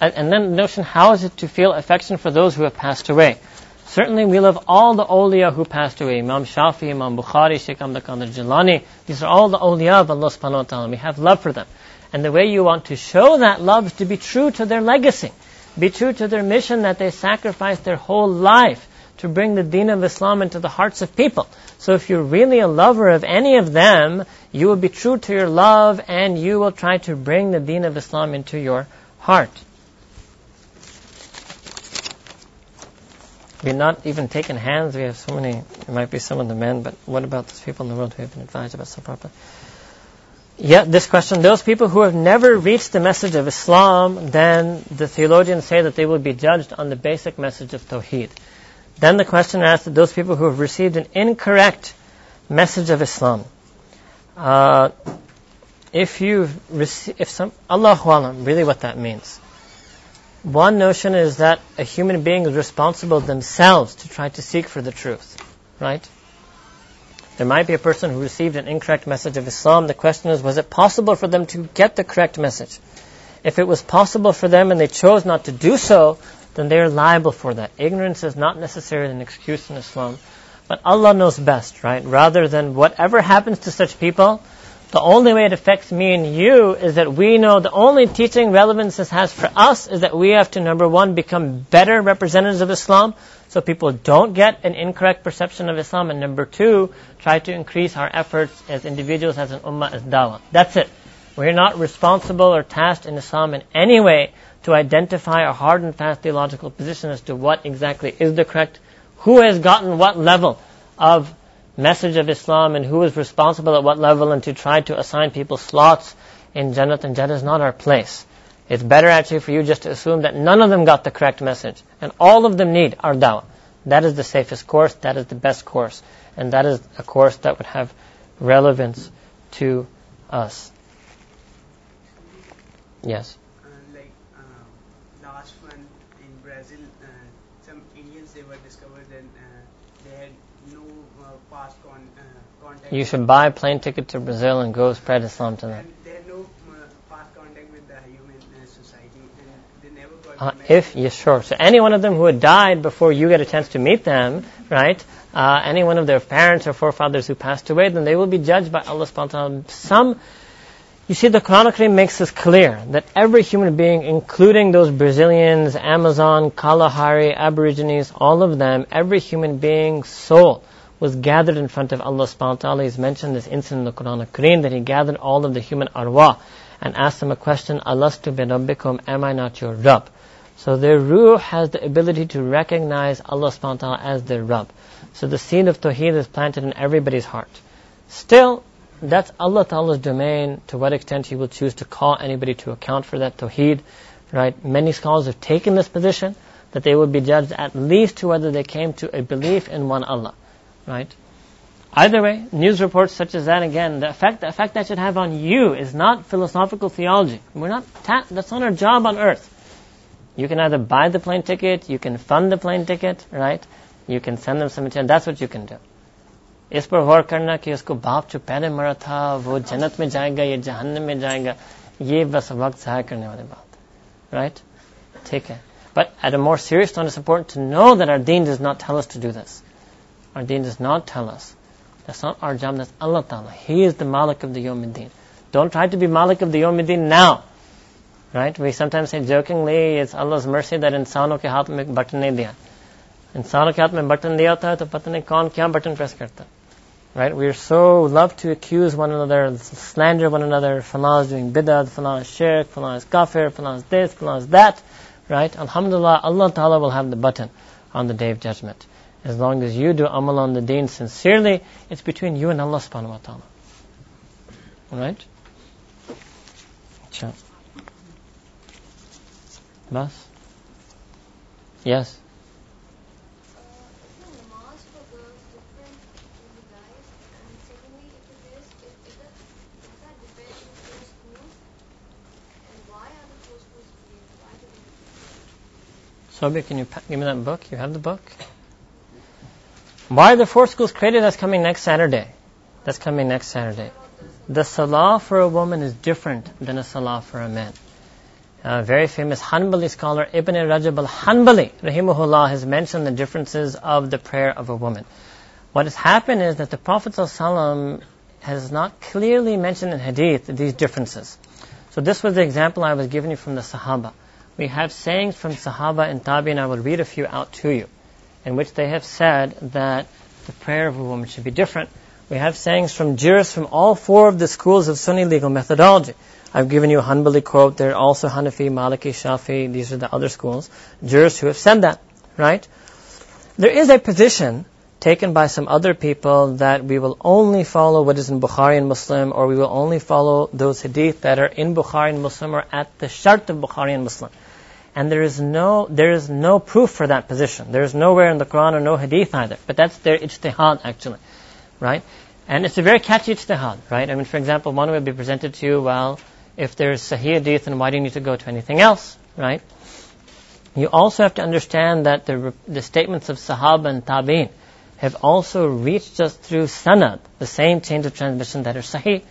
and, and then the notion, how is it to feel affection for those who have passed away? Certainly we love all the awliya who passed away. Imam Shafi, Imam Bukhari, Sheikh Abdul Qadir Jilani. These are all the awliya of Allah subhanahu wa ta'ala. We have love for them. And the way you want to show that love is to be true to their legacy. Be true to their mission that they sacrifice their whole life to bring the deen of Islam into the hearts of people. So if you're really a lover of any of them, you will be true to your love and you will try to bring the deen of Islam into your heart. We're not even taking hands. We have so many. It might be some of the men, but what about those people in the world who have been advised about some proper? Yeah, this question. Those people who have never reached the message of Islam, then the theologians say that they will be judged on the basic message of Tawheed. Then the question asks that those people who have received an incorrect message of Islam, uh, if you receive, if some, Allahu Alam, really what that means. One notion is that a human being is responsible themselves to try to seek for the truth, right? There might be a person who received an incorrect message of Islam. The question is, was it possible for them to get the correct message? If it was possible for them and they chose not to do so, then they are liable for that. Ignorance is not necessarily an excuse in Islam. But Allah knows best, right? Rather than whatever happens to such people, the only way it affects me and you is that we know the only teaching relevance this has for us is that we have to, number one, become better representatives of Islam so people don't get an incorrect perception of Islam, and number two, try to increase our efforts as individuals, as an ummah, as dawah. That's it. We're not responsible or tasked in Islam in any way to identify a hard and fast theological position as to what exactly is the correct, who has gotten what level of message of Islam and who is responsible at what level and to try to assign people slots in Jannat and Jannah is not our place. It's better actually for you just to assume that none of them got the correct message and all of them need our dawah. That is the safest course, that is the best course, and that is a course that would have relevance to us. Yes.
Uh, like uh, last one in Brazil, uh, some Indians they were discovered and they had no past con- contact.
You should buy a plane ticket to Brazil and go spread Islam to them.
And they had no past contact with the human society, and they never got.
Uh, if yes, sure. So any one of them who had died before you get a chance to meet them, right? Uh, any one of their parents or forefathers who passed away, then they will be judged by Allah subhanahu wa ta'ala. Some you see, the Quran makes this clear that every human being, including those Brazilians, Amazon, Kalahari, Aborigines, all of them, every human being's soul was gathered in front of Allah subhanahu wa ta'ala. He's mentioned this incident in the Quran Kareem that he gathered all of the human arwah and asked them a question, Alastu bi rabbikum, am I not your Rabb? So their ruh has the ability to recognize Allah subhanahu wa ta'ala as their Rabb. So the seed of Tawheed is planted in everybody's heart. Still, that's Allah Ta'ala's domain, to what extent He will choose to call anybody to account for that tawheed, right? Many scholars have taken this position, that they would be judged at least to whether they came to a belief in one Allah, right? Either way, news reports such as that again, the effect, the effect that should have on you is not philosophical theology. We're not, ta- that's not our job on earth. You can either buy the plane ticket, you can fund the plane ticket, right? You can send them some material, that's what you can do. इस पर गौर करना कि उसको बाप जो पहले मरा था वो जन्नत में जाएगा या जहन्नम में जाएगा ये बस वक्त ज़ाहिर करने वाली बात राइट ठीक है But at a more serious note, it's important to know that our deen does not tell us to do this. our deen does not tell us. That's not our job, that's Allah Ta'ala. He is the Malik of the Yawmiddin. Don't try to be Malik of the Yawmiddin now. Right? We sometimes say jokingly, it's Allah's mercy that insano ke haath mein button nahi diya. Insano ke haath mein button diya tha, to pata nahi kaun kya button press karta. Right? We are so love to accuse one another, slander one another, falah is doing bid'ah, falah is shirk, falah is kafir, falah is this, falah is that. Right? Alhamdulillah, Allah Ta'ala will have the button on the Day of Judgment. As long as you do amal on the deen sincerely, it's between you and Allah subhanahu wa ta'ala. Alright? Sure. Bas? Yes? Sobi, can you give me that book? You have the book? Why the four schools created? That's coming next Saturday. That's coming next Saturday. The salah for a woman is different than a salah for a man. A very famous Hanbali scholar, Ibn Rajab al-Hanbali, rahimahullah, has mentioned the differences of the prayer of a woman. What has happened is that the Prophet ﷺ has not clearly mentioned in hadith these differences. So this was the example I was giving you from the Sahaba we have sayings from Sahaba and Tabi'in, I will read a few out to you, in which they have said that the prayer of a woman should be different. We have sayings from jurists from all four of the schools of Sunni legal methodology. I've given you a Hanbali quote. There are also Hanafi, Maliki, Shafi. These are the other schools. Jurists who have said that, right? There is a position taken by some other people that we will only follow what is in Bukhari and Muslim, or we will only follow those hadith that are in Bukhari and Muslim or at the shart of Bukhari and Muslim. And there is no, there is no proof for that position. There is nowhere in the Quran or no hadith either. But that's their ijtihad actually. Right? And it's a very catchy ijtihad, right? I mean, for example, one would be presented to you, well, if there's sahih hadith, then why do you need to go to anything else? Right? You also have to understand that the, the statements of Sahaba and Tabi'in have also reached us through sanad, the same chains of transmission that are sahih.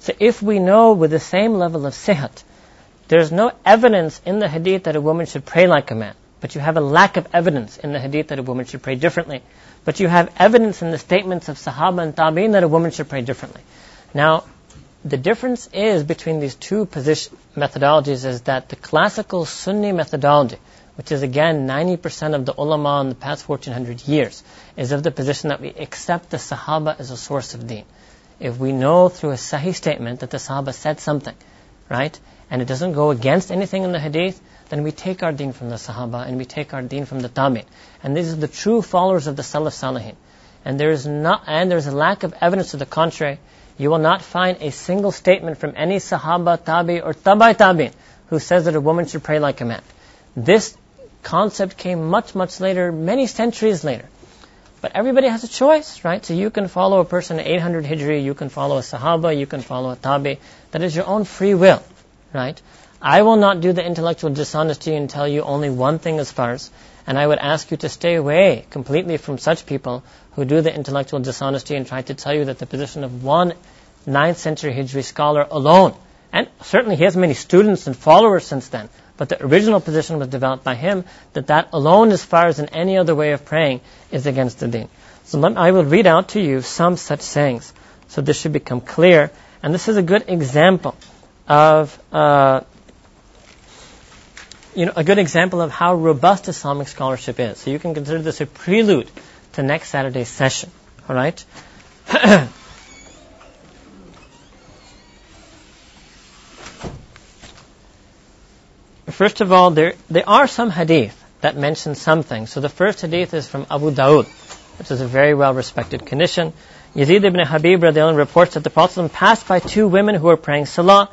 So if we know with the same level of sihat there's no evidence in the hadith that a woman should pray like a man, but you have a lack of evidence in the hadith that a woman should pray differently. But you have evidence in the statements of Sahaba and Tabi'in that a woman should pray differently. Now, the difference is between these two position methodologies is that the classical Sunni methodology, which is again 90% of the ulama in the past 1400 years, is of the position that we accept the Sahaba as a source of deen. If we know through a Sahih statement that the Sahaba said something, right, and it doesn't go against anything in the hadith, then we take our deen from the Sahaba and we take our deen from the Tabi'in. And these are the true followers of the Salaf Salihin. And there is not, and there is a lack of evidence to the contrary. You will not find a single statement from any Sahaba, Tabi, or Tabai Tabi'in who says that a woman should pray like a man. This concept came much, much later, many centuries later. But everybody has a choice, right? So you can follow a person at 800 Hijri, you can follow a Sahaba, you can follow a Tabi. That is your own free will right? I will not do the intellectual dishonesty and tell you only one thing as farz, and I would ask you to stay away completely from such people who do the intellectual dishonesty and try to tell you that the position of one ninth century Hijri scholar alone, and certainly he has many students and followers since then, but the original position was developed by him that that alone as far as in any other way of praying is against the deen. So let, I will read out to you some such sayings. So this should become clear. And this is a good example of uh, you know a good example of how robust Islamic scholarship is. So you can consider this a prelude to next Saturday's session. All right. First of all, there there are some hadith that mention something. So the first hadith is from Abu Dawood, which is a very well respected condition. Yazid ibn Habib reports that the Prophet passed by two women who were praying salah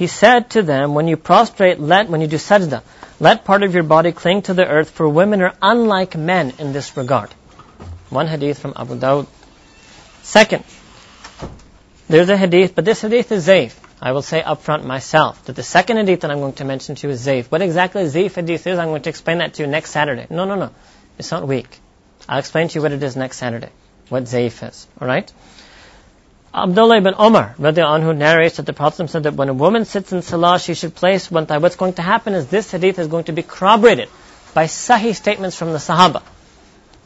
he said to them, when you prostrate, let, when you do sajda, let part of your body cling to the earth, for women are unlike men in this regard. One hadith from Abu Dawud. Second, there's a hadith, but this hadith is zaif. I will say up front myself that the second hadith that I'm going to mention to you is zaif. What exactly zaif hadith is, I'm going to explain that to you next Saturday. No, no, no. It's not weak. I'll explain to you what it is next Saturday. What zaif is. Alright? Abdullah ibn Umar anhu narrates that the Prophet said that when a woman sits in salah, she should place one thigh. What's going to happen is this hadith is going to be corroborated by sahih statements from the Sahaba.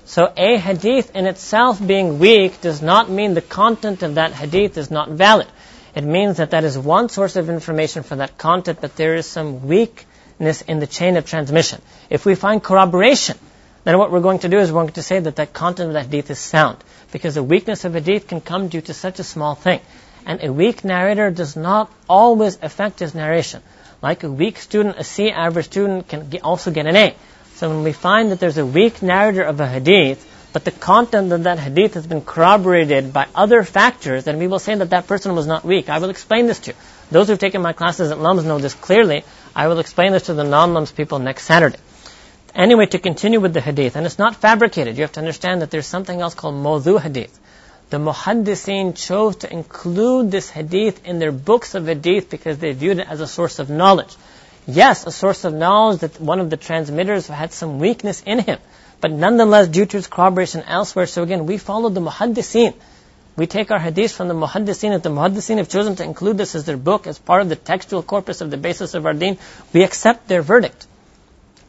So a hadith in itself being weak does not mean the content of that hadith is not valid. It means that that is one source of information for that content, but there is some weakness in the chain of transmission. If we find corroboration then what we're going to do is we're going to say that that content of that hadith is sound. Because the weakness of a hadith can come due to such a small thing. And a weak narrator does not always affect his narration. Like a weak student, a C average student can also get an A. So when we find that there's a weak narrator of a hadith, but the content of that hadith has been corroborated by other factors, then we will say that that person was not weak. I will explain this to you. Those who've taken my classes at LUMS know this clearly. I will explain this to the non-LUMS people next Saturday. Anyway, to continue with the hadith, and it's not fabricated. You have to understand that there's something else called mawdu hadith. The muhaddiseen chose to include this hadith in their books of hadith because they viewed it as a source of knowledge. Yes, a source of knowledge that one of the transmitters had some weakness in him, but nonetheless due to its corroboration elsewhere. So again, we follow the muhaddiseen. We take our hadith from the muhaddiseen. If the muhaddiseen have chosen to include this as their book, as part of the textual corpus of the basis of our deen, we accept their verdict.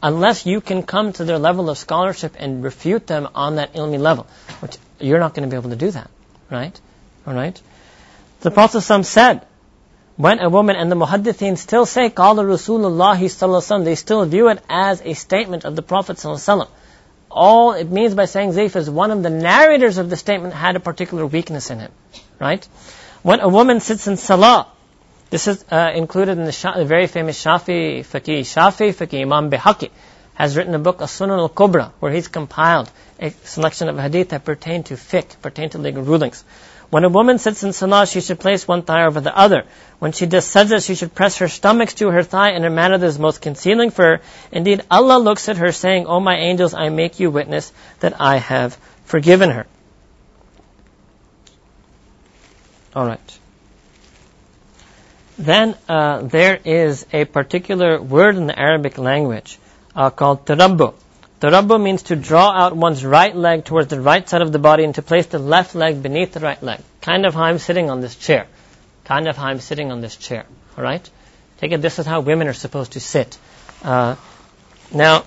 Unless you can come to their level of scholarship and refute them on that ilmi level, which you're not going to be able to do that, right? All right. The Prophet said, when a woman and the muhaddithin still say Qala Rasulullah sallallahu they still view it as a statement of the Prophet sallallahu All it means by saying Zayf is one of the narrators of the statement had a particular weakness in him, right? When a woman sits in salah, this is uh, included in the, Sha- the, very famous Shafi Faqih. Shafi Faqih Imam Bayhaqi has written a book, As-Sunan al-Kubra, where he's compiled a selection of hadith that pertain to fiqh, pertain to legal rulings. When a woman sits in salah, she should place one thigh over the other. When she does sajda, she should press her stomach to her thigh in a manner that is most concealing for her. Indeed, Allah looks at her saying, O my angels, I make you witness that I have forgiven her. Alright. Then uh, there is a particular word in the Arabic language uh, called tarabbu. Tarabbu means to draw out one's right leg towards the right side of the body and to place the left leg beneath the right leg. Kind of how I'm sitting on this chair. Kind of how I'm sitting on this chair. All right? Take it, this is how women are supposed to sit. Uh, now,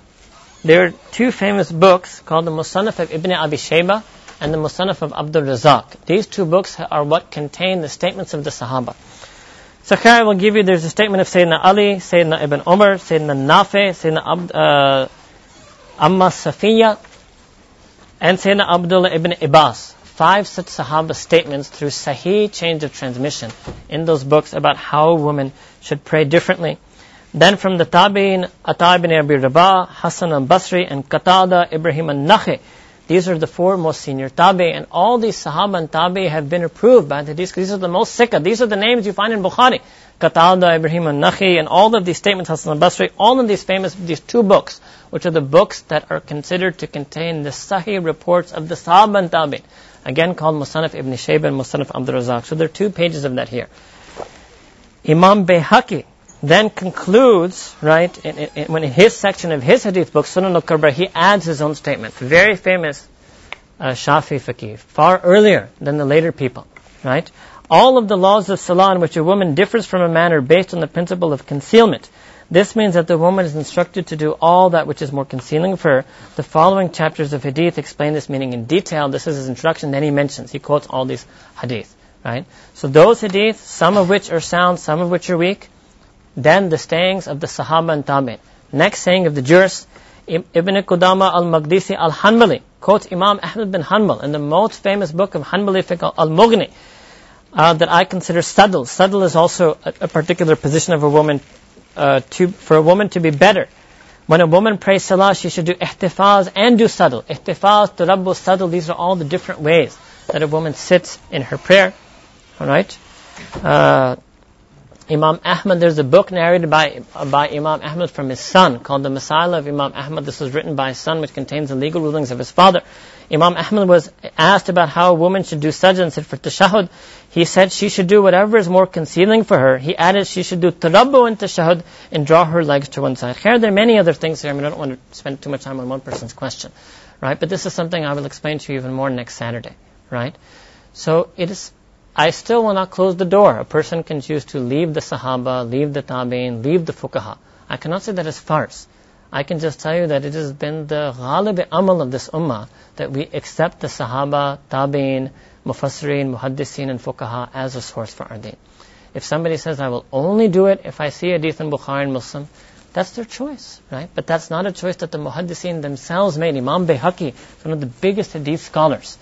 there are two famous books called the Musannaf of Ibn Abi Shayba and the Musannaf of Abdul Razak. These two books are what contain the statements of the Sahaba. Sakhari will give you, there's a statement of Sayyidina Ali, Sayyidina Ibn Umar, Sayyidina Nafi, Sayyidina Abd, uh, Amma Safiya, and Sayyidina Abdullah ibn Abbas. Five such Sahaba statements through Sahih change of transmission in those books about how a woman should pray differently. Then from the Tabi'in, Ata ibn Abi Rabah, Hassan al-Basri, and Qatada, Ibrahim al-Nakhi, these are the four most senior tabi, and all these sahaba and tabi have been approved by the hadith. These are the most sikha. These are the names you find in Bukhari. Qatada, Ibrahim al-Nakhi, and all of these statements, Hassan al-Basri, all of these famous, these two books, which are the books that are considered to contain the sahih reports of the sahaba and tabi. Again called Musannaf ibn Shayba and Musannaf Abdul Razak. So there are two pages of that here. Imam Bayhaqi, then concludes, right, in, in, when in his section of his hadith book, Sunan al-Kubra, he adds his own statement. Very famous uh, Shafi faqih, far earlier than the later people, right? All of the laws of salah in which a woman differs from a man are based on the principle of concealment. This means that the woman is instructed to do all that which is more concealing for her. The following chapters of hadith explain this meaning in detail. This is his introduction, Then he mentions, he quotes all these hadith, right? So those hadith, some of which are sound, some of which are weak, then the sayings of the Sahaba and Tabi'in. Next saying of the jurist, Ibn Qudama al-Maqdisi al-Hanbali quotes Imam Ahmad bin Hanbal in the most famous book of Hanbali fiqh al-Mughni uh, that I consider sadl. Sadl is also a, a particular position of a woman uh, to, for a woman to be better. When a woman prays salah, she should do ihtifaz and do sadl. Ihtifaz, tarabbu, sadl, these are all the different ways that a woman sits in her prayer. Alright? Uh, Imam Ahmad, there's a book narrated by, by Imam Ahmad from his son called The Masail of Imam Ahmad. This was written by his son, which contains the legal rulings of his father. Imam Ahmad was asked about how a woman should do sajda and said for tashahud. He said she should do whatever is more concealing for her. He added she should do tarabbu and tashahud and draw her legs to one side. Here, there are many other things here. I mean, I don't want to spend too much time on one person's question, right? But this is something I will explain to you even more next Saturday, right? So it is I still will not close the door. A person can choose to leave the Sahaba, leave the Tabi'in, leave the Fuqaha. I cannot say that is farce. I can just tell you that it has been the ghalib amal of this ummah that we accept the Sahaba, Tabi'in, Mufassirin, Muhaddisin, and Fuqaha as a source for our deen. If somebody says, I will only do it if I see hadith in Bukhari and Muslim, That's their choice, right? But that's not a choice that the muhaddiseen themselves made. Imam Bayhaqi, one of the biggest hadith scholars,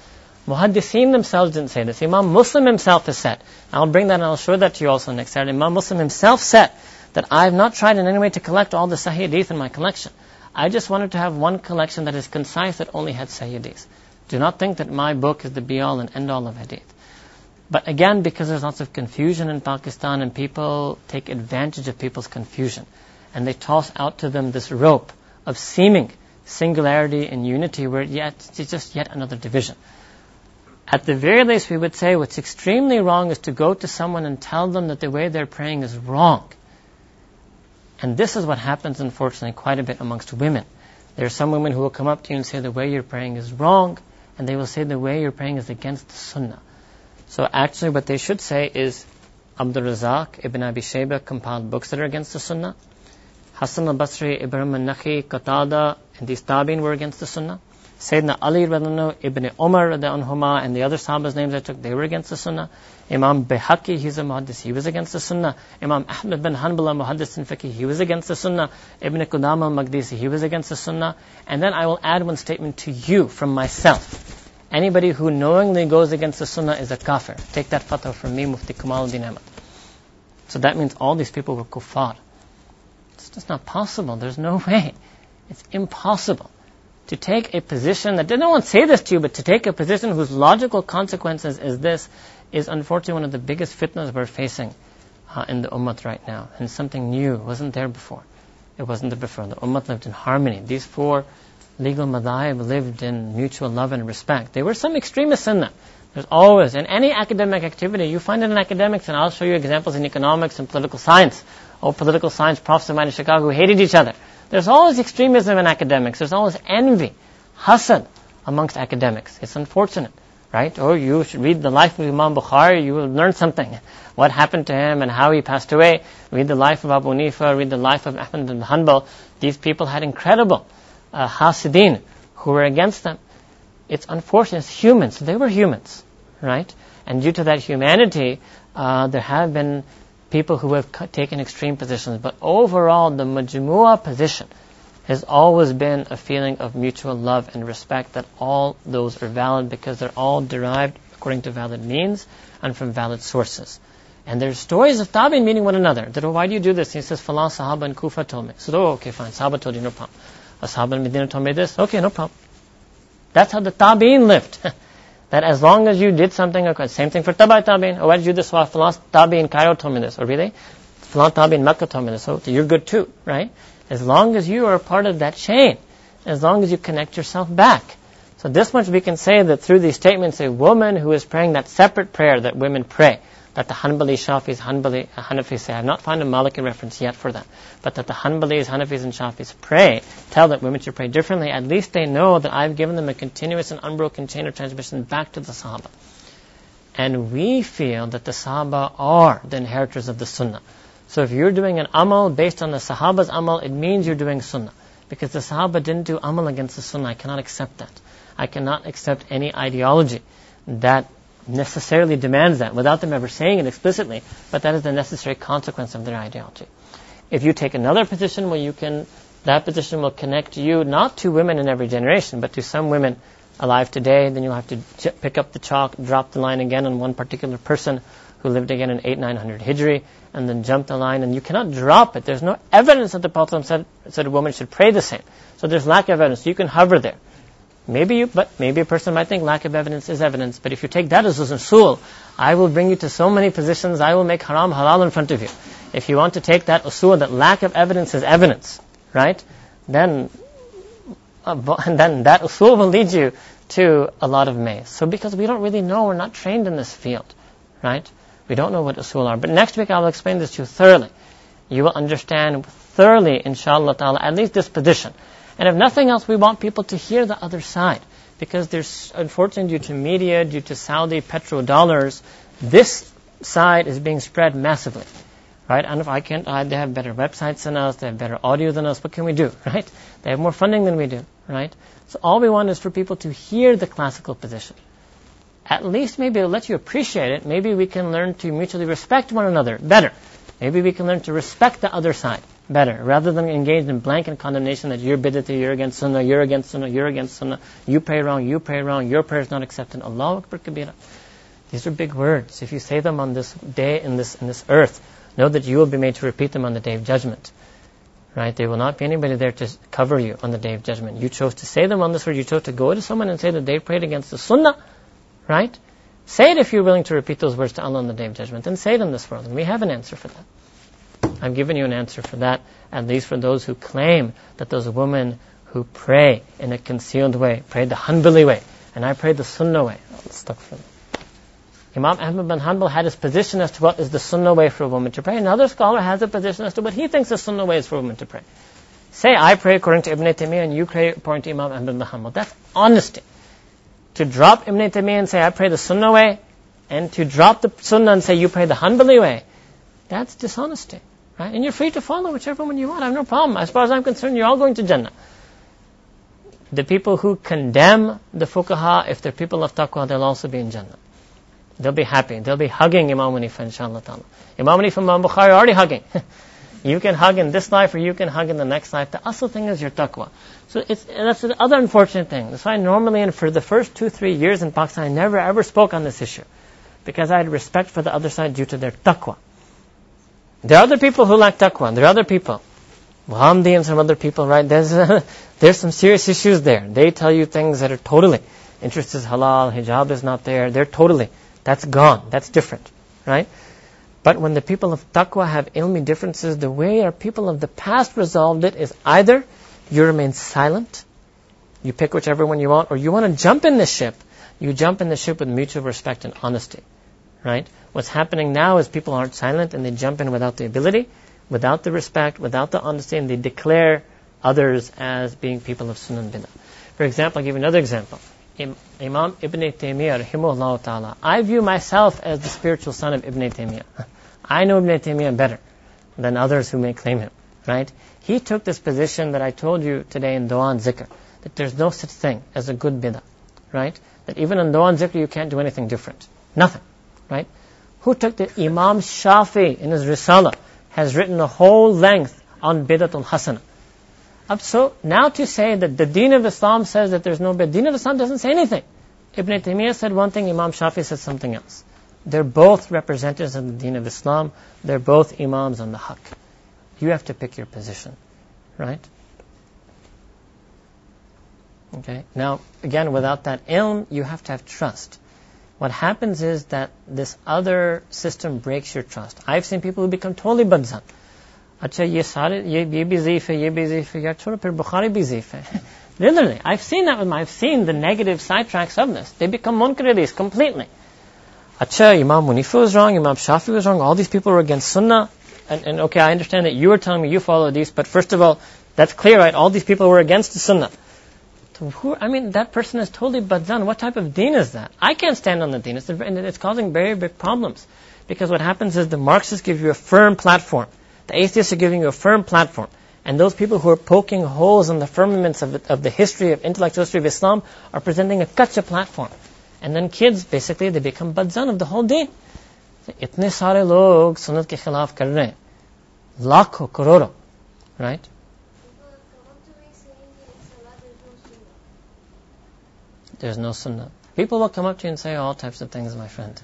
muhaddiseen themselves didn't say this. Imam Muslim himself has said, I'll bring that and I'll show that to you also next Saturday. Imam Muslim himself said that I have not tried in any way to collect all the Sahih hadith in my collection. I just wanted to have one collection that is concise that only had Sahih hadith. Do not think that my book is the be all and end all of hadith. But again, because there's lots of confusion in Pakistan and people take advantage of people's confusion and they toss out to them this rope of seeming singularity and unity where yet it's just yet another division. At the very least, we would say what's extremely wrong is to go to someone and tell them that the way they're praying is wrong. And this is what happens, unfortunately, quite a bit amongst women. There are some women who will come up to you and say the way you're praying is wrong, and they will say the way you're praying is against the sunnah. So actually what they should say is Abdul Razak, Ibn Abi Shayba compiled books that are against the sunnah. Hassan al-Basri, Ibrahim al-Nakhi, Qatada, and these tabi'in were against the sunnah. Sayyidina Ali radiallahu Ibn Umar anhuma, and the other sahabas names I took, they were against the sunnah. Imam Bayhaqi, he's a muhaddis, he was against the sunnah. Imam Ahmad bin Hanbal, a muhaddis in fiqh, he was against the sunnah. Ibn Qudama al-Maqdisi, he was against the sunnah. And then I will add one statement to you from myself. Anybody who knowingly goes against the sunnah is a kafir. Take that fatwa from me, Mufti Kamaluddin Ahmad. So that means all these people were kuffar. It's just not possible. There's no way. It's impossible to take a position that no one say this to you, but to take a position whose logical consequences is this is unfortunately one of the biggest fitnas we're facing uh, in the ummah right now. And something new wasn't there before. It wasn't there before. The ummah lived in harmony. These four legal madhab lived in mutual love and respect. There were some extremists in them. There's always, in any academic activity, you find it in academics, and I'll show you examples in economics and political science. Oh, political science profs of mine in Chicago hated each other. There's always extremism in academics. There's always envy, hasad amongst academics. It's unfortunate, right? Oh, you should read the life of Imam Bukhari, you will learn something. What happened to him and how he passed away. Read the life of Abu Hanifa, read the life of Ahmad bin Hanbal. These people had incredible uh, hasidin who were against them. It's unfortunate. It's humans. They were humans, right? And due to that humanity, uh, there have been people who have taken extreme positions, but overall, the majmu'ah position has always been a feeling of mutual love and respect that all those are valid because they're all derived according to valid means and from valid sources. And there's stories of tabi'in meeting one another. That, oh, why do you do this? he says, Falan Sahaba in Kufa told me. So, oh, okay, fine. Sahaba told you, no problem. A Sahaba in Medina told me this. Okay, no problem. That's how the tabi'in lived. that as long as you did something, same thing for tabi tabi'in. Oh, why did you do this? Well, Falan tabi in Cairo told me this. Oh, really? Falan tabi in Mecca told me this. So you're good too, right? As long as you are part of that chain, as long as you connect yourself back. So this much we can say that through these statements, a woman who is praying that separate prayer that women pray, that the Hanbali, Shafis, Hanbali, uh, Hanafis say. I have not found a Maliki reference yet for that. But that the Hanbalis, Hanafis, and Shafis pray, tell that women should pray differently. At least they know that I've given them a continuous and unbroken chain of transmission back to the Sahaba. And we feel that the Sahaba are the inheritors of the Sunnah. So if you're doing an amal based on the Sahaba's amal, it means you're doing Sunnah. Because the Sahaba didn't do amal against the Sunnah. I cannot accept that. I cannot accept any ideology that necessarily demands that without them ever saying it explicitly, but that is the necessary consequence of their ideology. If you take another position where you can, that position will connect you not to women in every generation, but to some women alive today, then you'll have to pick up the chalk, drop the line again on one particular person who lived again in 8, 900 Hijri, and then jump the line, and you cannot drop it. There's no evidence that the Prophet said, said a woman should pray the same. So there's lack of evidence. You can hover there. Maybe you, but maybe a person might think lack of evidence is evidence. But if you take that as a usul, I will bring you to so many positions. I will make haram halal in front of you. If you want to take that usul, that lack of evidence is evidence, right? Then, uh, then that usul will lead you to a lot of maze. So because we don't really know, we're not trained in this field, right? We don't know what usul are. But next week I will explain this to you thoroughly. You will understand thoroughly, inshallah ta'ala, at least this position. And if nothing else, we want people to hear the other side. Because there's, unfortunately, due to media, due to Saudi petrodollars, this side is being spread massively. Right? And if I can't, they have better websites than us, they have better audio than us, what can we do? Right? They have more funding than we do. Right? So all we want is for people to hear the classical position. At least maybe it'll let you appreciate it. Maybe we can learn to mutually respect one another better. Maybe we can learn to respect the other side better. Rather than engage in blanket condemnation that you're bid'ati, you're against sunnah, you're against sunnah, you're against sunnah, you pray wrong, you pray wrong, your prayer is not accepted. Allah Akbar Kabira. These are big words. If you say them on this day in this in this earth, know that you will be made to repeat them on the day of judgment. Right? There will not be anybody there to cover you on the day of judgment. You chose to say them on this word. You chose to go to someone and say that they prayed against the sunnah. Right? Say it if you're willing to repeat those words to Allah on the day of judgment. And say them this world. And we have an answer for that. I've given you an answer for that, at least for those who claim that those women who pray in a concealed way, pray the Hanbali way, and I pray the Sunnah way. Oh, for them. Imam Ahmad bin Hanbal had his position as to what is the Sunnah way for a woman to pray. Another scholar has a position as to what he thinks the Sunnah way is for a woman to pray. Say, I pray according to Ibn Taymiyyah and you pray according to Imam Ahmad bin Hanbal. That's honesty. To drop Ibn Taymiyyah and say, I pray the Sunnah way, and to drop the Sunnah and say, you pray the Hanbali way, that's dishonesty. Right? And you're free to follow whichever one you want. I have no problem. As far as I'm concerned, you're all going to Jannah. The people who condemn the fuqaha, if they're people of taqwa, they'll also be in Jannah. They'll be happy. They'll be hugging Imam Hanifa, inshallah ta'ala. Imam Hanifa and Imam Bukhari are already hugging. you can hug in this life or you can hug in the next life. The asl thing is your taqwa. So it's, that's the other unfortunate thing. That's why normally, and for the first two, three years in Pakistan, I never ever spoke on this issue. Because I had respect for the other side due to their taqwa. There are other people who lack taqwa. There are other people. Muhammadi and some other people, right? There's, there's some serious issues there. They tell you things that are totally, interest is halal, hijab is not there. They're totally, that's gone. That's different, right? But when the people of taqwa have ilmi differences, the way our people of the past resolved it is either you remain silent, you pick whichever one you want, or you want to jump in the ship. You jump in the ship with mutual respect and honesty, right? What's happening now is people aren't silent and they jump in without the ability, without the respect, without the understanding. they declare others as being people of Sunnah Bidah. For example, I'll give you another example. Imam Ibn Taymiyyah, rahimahullah ta'ala, I view myself as the spiritual son of Ibn Taymiyyah. I know Ibn Taymiyyah better than others who may claim him, right? He took this position that I told you today in Dua and Zikr, that there's no such thing as a good bidah, right? That even in Dua and Zikr you can't do anything different. Nothing, right? Who took the Imam Shafi in his Risala has written a whole length on Bidatul Hasana. So now to say that the Deen of Islam says that there's no bid, Deen of Islam doesn't say anything. Ibn Taymiyyah said one thing, Imam Shafi said something else. They're both representatives of the Deen of Islam. They're both Imams on the Haqq. You have to pick your position, right? Okay. Now, again, without that ilm, you have to have trust what happens is that this other system breaks your trust. I've seen people who become totally badzan. Literally, I've seen that with my, I've seen the negative sidetracks of this. They become munkarilis completely. Acha, Imam Munifu was wrong, Imam Shafi was wrong, all these people were against Sunnah. And, and okay, I understand that you were telling me you follow these, but first of all, that's clear, right? All these people were against the Sunnah. so who, I mean, that person is totally badzan. What type of deen is that? I can't stand on the deen. It's, and it's causing very big problems. Because what happens is the Marxists give you a firm platform. The atheists are giving you a firm platform. And those people who are poking holes in the firmaments of, of the history of intellectual history of Islam are presenting a kacha platform. And then kids, basically, they become badzan of the whole deen. इतने सारे लोग सुन्नत के खिलाफ कर रहे हैं लाखों करोड़ों right There's no sunnah. People will come up to you and say all types of things, my friend.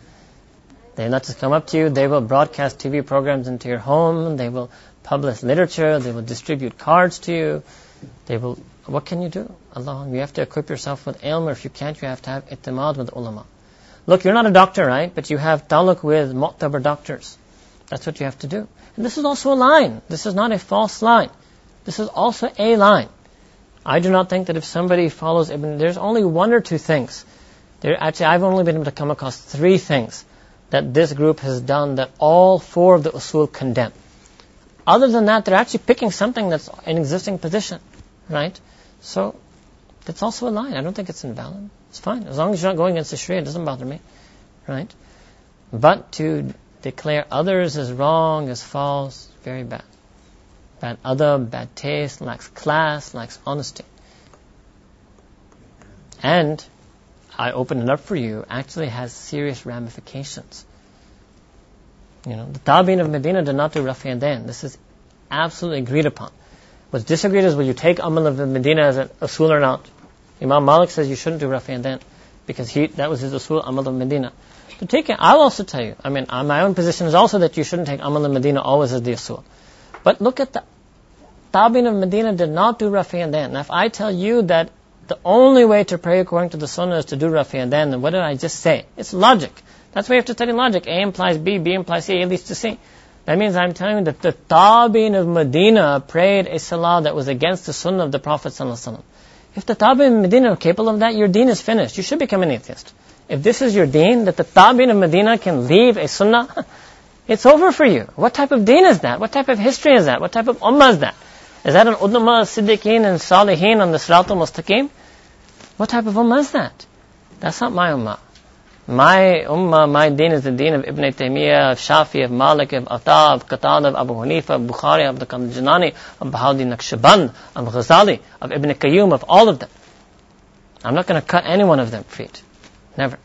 They not just come up to you, they will broadcast TV programs into your home, they will publish literature, they will distribute cards to you, they will, what can you do? Allah, you have to equip yourself with ilm, or if you can't, you have to have itimad with ulama. Look, you're not a doctor, right? But you have taluk with mu'tabar doctors. That's what you have to do. And this is also a line. This is not a false line. This is also a line. I do not think that if somebody follows Ibn, there's only one or two things. There, actually, I've only been able to come across three things that this group has done that all four of the usul condemn. Other than that, they're actually picking something that's an existing position, right? So, that's also a line. I don't think it's invalid. It's fine. As long as you're not going against the Sharia, it doesn't bother me, right? But to declare others as wrong, as false, very bad bad adab, bad taste, lacks class, lacks honesty. And I open it up for you, actually has serious ramifications. You know, the Tabi'in of Medina did not do Rafi'adain. This is absolutely agreed upon. What's disagreed is will you take Amal of Medina as an usul or not? Imam Malik says you shouldn't do Rafi'adain because he, that was his usul, Amal of Medina. To take it, I'll also tell you, I mean, uh, my own position is also that you shouldn't take Amal of Medina always as the usul. But look at the Tabi'in of Medina did not do Rafi'adain. Now, if I tell you that the only way to pray according to the Sunnah is to do Rafi'adain, then what did I just say? It's logic. That's why you have to study logic. A implies B, B implies C, A leads to C. That means I'm telling you that the Tabi'in of Medina prayed a salah that was against the Sunnah of the Prophet ﷺ. If the Tabi'in of Medina are capable of that, your deen is finished. You should become an atheist. If this is your deen, that the Tabi'in of Medina can leave a Sunnah, it's over for you. What type of deen is that? What type of history is that? What type of ummah is that? Is that an ummah siddiqeen and salihin on the siratul mustaqim? What type of ummah is that? That's not my ummah. My ummah, my deen is the deen of Ibn Taymiyyah, of Shafi, of Malik, of Atta, of Qatada, of Abu Hanifa, of Bukhari, of the Janani, of Bahauddin Naqshband, of Ghazali, of Ibn Qayyim, of all of them. I'm not going to cut any one of them feet. Never.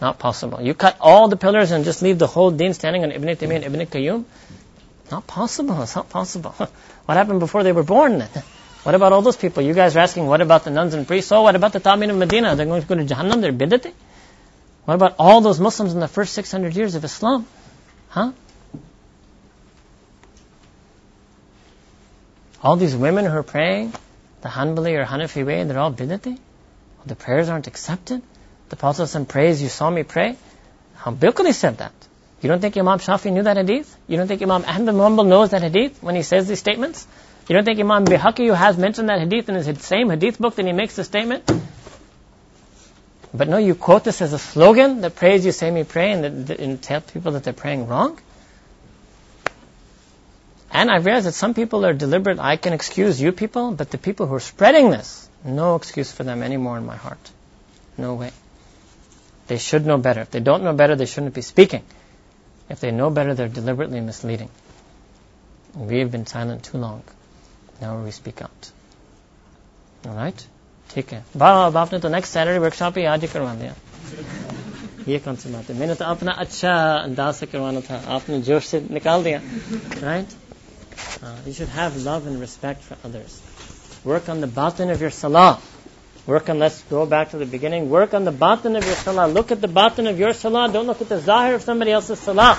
Not possible. You cut all the pillars and just leave the whole deen standing on Ibn Taymiyyah and Ibn Qayyim? Not possible. It's not possible. what happened before they were born then? What about all those people? You guys are asking, what about the nuns and priests? Oh, what about the Tabi'in of Medina? They're going to go to Jahannam? They're bid'ati? What about all those Muslims in the first 600 years of Islam? Huh? All these women who are praying, the Hanbali or Hanafi way, they're all bid'ati? The prayers aren't accepted? The Prophet prays, you saw me pray? How Bilkul said that. You don't think Imam Shafi knew that hadith? You don't think Imam Ahmad bin knows that hadith when he says these statements? You don't think Imam Bayhaqi, who has mentioned that hadith in his same hadith book, then he makes the statement? But no, you quote this as a slogan that prays you say me pray and, that, and tell people that they're praying wrong? And I realize that some people are deliberate. I can excuse you people, but the people who are spreading this, no excuse for them anymore in my heart. No way. They should know better. If they don't know better, they shouldn't be speaking. If they know better, they're deliberately misleading. We have been silent too long. Now we speak out. Alright? ठीक है अब आपने तो next Saturday workshop ही आज ही करवा दिया ये कौन सी बात है मैंने तो अपना अच्छा अंदाज से करवाना था आपने जोश से निकाल दिया right you should have love and respect for others. Work on the batin of your salah. Work on, let's go back to the beginning. Work on the bottom of your salah. Look at the bottom of your salah. Don't look at the zahir of somebody else's salah.